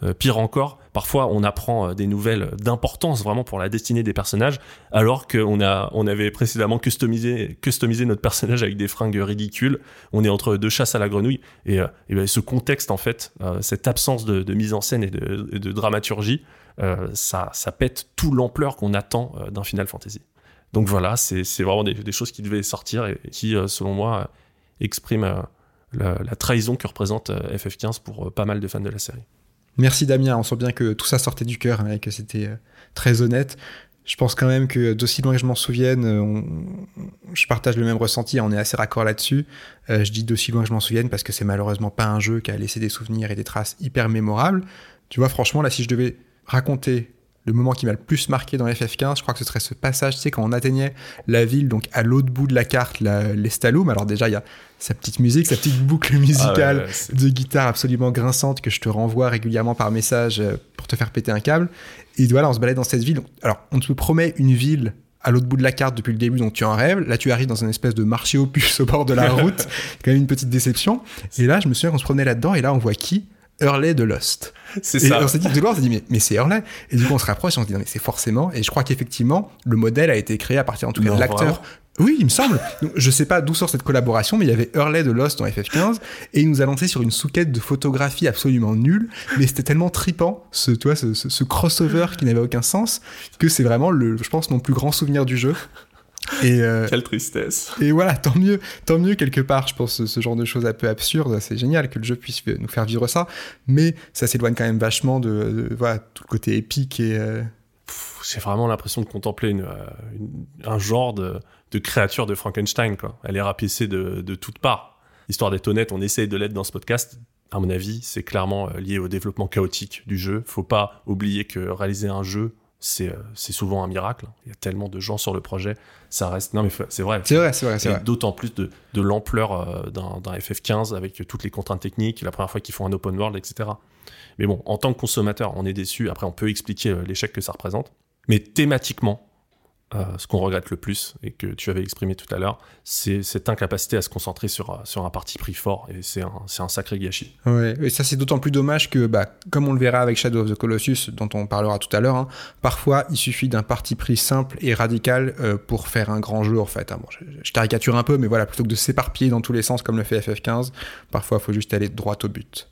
Euh, pire encore, parfois on apprend euh, des nouvelles d'importance vraiment pour la destinée des personnages, alors qu'on on avait précédemment customisé, customisé notre personnage avec des fringues ridicules. On est entre deux chasses à la grenouille, et, euh, et ben, ce contexte en fait, cette absence de, mise en scène et de, dramaturgie, ça, ça pète tout l'ampleur qu'on attend d'un Final Fantasy. Donc voilà, c'est vraiment des, choses qui devaient sortir et, qui, selon moi, expriment la, la trahison que représente euh, FF15 pour pas mal de fans de la série. Merci Damien, on sent bien que tout ça sortait du cœur hein, et que c'était euh, très honnête. Je pense quand même que d'aussi loin que je m'en souvienne, euh, je partage le même ressenti, on est assez raccord là-dessus. Euh, je dis d'aussi loin que je m'en souvienne parce que c'est malheureusement pas un jeu qui a laissé des souvenirs et des traces hyper mémorables. Tu vois, franchement, là, si je devais raconter le moment qui m'a le plus marqué dans FF15, je crois que ce serait ce passage, tu sais, quand on atteignait la ville, donc à l'autre bout de la carte, l'Estalum. Alors déjà, il y a sa petite musique, sa petite boucle [laughs] musicale Ah ouais, de guitare absolument grinçante que je te renvoie régulièrement par message euh, pour te faire péter un câble. Et voilà, on se balade dans cette ville. Alors, on te promet une ville à l'autre bout de la carte depuis le début, donc tu en rêves. Là, tu arrives dans une espèce de marché [laughs] aux puces au bord de la route. [laughs] C'est quand même une petite déception. Et là, je me souviens qu'on se promenait là-dedans, et là, on voit qui? Hurley de Lost. C'est Et ça. on s'est dit, de loin, on s'est dit, mais, mais c'est Hurley. Et du coup, on se rapproche et on se dit, non, mais c'est forcément. Et je crois qu'effectivement, le modèle a été créé à partir, en tout cas, Non, de l'acteur. Oui, il me semble. Donc, je sais pas d'où sort cette collaboration, mais il y avait Hurley de Lost dans FF15 et il nous a lancé sur une souquette de photographie absolument nulle, mais c'était tellement tripant, ce, tu vois, ce, ce- ce crossover qui n'avait aucun sens, que c'est vraiment, le, je pense, mon plus grand souvenir du jeu. Et, euh, Quelle tristesse. et voilà, tant mieux, tant mieux quelque part, je pense, ce, ce genre de choses un peu absurdes, c'est génial que le jeu puisse nous faire vivre ça, mais ça s'éloigne quand même vachement de, de- voilà, tout le côté épique et... euh, J'ai vraiment l'impression de contempler une, euh, une- un genre de, de créature de Frankenstein. Quoi. Elle est rapiécée de, de toutes parts. Histoire d'être honnête, on essaye de l'être dans ce podcast. À mon avis, c'est clairement euh, lié au développement chaotique du jeu. Faut pas oublier que réaliser un jeu, c'est euh, c'est souvent un miracle. Il y a tellement de gens sur le projet. Ça reste. Non, mais c'est vrai. C'est vrai, c'est vrai, Et d'autant plus de, de l'ampleur euh, d'un d'un FF15 avec toutes les contraintes techniques, la première fois qu'ils font un open world, etc. Mais bon, en tant que consommateur, on est déçu. Après, on peut expliquer euh, l'échec que ça représente. Mais thématiquement, ce qu'on regrette le plus, et que tu avais exprimé tout à l'heure, c'est cette incapacité à se concentrer sur, euh, sur un parti pris fort. Et c'est un, c'est un sacré gâchis. Ouais, et ça c'est d'autant plus dommage que, bah, comme on le verra avec Shadow of the Colossus, dont on parlera tout à l'heure, hein, parfois il suffit d'un parti pris simple et radical euh, pour faire un grand jeu en fait. hein. Bon, je, je caricature un peu, mais voilà, plutôt que de s'éparpiller dans tous les sens comme le fait FF15, parfois il faut juste aller droit au but.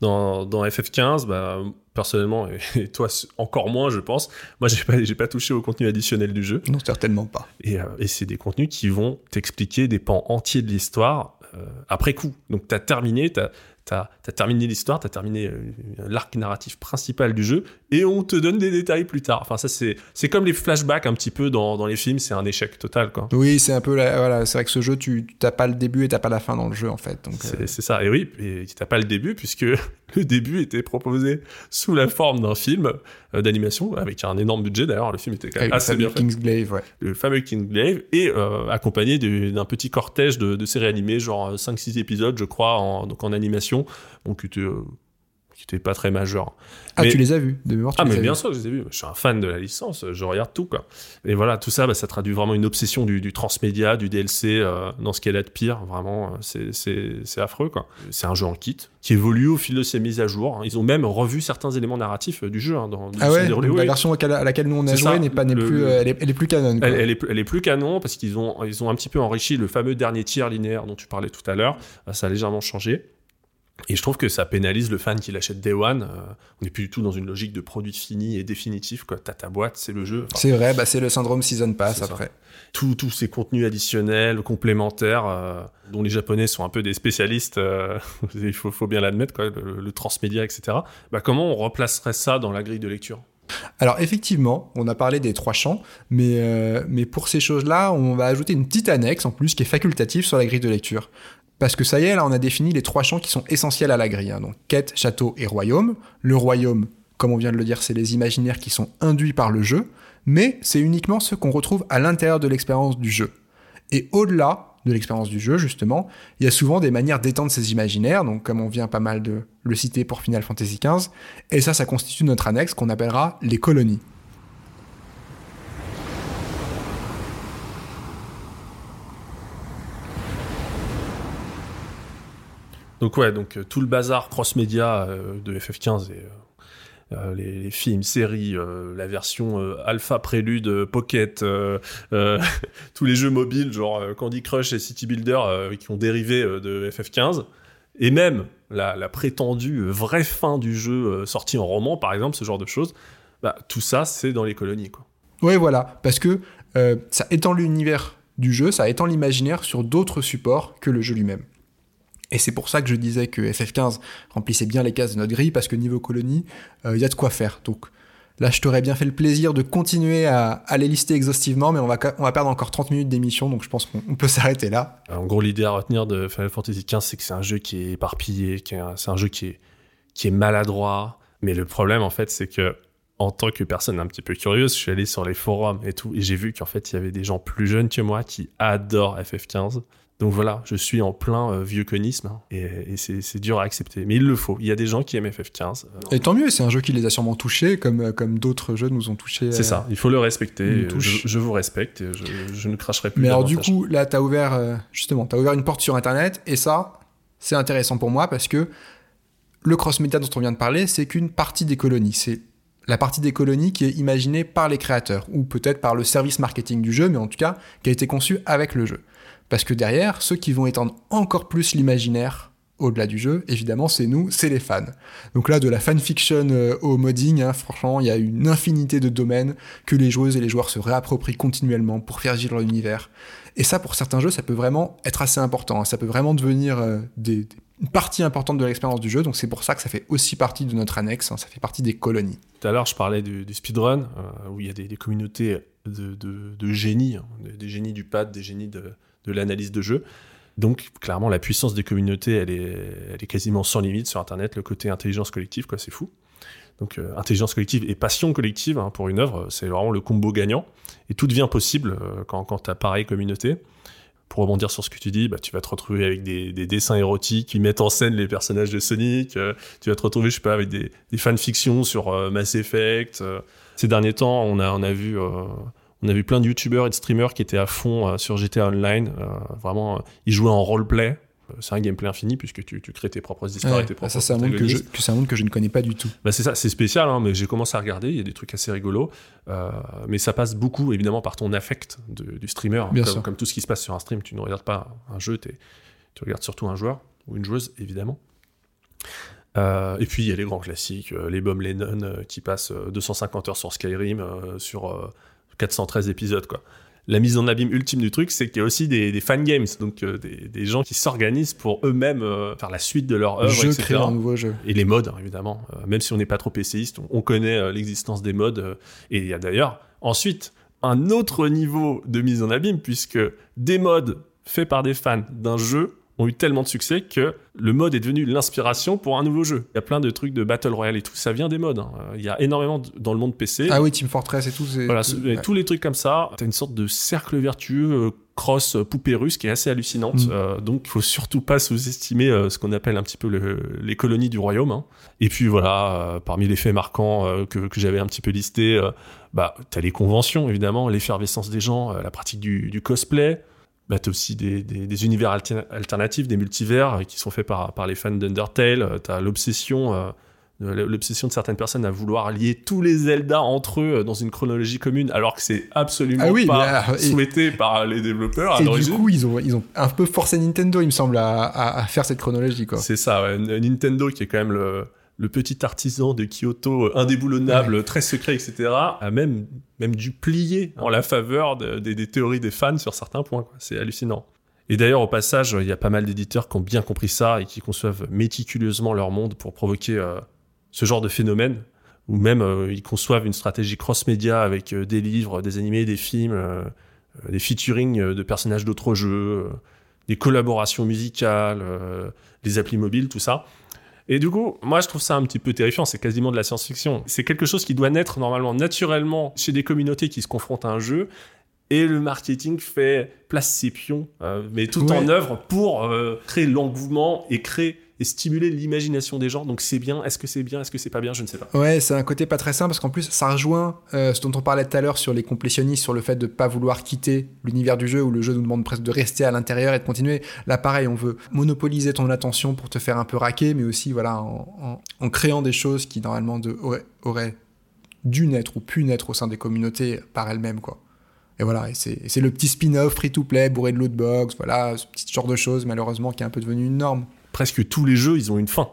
Dans, dans FF15, bah, personnellement, et, [laughs] toi encore moins, je pense, moi, j'ai pas, j'ai pas touché au contenu additionnel du jeu. Non, certainement pas. Et, euh, et c'est des contenus qui vont t'expliquer des pans entiers de l'histoire euh, après coup. Donc t'as terminé, t'as t'as as terminé l'histoire, t'as terminé euh, l'arc narratif principal du jeu, et on te donne des détails plus tard. Enfin, ça, c'est comme les flashbacks un petit peu dans, dans les films, c'est un échec total, quoi. Oui, c'est un peu la- voilà, c'est vrai que ce jeu, tu t'as pas le début et t'as pas la fin dans le jeu en fait. C'est euh, c'est ça. Et oui, et t'as pas le début, puisque [laughs] le début était proposé sous la forme d'un film euh, d'animation, avec un énorme budget d'ailleurs. Le film était quand même assez fameux bien fait. Kingsglaive, ouais. le fameux Kingsglaive, et euh, accompagné du- d'un petit cortège de, de séries animées, genre 5-6 épisodes, je crois, en, donc en animation, qui euh, qui était pas très majeur. Ah, Mais- tu les as vus de mémoire tu Ah, les mais as bien sûr, je les ai vus. Je suis un fan de la licence, je regarde tout, quoi. Et voilà, tout ça, bah, ça traduit vraiment une obsession du, du transmédia, du DLC, euh, dans ce qu'elle a de pire. Vraiment, euh, c'est- affreux. C'est un jeu en kit qui évolue au fil de ses mises à jour. Ils ont même revu certains éléments narratifs du jeu. hein, dans, Ah ouais, donc la version à laquelle nous on a joué n'est pas n'est plus, le- euh, elle est, elle est plus canon. Elle, elle est, elle est plus canon parce qu'ils ont, ils ont un petit peu enrichi le fameux dernier tiers linéaire dont tu parlais tout à l'heure. Ça a légèrement changé. Et je trouve que ça pénalise le fan qui l'achète Day One. Euh, on n'est plus du tout dans une logique de produit fini et définitif. Quoi. T'as ta boîte, c'est le jeu. Enfin, C'est vrai, bah, c'est le syndrome Season Pass après. tous tous ces contenus additionnels, complémentaires, euh, dont les Japonais sont un peu des spécialistes, euh, [laughs] il faut, faut bien l'admettre, quoi, le, le transmédia, etc. Bah, comment on replacerait ça dans la grille de lecture? Alors effectivement, on a parlé des trois champs, mais, euh, mais pour ces choses-là, on va ajouter une petite annexe en plus qui est facultative sur la grille de lecture. Parce que ça y est, là, on a défini les trois champs qui sont essentiels à la grille. hein. Donc quête, château et royaume. Le royaume, comme on vient de le dire, c'est les imaginaires qui sont induits par le jeu, mais c'est uniquement ceux qu'on retrouve à l'intérieur de l'expérience du jeu. Et au-delà de l'expérience du jeu, justement, il y a souvent des manières d'étendre ces imaginaires, donc comme on vient pas mal de le citer pour Final Fantasy XV, et ça, ça constitue notre annexe qu'on appellera les colonies. Donc ouais, donc euh, tout le bazar cross-média euh, de FF15 et euh, les, films, séries, la version alpha prélude pocket, [laughs] tous les jeux mobiles genre Candy Crush et City Builder qui ont dérivé de FF15 et même la, prétendue vraie fin du jeu sorti en roman par exemple, ce genre de choses, bah, tout ça c'est dans les colonies quoi. Oui, voilà, parce que ça étend l'univers du jeu, ça étend l'imaginaire sur d'autres supports que le jeu lui-même. Et c'est pour ça que je disais que FF15 remplissait bien les cases de notre grille, parce que niveau colonie, il y a de quoi faire. Donc là, je t'aurais bien fait le plaisir de continuer à, à les lister exhaustivement, mais on va, on va perdre encore 30 minutes d'émission, donc je pense qu'on on peut [laughs] s'arrêter là. En gros, l'idée à retenir de Final Fantasy XV, c'est que c'est un jeu qui est éparpillé, qui est un- c'est un jeu qui est, qui est maladroit. Mais le problème, en fait, c'est que en tant que personne un petit peu curieuse, je suis allé sur les forums et tout, et j'ai vu qu'en fait, il y avait des gens plus jeunes que moi qui adorent FF15. Donc voilà, je suis en plein euh, vieux conisme, hein, et, et c'est dur à accepter. Mais il le faut. Il y a des gens qui aiment FF15. euh, Et tant mieux, c'est un jeu qui les a sûrement touchés, comme, euh, comme d'autres jeux nous ont touchés. c'est ça, il faut le respecter. Je, vous respecte et je, je ne cracherai plus. Mais alors du coup, là, t'as ouvert, euh, justement, t'as ouvert une porte sur Internet, et ça, c'est intéressant pour moi parce que le cross-média dont on vient de parler, c'est qu'une partie des colonies. C'est la partie des colonies qui est imaginée par les créateurs, ou peut-être par le service marketing du jeu, mais en tout cas, qui a été conçu avec le jeu. Parce que derrière, ceux qui vont étendre encore plus l'imaginaire au-delà du jeu, évidemment, c'est nous, c'est les fans. Donc là, de la fanfiction euh, au modding, hein, franchement, il y a une infinité de domaines que les joueuses et les joueurs se réapproprient continuellement pour faire vivre leur univers. Et ça, pour certains jeux, ça peut vraiment être assez important. hein. Ça peut vraiment devenir euh, une partie importante de l'expérience du jeu. Donc c'est pour ça que ça fait aussi partie de notre annexe. hein. Ça fait partie des colonies. Tout à l'heure, je parlais du, du speedrun, euh, où il y a des, communautés de, génies, des génies du pad, des génies de, de l'analyse de jeu. Donc, clairement, la puissance des communautés, elle est, elle est quasiment sans limite sur Internet. Le côté intelligence collective, quoi, c'est fou. Donc, euh, intelligence collective et passion collective hein, pour une œuvre, c'est vraiment le combo gagnant. Et tout devient possible euh, quand, quand tu as pareille communauté. Pour rebondir sur ce que tu dis, bah, tu vas te retrouver avec des, des dessins érotiques qui mettent en scène les personnages de Sonic. euh, tu vas te retrouver, je sais pas, avec des, des fanfictions sur Mass Effect. Ces derniers temps, on a, on a vu, on a vu plein de youtubeurs et de streamers qui étaient à fond euh, sur GTA Online. euh, vraiment, euh, ils jouaient en roleplay. C'est un gameplay infini puisque tu, tu crées tes propres histoires Ouais, et tes propres ça, c'est un, monde que je, protagonistes. que c'est un monde que je ne connais pas du tout. Bah c'est ça, c'est spécial, hein, mais j'ai commencé à regarder, il y a des trucs assez rigolos, euh, mais ça passe beaucoup évidemment par ton affect de- du streamer. Bien comme, sûr. comme tout ce qui se passe sur un stream, tu ne regardes pas un jeu, t'es- tu regardes surtout un joueur ou une joueuse évidemment. Euh, et puis il y a les grands classiques, euh, les Bob Lennon qui passent euh, 250 heures sur Skyrim, sur 413 épisodes quoi. la mise en abîme ultime du truc, c'est qu'il y a aussi des, des fan games, donc euh, des, des, gens qui s'organisent pour eux-mêmes euh, faire la suite de leur œuvre, jeu, etc. créer un nouveau jeu. Et les modes, hein, évidemment. Euh, même si on n'est pas trop PCiste, on, on connaît l'existence des modes. et il y a d'ailleurs ensuite un autre niveau de mise en abîme, puisque des modes faits par des fans d'un jeu ont eu tellement de succès que le mode est devenu l'inspiration pour un nouveau jeu. Il y a plein de trucs de Battle Royale et tout, ça vient des modes. hein. Il y a énormément de- dans le monde PC. Ah oui, Team Fortress et tout. Voilà, tout- ouais. tous les trucs comme ça, t'as une sorte de cercle vertueux euh, cross euh, poupée russe qui est assez hallucinante. Mm. Euh, donc, il faut surtout pas sous-estimer euh, ce qu'on appelle un petit peu le- les colonies du royaume. hein. Et puis voilà, euh, parmi les faits marquants que, que j'avais un petit peu listés, euh, bah t'as les conventions évidemment, l'effervescence des gens, la pratique du, du cosplay. Bah, t'as aussi des, des- des univers alter- alternatifs, des multivers euh, qui sont faits par, par les fans d'Undertale. Euh, T'as l'obsession euh, l'obsession de certaines personnes à vouloir lier tous les Zelda entre eux dans une chronologie commune, alors que c'est absolument Ah oui, pas et- souhaité par les développeurs à Et du coup, ils ont, ils ont un peu forcé Nintendo, il me semble, à, à- faire cette chronologie. C'est ça, ouais. Nintendo qui est quand même le, le petit artisan de Kyoto, euh, indéboulonnable, très secret, etc., a même, même dû plier en la faveur de- des- des théories des fans sur certains points. C'est hallucinant. Et d'ailleurs, au passage, il y a pas mal d'éditeurs qui ont bien compris ça et qui conçoivent méticuleusement leur monde pour provoquer euh, ce genre de phénomène, ou même euh, ils conçoivent une stratégie cross-média avec euh, des livres, des animés, des films, des featuring de personnages d'autres jeux, des collaborations musicales, des applis mobiles, tout ça. Et du coup, moi je trouve ça un petit peu terrifiant, c'est quasiment de la science-fiction. C'est quelque chose qui doit naître normalement naturellement chez des communautés qui se confrontent à un jeu, et le marketing fait place ses pions, euh, mais tout Ouais. en œuvre pour euh, créer l'engouement et créer et stimuler l'imagination des gens. Donc c'est bien, est-ce que c'est bien, est-ce que c'est pas bien, je ne sais pas. Ouais, c'est un côté pas très simple parce qu'en plus, ça rejoint euh, ce dont on parlait tout à l'heure sur les complétionnistes, sur le fait de pas vouloir quitter l'univers du jeu où le jeu nous demande presque de rester à l'intérieur et de continuer. Là, pareil, on veut monopoliser ton attention pour te faire un peu raquer, mais aussi, voilà, en, créant des choses qui normalement de, auraient, auraient dû naître ou pu naître au sein des communautés par elles-mêmes, quoi. Et voilà, c'est le petit spin-off free-to-play bourré de lootbox, voilà, ce petit genre de choses, malheureusement, qui est un peu devenu une norme. Presque tous les jeux, ils ont une fin,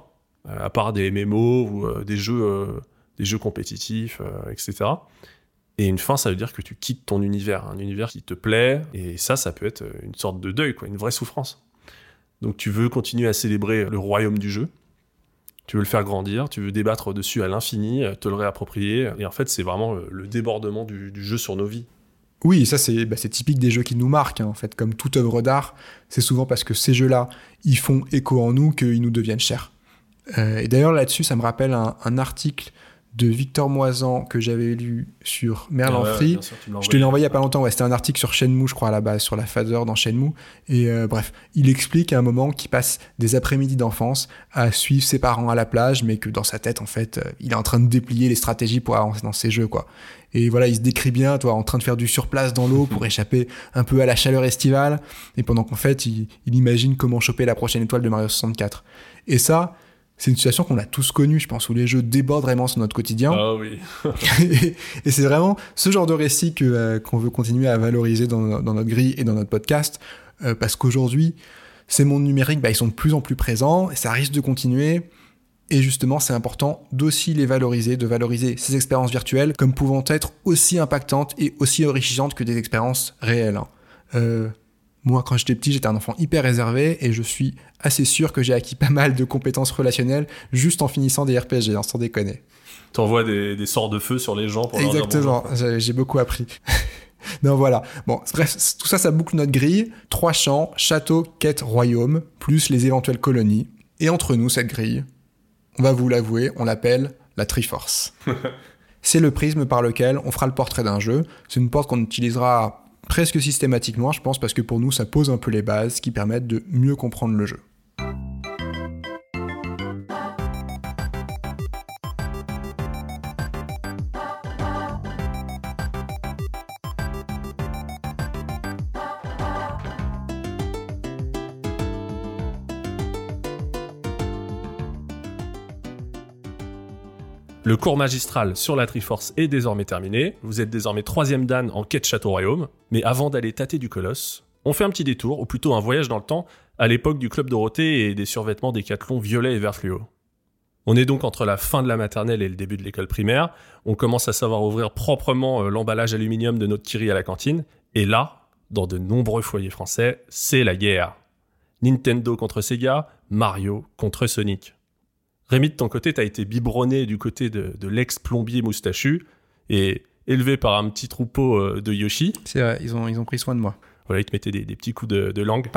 euh, à part des MMO ou euh, des jeux, euh, des jeux compétitifs, etc. Et une fin, ça veut dire que tu quittes ton univers, un univers qui te plaît, et ça, ça peut être une sorte de deuil, quoi, une vraie souffrance. Donc tu veux continuer à célébrer le royaume du jeu, tu veux le faire grandir, tu veux débattre dessus à l'infini, te le réapproprier, et en fait, c'est vraiment le, le débordement du, du jeu sur nos vies. Oui, ça c'est bah, typique des jeux qui nous marquent. hein, en fait, comme toute œuvre d'art, c'est souvent parce que ces jeux-là, ils font écho en nous qu'ils nous deviennent chers. Euh, et d'ailleurs là-dessus, ça me rappelle un article de Victor Moisan que j'avais lu sur Merlin Ah ouais, sûr, Je te l'ai envoyé il y a pas longtemps. Ouais, c'était un article sur Shenmue, je crois à la base, sur la phaser dans Shenmue. Et euh, bref, il explique à un moment qu'il passe des après-midi d'enfance à suivre ses parents à la plage, mais que dans sa tête, en fait, euh, il est en train de déplier les stratégies pour avancer dans ses jeux, quoi. Et voilà, il se décrit bien, toi, en train de faire du surplace dans l'eau pour [laughs] échapper un peu à la chaleur estivale, et pendant qu'en fait, il, il imagine comment choper la prochaine étoile de Mario 64. Et ça, c'est une situation qu'on a tous connue, je pense, où les jeux débordent vraiment sur notre quotidien. Ah oui. et [laughs] et c'est vraiment ce genre de récit que, euh, qu'on veut continuer à valoriser dans, dans notre grille et dans notre podcast, euh, parce qu'aujourd'hui, ces mondes numériques, bah, ils sont de plus en plus présents, et ça risque de continuer. Et justement, c'est important d'aussi les valoriser, de valoriser ces expériences virtuelles comme pouvant être aussi impactantes et aussi enrichissantes que des expériences réelles. hein. Euh, moi, quand j'étais petit, j'étais un enfant hyper réservé et je suis assez sûr que j'ai acquis pas mal de compétences relationnelles juste en finissant des RPG, hein, sans déconner. T'envoies des, des sorts de feu sur les gens pour Exactement, j'ai beaucoup appris. [laughs] non, voilà. Bon, bref, tout ça, ça boucle notre grille. Trois champs, château, quête, royaume, plus les éventuelles colonies. Et entre nous, cette grille, on va vous l'avouer, on l'appelle la Triforce. [laughs] C'est le prisme par lequel on fera le portrait d'un jeu. C'est une porte qu'on utilisera presque systématiquement, je pense, parce que pour nous, ça pose un peu les bases qui permettent de mieux comprendre le jeu. Le cours magistral sur la Triforce est désormais terminé. Vous êtes désormais troisième dan en quête Château Royaume. Mais avant d'aller tâter du colosse, on fait un petit détour, ou plutôt un voyage dans le temps, à l'époque du Club Dorothée et des survêtements décathlon violet et vert fluo. On est donc entre la fin de la maternelle et le début de l'école primaire. On commence à savoir ouvrir proprement euh, l'emballage aluminium de notre Kiri à la cantine. Et là, dans de nombreux foyers français, c'est la guerre. Nintendo contre Sega, Mario contre Sonic. Rémi, de ton côté, t'as été biberonné du côté de, l'ex-plombier moustachu et élevé par un petit troupeau euh, de Yoshi. C'est vrai, ils ont, ils ont pris soin de moi. Voilà, ils te mettaient des, petits coups de, langue.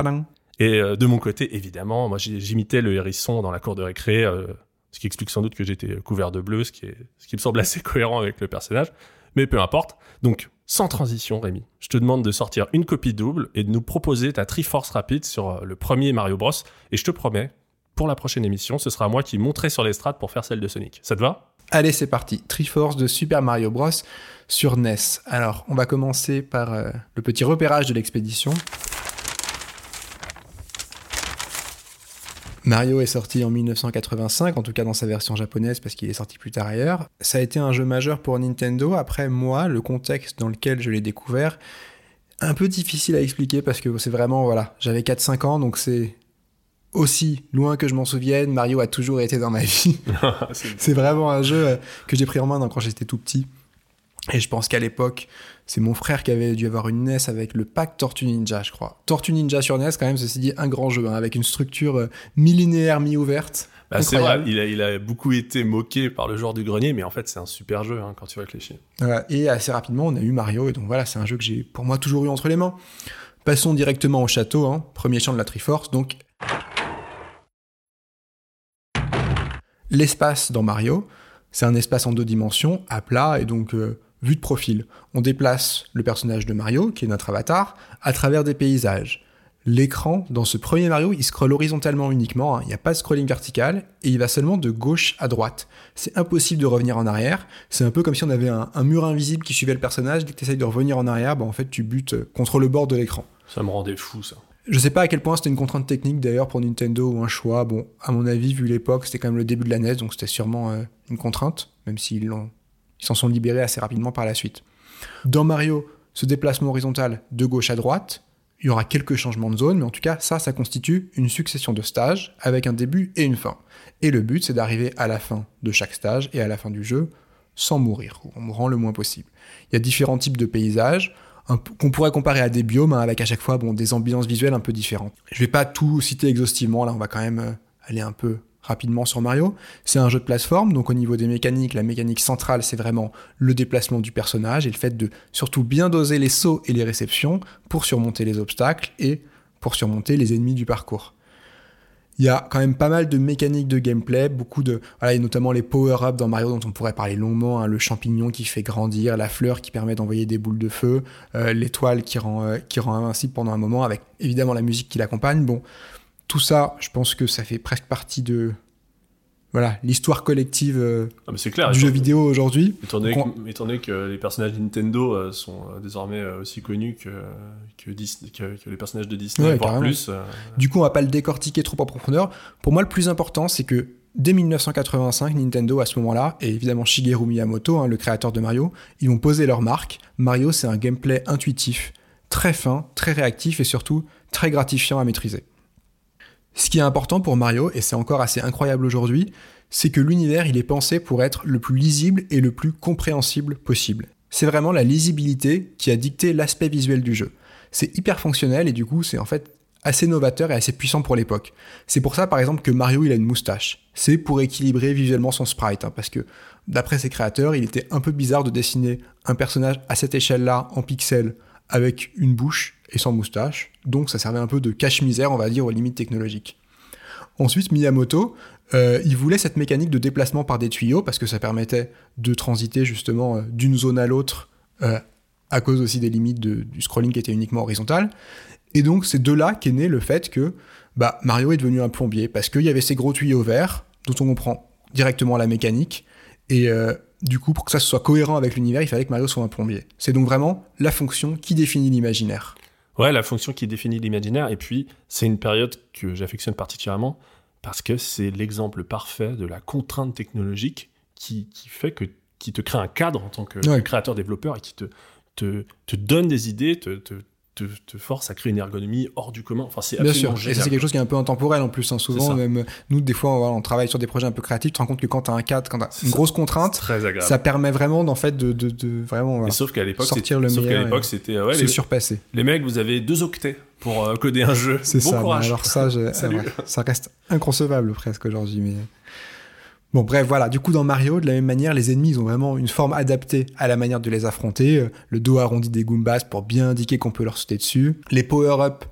Et euh, de mon côté, évidemment, moi j'imitais le hérisson dans la cour de récré, euh, ce qui explique sans doute que j'étais couvert de bleu, ce qui, est, ce qui me semble assez cohérent avec le personnage. Mais peu importe. Donc, sans transition, Rémi, je te demande de sortir une copie double et de nous proposer ta Triforce rapide sur le premier Mario Bros. Et je te promets pour la prochaine émission, ce sera moi qui monterai sur l'estrade pour faire celle de Sonic. Ça te va? Allez, c'est parti. Triforce de Super Mario Bros. sur NES. Alors, on va commencer par euh, le petit repérage de l'expédition. Mario est sorti en 1985, en tout cas dans sa version japonaise parce qu'il est sorti plus tard ailleurs. Ça a été un jeu majeur pour Nintendo. Après, moi, le contexte dans lequel je l'ai découvert, un peu difficile à expliquer parce que c'est vraiment, voilà, j'avais 4-5 ans, donc c'est aussi loin que je m'en souvienne, Mario a toujours été dans ma vie. [laughs] [laughs] c'est vraiment un jeu euh, que j'ai pris en main quand j'étais tout petit. Et je pense qu'à l'époque, c'est mon frère qui avait dû avoir une NES avec le pack Tortue Ninja, je crois. Tortue Ninja sur NES, quand même, ceci dit, un grand jeu, hein, avec une structure euh, millénaire mi-ouverte. Bah, c'est vrai, il a, beaucoup été moqué par le joueur du grenier, mais en fait, c'est un super jeu hein, quand tu réfléchis. et assez rapidement, on a eu Mario, et donc voilà, c'est un jeu que j'ai pour moi toujours eu entre les mains. Passons directement au château, hein, premier champ de la Triforce, donc L'espace dans Mario, c'est un espace en deux dimensions, à plat et donc euh, vu de profil. On déplace le personnage de Mario, qui est notre avatar, à travers des paysages. L'écran, dans ce premier Mario, il scrolle horizontalement uniquement, hein. il n'y a pas de scrolling vertical, et il va seulement de gauche à droite. C'est impossible de revenir en arrière, c'est un peu comme si on avait un, mur invisible qui suivait le personnage, dès que tu essayes de revenir en arrière, bah, en fait tu butes euh, contre le bord de l'écran. Ça me rendait fou ça. Je sais pas à quel point c'était une contrainte technique d'ailleurs pour Nintendo ou un choix. Bon, à mon avis, vu l'époque, c'était quand même le début de la NES, donc c'était sûrement euh, une contrainte, même s'ils s'en sont libérés assez rapidement par la suite. Dans Mario, ce déplacement horizontal de gauche à droite, il y aura quelques changements de zone, mais en tout cas, ça, ça constitue une succession de stages avec un début et une fin. Et le but, c'est d'arriver à la fin de chaque stage et à la fin du jeu sans mourir, ou en mourant le moins possible. Il y a différents types de paysages qu'on pourrait comparer à des biomes, hein, avec à chaque fois bon, des ambiances visuelles un peu différentes. Je vais pas tout citer exhaustivement, là on va quand même euh, aller un peu rapidement sur Mario. C'est un jeu de plateforme, donc au niveau des mécaniques, la mécanique centrale c'est vraiment le déplacement du personnage et le fait de surtout bien doser les sauts et les réceptions pour surmonter les obstacles et pour surmonter les ennemis du parcours. Il y a quand même pas mal de mécaniques de gameplay, beaucoup de, voilà, notamment les power-ups dans Mario dont on pourrait parler longuement, hein, le champignon qui fait grandir, la fleur qui permet d'envoyer des boules de feu, euh, l'étoile qui rend, euh, qui rend invincible pendant un moment, avec évidemment la musique qui l'accompagne. Bon, tout ça, je pense que ça fait presque partie de, voilà, l'histoire collective euh, ah, clair, du jeu vidéo aujourd'hui. Étant, donné que les personnages de Nintendo euh, sont euh, désormais aussi connus que, que, que, les personnages de Disney, voire plus. Du coup, on va pas le décortiquer trop en profondeur. Pour moi, le plus important, c'est que dès 1985, Nintendo, à ce moment-là, et évidemment Shigeru Miyamoto, hein, le créateur de Mario, ils ont posé leur marque. Mario, c'est un gameplay intuitif, très fin, très réactif et surtout très gratifiant à maîtriser. Ce qui est important pour Mario, et c'est encore assez incroyable aujourd'hui, c'est que l'univers il est pensé pour être le plus lisible et le plus compréhensible possible. C'est vraiment la lisibilité qui a dicté l'aspect visuel du jeu. C'est hyper fonctionnel et du coup c'est en fait assez novateur et assez puissant pour l'époque. C'est pour ça par exemple que Mario il a une moustache. C'est pour équilibrer visuellement son sprite, hein, parce que d'après ses créateurs il était un peu bizarre de dessiner un personnage à cette échelle-là en pixels avec une bouche et sans moustache, donc ça servait un peu de cache-misère, on va dire, aux limites technologiques. Ensuite, Miyamoto, euh, il voulait cette mécanique de déplacement par des tuyaux parce que ça permettait de transiter justement euh, d'une zone à l'autre euh, à cause aussi des limites du scrolling qui était uniquement horizontal. Et donc c'est de là qu'est né le fait que bah, Mario est devenu un plombier parce qu'il y avait ces gros tuyaux verts dont on comprend directement la mécanique et du coup, pour que ça soit cohérent avec l'univers, il fallait que Mario soit un plombier. C'est donc vraiment la fonction qui définit l'imaginaire. Ouais, la fonction qui définit l'imaginaire. Et puis, c'est une période que j'affectionne particulièrement parce que c'est l'exemple parfait de la contrainte technologique qui, fait que qui te crée un cadre en tant que créateur-développeur et qui te, te, te, donne des idées, te, te, te, te force à créer une ergonomie hors du commun. Enfin, c'est Bien absolument sûr. Et génial. c'est quelque chose qui est un peu intemporel en plus. hein. Souvent, même nous, des fois, on, travaille sur des projets un peu créatifs. Tu te rends compte que quand tu as un cadre, quand tu C'est une ça. grosse contrainte, très ça permet vraiment, en fait, de, de, de vraiment voilà, sauf qu'à l'époque, Sortir c'était- le sauf qu'à l'époque, c'était euh, ouais, se les, surpasser. les mecs, vous avez deux octets pour euh, coder un jeu. C'est bon ça. courage. alors ça, je- [laughs] Salut. ouais, ça reste inconcevable presque aujourd'hui. Mais bon, bref, voilà. Du coup, dans Mario, de la même manière, les ennemis, ils ont vraiment une forme adaptée à la manière de les affronter. Euh, Le dos arrondi des Goombas pour bien indiquer qu'on peut leur sauter dessus. Les power-up,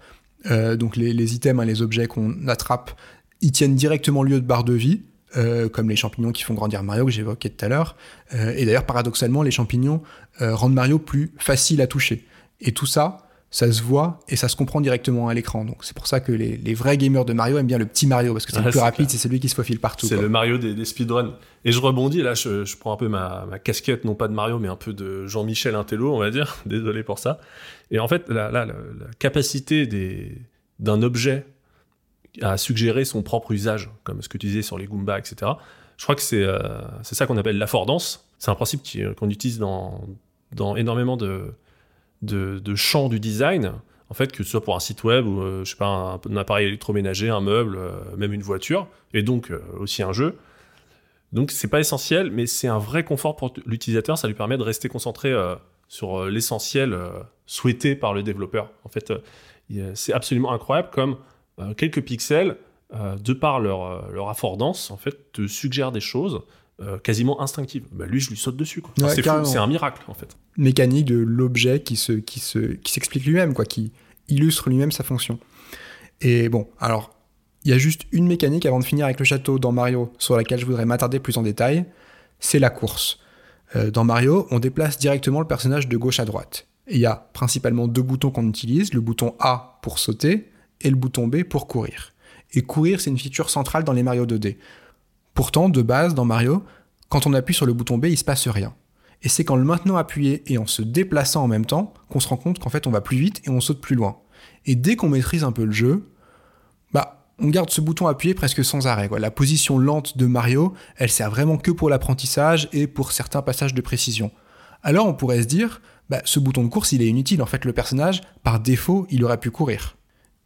euh, donc les, items, hein, les objets qu'on attrape, ils tiennent directement lieu de barre de vie. euh, comme les champignons qui font grandir Mario que j'évoquais tout à l'heure. Euh, et d'ailleurs, paradoxalement, les champignons rendent Mario plus facile à toucher. Et tout ça, ça se voit et ça se comprend directement à l'écran. Donc c'est pour ça que les, les vrais gamers de Mario aiment bien le petit Mario parce que c'est Ouais, le plus rapide, c'est celui qui se faufile partout. C'est le Mario des, des speedruns. Et je rebondis, là, je, je prends un peu ma, ma casquette, non pas de Mario, mais un peu de Jean-Michel Intello, on va dire. [laughs] Désolé pour ça. Et en fait, là, la, la capacité d'un objet à suggérer son propre usage, comme ce que tu disais sur les Goombas, etc., je crois que c'est, euh, ça qu'on appelle l'affordance. C'est un principe euh, qu'on utilise dans, dans énormément de, de, de champs du design. En fait, que ce soit pour un site web ou, euh, je sais pas, un, un appareil électroménager, un meuble, euh, même une voiture, et donc euh, aussi un jeu. Donc c'est pas essentiel, mais c'est un vrai confort pour l'utilisateur. Ça lui permet de rester concentré sur l'essentiel souhaité par le développeur. En fait, c'est absolument incroyable comme quelques pixels, de par leur, leur affordance, en fait, te suggèrent des choses quasiment instinctives. Bah, lui, je lui saute dessus. Ouais, c'est un miracle, en fait. Mécanique de l'objet qui se qui se qui s'explique lui-même quoi, qui illustre lui-même sa fonction. Et bon, alors il y a juste une mécanique avant de finir avec le château dans Mario sur laquelle je voudrais m'attarder plus en détail, c'est la course. Euh, dans Mario, on déplace directement le personnage de gauche à droite. Il y a principalement deux boutons qu'on utilise, le bouton A pour sauter et le bouton B pour courir. Et courir, c'est une feature centrale dans les Mario 2D. Pourtant, de base, dans Mario, quand on appuie sur le bouton B, il se passe rien. Et c'est qu'en le maintenant appuyé et en se déplaçant en même temps qu'on se rend compte qu'en fait on va plus vite et on saute plus loin. Et dès qu'on maîtrise un peu le jeu, bah on garde ce bouton appuyé presque sans arrêt. La position lente de Mario, elle sert vraiment que pour l'apprentissage et pour certains passages de précision. Alors on pourrait se dire, bah, ce bouton de course il est inutile. En fait le personnage, par défaut, il aurait pu courir.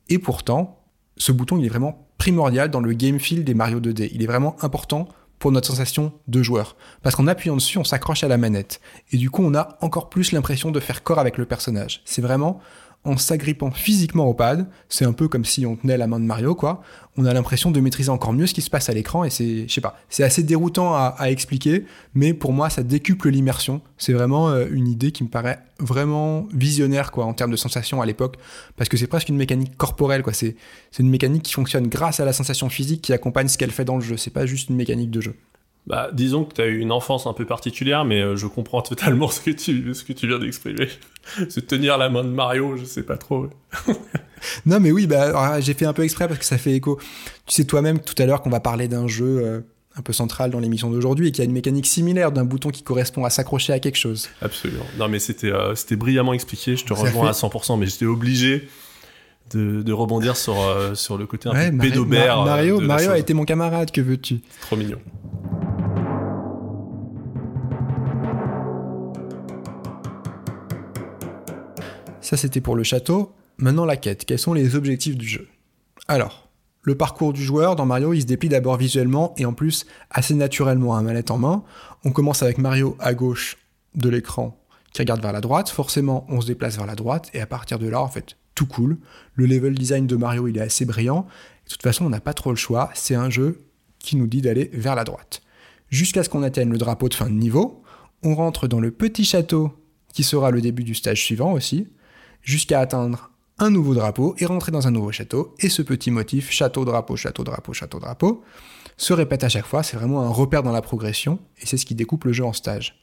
Et pourtant, ce bouton il est vraiment primordial dans le game feel des Mario 2D. Il est vraiment important pour notre sensation de joueur. Parce qu'en appuyant dessus, on s'accroche à la manette. Et du coup, on a encore plus l'impression de faire corps avec le personnage. C'est vraiment en s'agrippant physiquement au pad, c'est un peu comme si on tenait la main de Mario, quoi. On a l'impression de maîtriser encore mieux ce qui se passe à l'écran et c'est, je sais pas, c'est assez déroutant à, expliquer, mais pour moi, ça décuple l'immersion. C'est vraiment euh, une idée qui me paraît vraiment visionnaire, quoi, en termes de sensation à l'époque, parce que c'est presque une mécanique corporelle, quoi. C'est, c'est une mécanique qui fonctionne grâce à la sensation physique qui accompagne ce qu'elle fait dans le jeu. C'est pas juste une mécanique de jeu. Bah, disons que tu as eu une enfance un peu particulière, mais euh, je comprends totalement ce que tu, ce que tu viens d'exprimer. [laughs] Se tenir la main de Mario, je sais pas trop. [laughs] Non, mais oui, bah, alors, j'ai fait un peu exprès parce que ça fait écho. Tu sais toi-même tout à l'heure qu'on va parler d'un jeu euh, un peu central dans l'émission d'aujourd'hui et qui a une mécanique similaire d'un bouton qui correspond à s'accrocher à quelque chose. Absolument. Non, mais c'était euh, c'était brillamment expliqué, je te Ça rejoins fait- à 100%, mais j'étais obligé de, de rebondir sur, euh, sur le côté un Ouais, peu pédobère. Ma- Mario, Mario a été mon camarade, que veux-tu? Trop mignon. Ça, c'était pour le château. Maintenant, la quête. Quels sont les objectifs du jeu? Alors, le parcours du joueur dans Mario, il se déplie d'abord visuellement et en plus assez naturellement à manette en main. On commence avec Mario à gauche de l'écran qui regarde vers la droite. Forcément, on se déplace vers la droite et à partir de là, en fait, tout cool. Le level design de Mario, il est assez brillant. De toute façon, on n'a pas trop le choix. C'est un jeu qui nous dit d'aller vers la droite. Jusqu'à ce qu'on atteigne le drapeau de fin de niveau, on rentre dans le petit château qui sera le début du stage suivant aussi jusqu'à atteindre un nouveau drapeau et rentrer dans un nouveau château. Et ce petit motif, château, drapeau, château, drapeau, château, drapeau, se répète à chaque fois. C'est vraiment un repère dans la progression et c'est ce qui découpe le jeu en stage.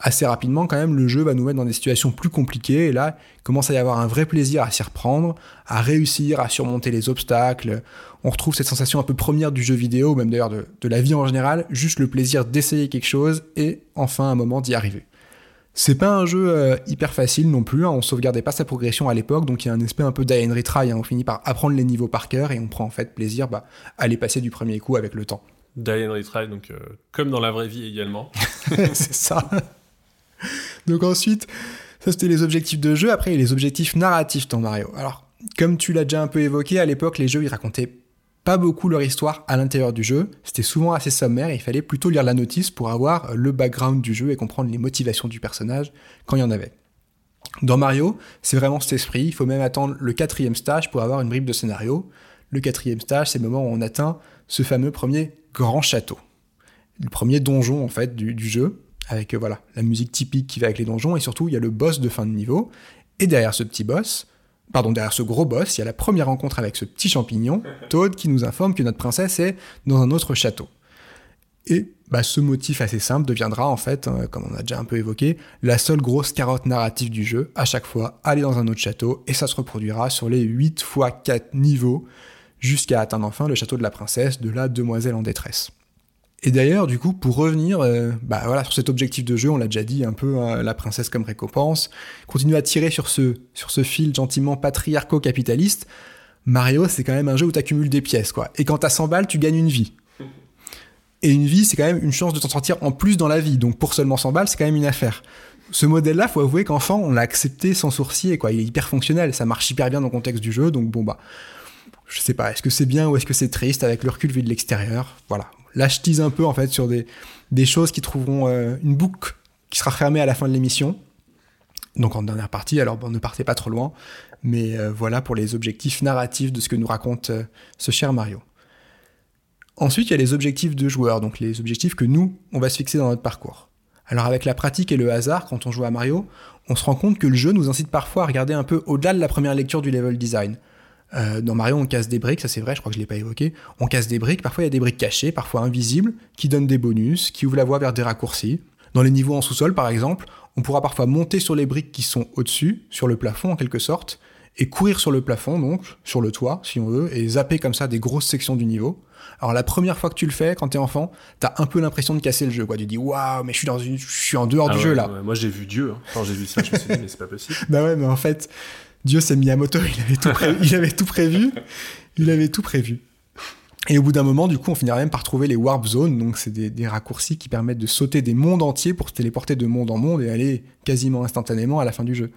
Assez rapidement, quand même, le jeu va nous mettre dans des situations plus compliquées et là, commence à y avoir un vrai plaisir à s'y reprendre, à réussir à surmonter les obstacles. On retrouve cette sensation un peu première du jeu vidéo, même d'ailleurs de, de la vie en général, juste le plaisir d'essayer quelque chose et enfin un moment d'y arriver. C'est pas un jeu euh, hyper facile non plus, hein, on sauvegardait pas sa progression à l'époque, donc il y a un aspect un peu die and retry, hein, on finit par apprendre les niveaux par cœur et on prend en fait plaisir bah, à les passer du premier coup avec le temps. Die and Retry, donc euh, comme dans la vraie vie également. [laughs] c'est ça. donc ensuite, Ça, c'était les objectifs de jeu. Après, il y a les objectifs narratifs dans Mario. Alors, comme tu l'as déjà un peu évoqué, à l'époque, les jeux, ils racontaient pas beaucoup leur histoire à l'intérieur du jeu. C'était souvent assez sommaire et il fallait plutôt lire la notice pour avoir le background du jeu et comprendre les motivations du personnage quand il y en avait. Dans Mario, c'est vraiment cet esprit. Il faut même attendre le quatrième stage pour avoir une bribe de scénario. Le quatrième stage, c'est le moment où on atteint ce fameux premier grand château. Le premier donjon, en fait, du, jeu, avec euh, voilà la musique typique qui va avec les donjons, et surtout, il y a le boss de fin de niveau. Et derrière ce petit boss, pardon, derrière ce gros boss, il y a la première rencontre avec ce petit champignon, [laughs] Toad, qui nous informe que notre princesse est dans un autre château. Et bah, ce motif assez simple deviendra en fait, hein, comme on a déjà un peu évoqué, la seule grosse carotte narrative du jeu, à chaque fois, aller dans un autre château, et ça se reproduira sur les 8 fois 4 niveaux, jusqu'à atteindre enfin le château de la princesse, de la demoiselle en détresse. Et d'ailleurs, du coup, pour revenir euh, bah, voilà, sur cet objectif de jeu, on l'a déjà dit un peu, hein, la princesse comme récompense, continue à tirer sur ce, sur ce fil gentiment patriarco-capitaliste, Mario, c'est quand même un jeu où tu accumules des pièces, quoi. Et quand t'as 100 balles, tu gagnes une vie. Et une vie, c'est quand même une chance de t'en sortir en plus dans la vie. Donc pour seulement 100 balles, c'est quand même une affaire. Ce modèle-là, faut avouer qu'enfant, on l'a accepté sans sourcier, quoi. Il est hyper fonctionnel, ça marche hyper bien dans le contexte du jeu, donc bon bah, je sais pas, est-ce que c'est bien ou est-ce que c'est triste avec le recul vu de l'extérieur? Voilà. Je tease un peu en fait sur des, choses qui trouveront euh, une boucle qui sera fermée à la fin de l'émission. Donc en dernière partie, alors ne partez pas trop loin, mais euh, voilà pour les objectifs narratifs de ce que nous raconte euh, ce cher Mario. Ensuite, il y a les objectifs de joueur, donc les objectifs que nous, on va se fixer dans notre parcours. Alors avec la pratique et le hasard, quand on joue à Mario, on se rend compte que le jeu nous incite parfois à regarder un peu au-delà de la première lecture du level design. Euh, dans Mario, on casse des briques, ça c'est vrai, je crois que je l'ai pas évoqué. On casse des briques, parfois il y a des briques cachées, parfois invisibles, qui donnent des bonus, qui ouvrent la voie vers des raccourcis. Dans les niveaux en sous-sol, par exemple, on pourra parfois monter sur les briques qui sont au-dessus, sur le plafond en quelque sorte, et courir sur le plafond, donc sur le toit, si on veut, et zapper comme ça des grosses sections du niveau. Alors la première fois que tu le fais, quand t'es enfant, t'as un peu l'impression de casser le jeu, quoi. Tu dis waouh, mais je suis dans une, je suis en dehors ah du jeu là. moi j'ai vu Dieu. Hein. Quand j'ai vu ça, je me suis dit mais c'est pas possible. [laughs] bah ouais, mais en fait, Dieu c'est Miyamoto, il avait tout, il avait tout prévu, il avait tout prévu. Et au bout d'un moment, du coup, on finira même par trouver les warp zones, donc c'est des, raccourcis qui permettent de sauter des mondes entiers pour se téléporter de monde en monde et aller quasiment instantanément à la fin du jeu.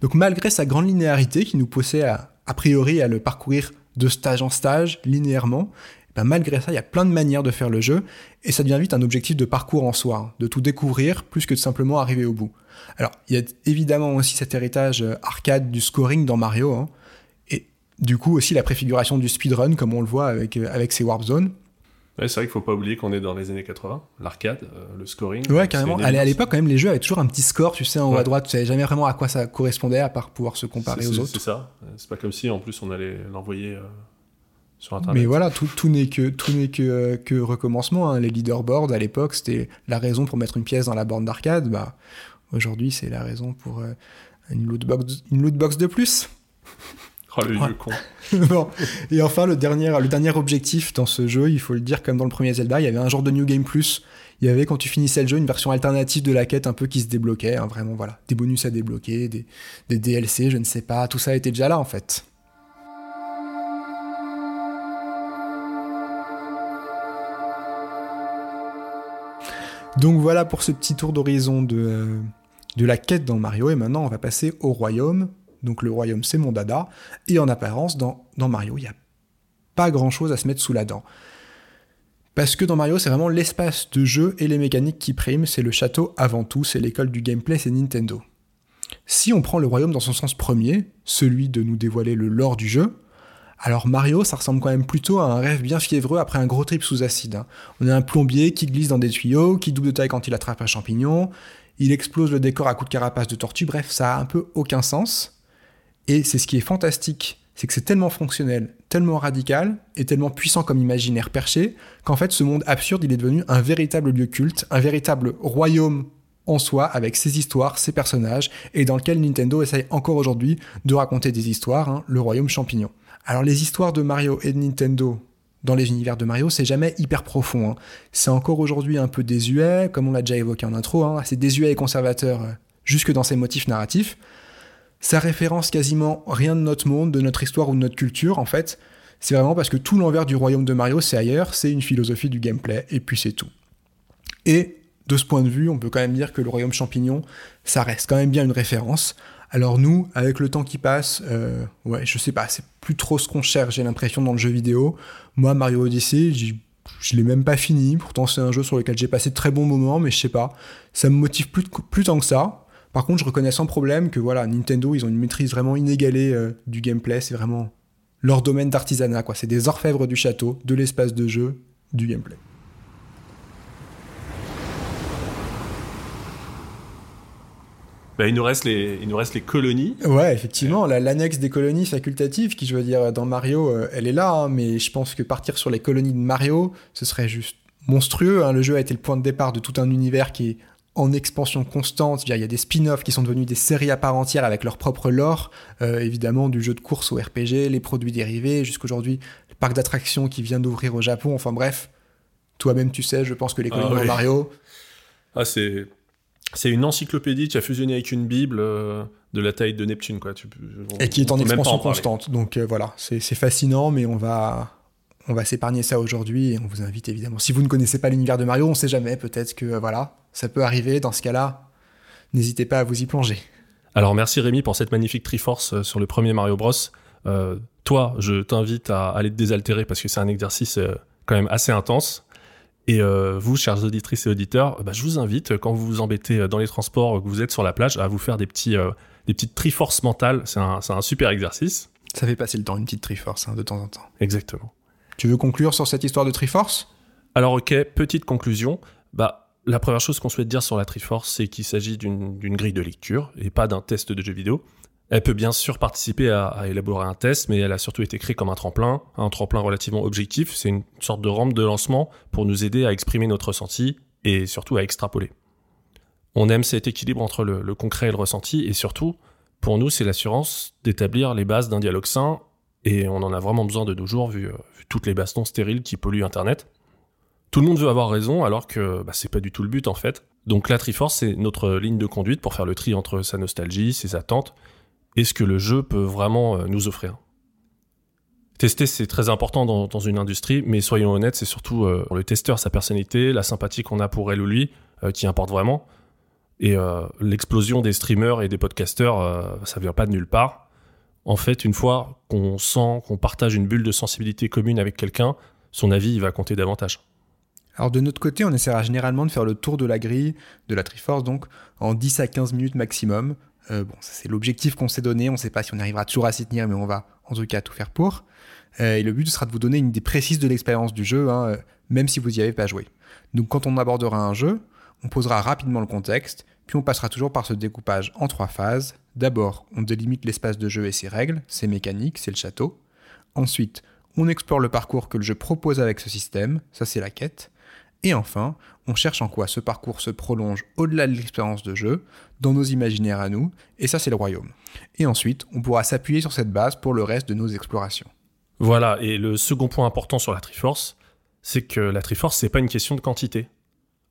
Donc malgré sa grande linéarité qui nous poussait à, a priori à le parcourir de stage en stage, linéairement, ben malgré ça, il y a plein de manières de faire le jeu, et ça devient vite un objectif de parcours en soi, hein, de tout découvrir, plus que de simplement arriver au bout. Alors, il y a évidemment aussi cet héritage euh, arcade du scoring dans Mario, hein, et du coup aussi la préfiguration du speedrun, comme on le voit avec, euh, avec ses warp zones. Ouais, c'est vrai qu'il faut pas oublier qu'on est dans les années 80, l'arcade, euh, le scoring. Ouais, carrément. À l'époque, quand même, les jeux avaient toujours un petit score, tu sais, en haut à droite. Tu savais jamais vraiment à quoi ça correspondait, à part pouvoir se comparer aux autres. C'est ça. C'est pas comme si, en plus, on allait l'envoyer sur Internet. Mais voilà, tout, tout n'est que, tout n'est que, que recommencement. Hein. Les leaderboards, à l'époque, c'était la raison pour mettre une pièce dans la borne d'arcade. Bah, Aujourd'hui, c'est la raison pour euh, une, loot box, une loot box de plus. Oh, le vieux con. [laughs] bon. Et enfin, le dernier, le dernier objectif dans ce jeu, il faut le dire, comme dans le premier Zelda, il y avait un genre de New Game Plus. Il y avait, quand tu finissais le jeu, une version alternative de la quête un peu qui se débloquait. Hein, vraiment, voilà. Des bonus à débloquer, des, des DLC, je ne sais pas. Tout ça était déjà là, en fait. Donc voilà pour ce petit tour d'horizon de, euh, de la quête dans Mario. Et maintenant, on va passer au royaume. Donc le royaume, c'est mon dada. Et en apparence, dans, Mario, il n'y a pas grand-chose à se mettre sous la dent. Parce que dans Mario, c'est vraiment l'espace de jeu et les mécaniques qui priment. C'est le château avant tout, c'est l'école du gameplay, c'est Nintendo. Si on prend le royaume dans son sens premier, celui de nous dévoiler le lore du jeu, alors Mario, ça ressemble quand même plutôt à un rêve bien fiévreux après un gros trip sous acide. Hein. On a un plombier qui glisse dans des tuyaux, qui double de taille quand il attrape un champignon, il explose le décor à coups de carapace de tortue, bref, ça a un peu aucun sens. Et c'est ce qui est fantastique, c'est que c'est tellement fonctionnel, tellement radical et tellement puissant comme imaginaire perché, qu'en fait ce monde absurde, il est devenu un véritable lieu culte, un véritable royaume en soi, avec ses histoires, ses personnages, et dans lequel Nintendo essaye encore aujourd'hui de raconter des histoires, hein, le royaume champignon. Alors les histoires de Mario et de Nintendo dans les univers de Mario, c'est jamais hyper profond. Hein. C'est encore aujourd'hui un peu désuet, comme on l'a déjà évoqué en intro, hein. c'est désuet et conservateur euh, jusque dans ses motifs narratifs. Ça référence quasiment rien de notre monde, de notre histoire ou de notre culture, en fait. C'est vraiment parce que tout l'envers du royaume de Mario, c'est ailleurs, c'est une philosophie du gameplay, et puis c'est tout. Et de ce point de vue, on peut quand même dire que le Royaume Champignon, ça reste quand même bien une référence. Alors nous, avec le temps qui passe, euh, ouais, je sais pas, c'est plus trop ce qu'on cherche, j'ai l'impression, dans le jeu vidéo. Moi, Mario Odyssey, je l'ai même pas fini, pourtant c'est un jeu sur lequel j'ai passé de très bons moments, mais je sais pas, ça me motive plus, tant que ça. Par contre, je reconnais sans problème que voilà, Nintendo, ils ont une maîtrise vraiment inégalée euh, du gameplay, c'est vraiment leur domaine d'artisanat, quoi. C'est des orfèvres du château, de l'espace de jeu, du gameplay. Bah, il, nous reste les, il nous reste les colonies. Ouais, effectivement, l'annexe des colonies facultatives, qui je veux dire, dans Mario, euh, elle est là, hein, mais je pense que partir sur les colonies de Mario, ce serait juste monstrueux. Hein. Le jeu a été le point de départ de tout un univers qui est en expansion constante. Il y a des spin-offs qui sont devenus des séries à part entière avec leur propre lore, euh, évidemment, du jeu de course au RPG, les produits dérivés, jusqu'aujourd'hui, le parc d'attractions qui vient d'ouvrir au Japon. Enfin bref, toi-même, tu sais, je pense que les ah colonies de Mario. Ah, c'est c'est une encyclopédie qui a fusionné avec une Bible euh, de la taille de Neptune. Quoi. et qui est en expansion constante. Donc euh, voilà, c'est fascinant, mais on va, on va s'épargner ça aujourd'hui et on vous invite évidemment. Si vous ne connaissez pas l'univers de Mario, on ne sait jamais, peut-être que euh, voilà, ça peut arriver. Dans ce cas-là, n'hésitez pas à vous y plonger. Alors merci Rémi pour cette magnifique Triforce sur le premier Mario Bros. toi, je t'invite à aller te désaltérer parce que c'est un exercice quand même assez intense. Et euh, vous, chers auditrices et auditeurs, bah, je vous invite, quand vous vous embêtez dans les transports, que vous êtes sur la plage, à vous faire des, petits, euh, des petites triforces mentales. C'est un, un, super exercice. Ça fait passer le temps, une petite triforce, hein, de temps en temps. Exactement. Tu veux conclure sur cette histoire de triforce? Alors ok, petite conclusion. Bah, la première chose qu'on souhaite dire sur la triforce, c'est qu'il s'agit d'une grille de lecture et pas d'un test de jeu vidéo. Elle peut bien sûr participer à, élaborer un test, mais elle a surtout été créée comme un tremplin, un tremplin relativement objectif. C'est une sorte de rampe de lancement pour nous aider à exprimer notre ressenti et surtout à extrapoler. On aime cet équilibre entre le, concret et le ressenti, et surtout, pour nous, c'est l'assurance d'établir les bases d'un dialogue sain, et on en a vraiment besoin de nos jours, vu, toutes les bastons stériles qui polluent Internet. Tout le monde veut avoir raison, alors que bah, c'est pas du tout le but en fait. Donc la Triforce, c'est notre ligne de conduite pour faire le tri entre sa nostalgie, ses attentes, et ce que le jeu peut vraiment euh, nous offrir. Tester, c'est très important dans, une industrie, mais soyons honnêtes, c'est surtout euh, le testeur, sa personnalité, la sympathie qu'on a pour elle ou lui, euh, qui importe vraiment. Et l'explosion des streamers et des podcasters, ça vient pas de nulle part. En fait, une fois qu'on sent qu'on partage une bulle de sensibilité commune avec quelqu'un, son avis il va compter davantage. Alors de notre côté, on essaiera généralement de faire le tour de la grille, de la Triforce donc, en 10 à 15 minutes maximum, euh, bon, c'est l'objectif qu'on s'est donné. On ne sait pas si on arrivera toujours à s'y tenir, mais on va en tout cas tout faire pour. Euh, et le but sera de vous donner une idée précise de l'expérience du jeu, hein, euh, même si vous n'y avez pas joué. Donc quand on abordera un jeu, on posera rapidement le contexte, puis on passera toujours par ce découpage en trois phases. D'abord, on délimite l'espace de jeu et ses règles, ses mécaniques, c'est le château. Ensuite, on explore le parcours que le jeu propose avec ce système, ça c'est la quête. Et enfin, on cherche en quoi ce parcours se prolonge au-delà de l'expérience de jeu, dans nos imaginaires à nous, et ça c'est le royaume. Et ensuite, on pourra s'appuyer sur cette base pour le reste de nos explorations. Voilà, et le second point important sur la Triforce, c'est que la Triforce, c'est pas une question de quantité.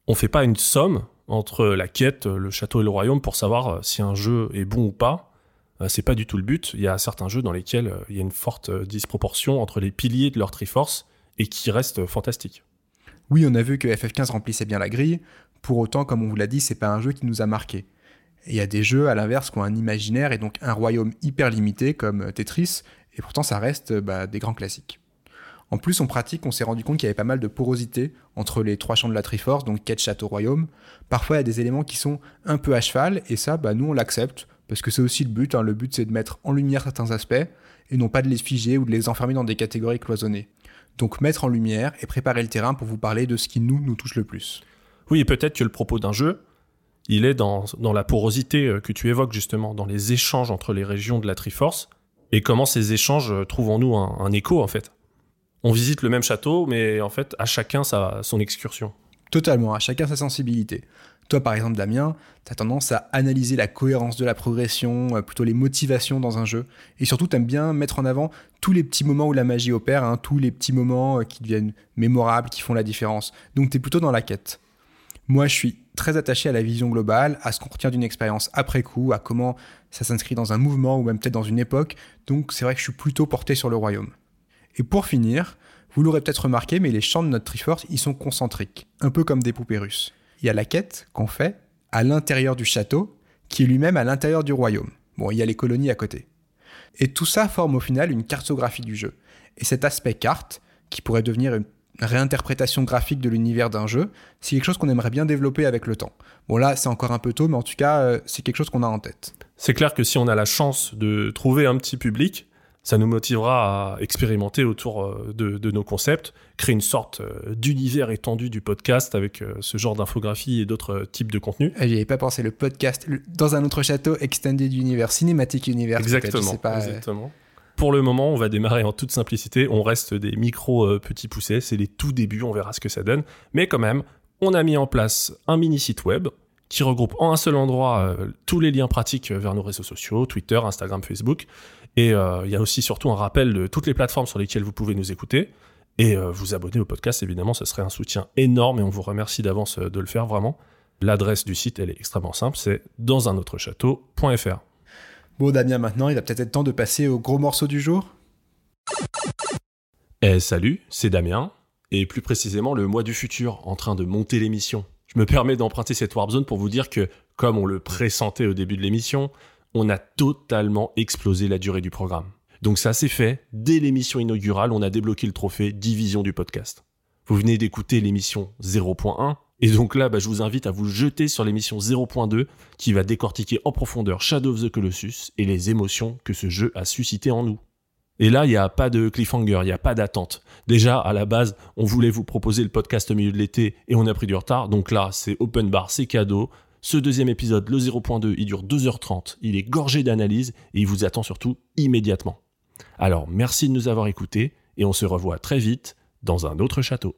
On fait pas une somme entre la quête, le château et le royaume pour savoir euh, si un jeu est bon ou pas. Euh, c'est pas du tout le but. Il y a certains jeux dans lesquels euh, il y a une forte disproportion entre les piliers de leur Triforce et qui restent fantastiques. Oui, on a vu que FF15 remplissait bien la grille, pour autant, comme on vous l'a dit, c'est pas un jeu qui nous a marqué. Il y a des jeux, à l'inverse, qui ont un imaginaire et donc un royaume hyper limité, comme Tetris, et pourtant ça reste bah, des grands classiques. En plus, en pratique, on s'est rendu compte qu'il y avait pas mal de porosité entre les trois champs de la Triforce, donc quête, château, royaume. Parfois, il y a des éléments qui sont un peu à cheval, et ça, bah, nous, on l'accepte, parce que c'est aussi le but. Hein. Le but, c'est de mettre en lumière certains aspects, et non pas de les figer ou de les enfermer dans des catégories cloisonnées. Donc mettre en lumière et préparer le terrain pour vous parler de ce qui nous, nous touche le plus. Oui, et peut-être que le propos d'un jeu, il est dans, dans, la porosité euh, que tu évoques justement, dans les échanges entre les régions de la Triforce, et comment ces échanges euh, trouvent en nous un, écho en fait. On visite le même château, mais en fait, à chacun sa, son excursion. Totalement, à chacun sa sensibilité. Toi, par exemple, Damien, tu tendance à analyser la cohérence de la progression, euh, plutôt les motivations dans un jeu. Et surtout, tu bien mettre en avant tous les petits moments où la magie opère, hein, tous les petits moments euh, qui deviennent mémorables, qui font la différence. Donc, tu es plutôt dans la quête. Moi, je suis très attaché à la vision globale, à ce qu'on retient d'une expérience après coup, à comment ça s'inscrit dans un mouvement ou même peut-être dans une époque. Donc, c'est vrai que je suis plutôt porté sur le royaume. Et pour finir, vous l'aurez peut-être remarqué, mais les champs de notre Triforce, ils sont concentriques, un peu comme des poupées russes il y a la quête qu'on fait à l'intérieur du château, qui est lui-même à l'intérieur du royaume. Bon, il y a les colonies à côté. Et tout ça forme au final une cartographie du jeu. Et cet aspect carte, qui pourrait devenir une réinterprétation graphique de l'univers d'un jeu, c'est quelque chose qu'on aimerait bien développer avec le temps. Bon là, c'est encore un peu tôt, mais en tout cas, euh, c'est quelque chose qu'on a en tête. C'est clair que si on a la chance de trouver un petit public, ça nous motivera à expérimenter autour euh, de, nos concepts, créer une sorte euh, d'univers étendu du podcast avec ce genre d'infographie et d'autres types de contenus. Ah, j'y avais pas pensé, le podcast dans un autre château, Extended Universe, Cinématique Universe. Exactement, exactement. Pour le moment, on va démarrer en toute simplicité. On reste des micros euh, petits poussés. C'est les tout débuts. On verra ce que ça donne. Mais quand même, on a mis en place un mini site web qui regroupe en un seul endroit euh, tous les liens pratiques vers nos réseaux sociaux, Twitter, Instagram, Facebook. Et euh, il y a aussi surtout un rappel de toutes les plateformes sur lesquelles vous pouvez nous écouter. Et vous abonner au podcast, évidemment, ce serait un soutien énorme et on vous remercie d'avance de le faire vraiment. L'adresse du site, elle est extrêmement simple, c'est dans un autre château.fr. Bon, Damien, maintenant, il va peut-être être temps de passer au gros morceau du jour. Eh, salut, c'est Damien, et plus précisément le mois du futur, en train de monter l'émission. Je me permets d'emprunter cette Warp Zone pour vous dire que, comme on le pressentait au début de l'émission, on a totalement explosé la durée du programme. Donc ça c'est fait, dès l'émission inaugurale, on a débloqué le trophée Division du podcast. Vous venez d'écouter l'émission 0.1, et donc là, bah, je vous invite à vous jeter sur l'émission 0.2 qui va décortiquer en profondeur Shadow of the Colossus et les émotions que ce jeu a suscité en nous. Et là, il n'y a pas de cliffhanger, il n'y a pas d'attente. Déjà, à la base, on voulait vous proposer le podcast au milieu de l'été et on a pris du retard. Donc là, c'est open bar, c'est cadeau. Ce deuxième épisode, le 0.2, il dure 2h30, il est gorgé d'analyse et il vous attend surtout immédiatement. Alors, merci de nous avoir écoutés et on se revoit très vite dans un autre château.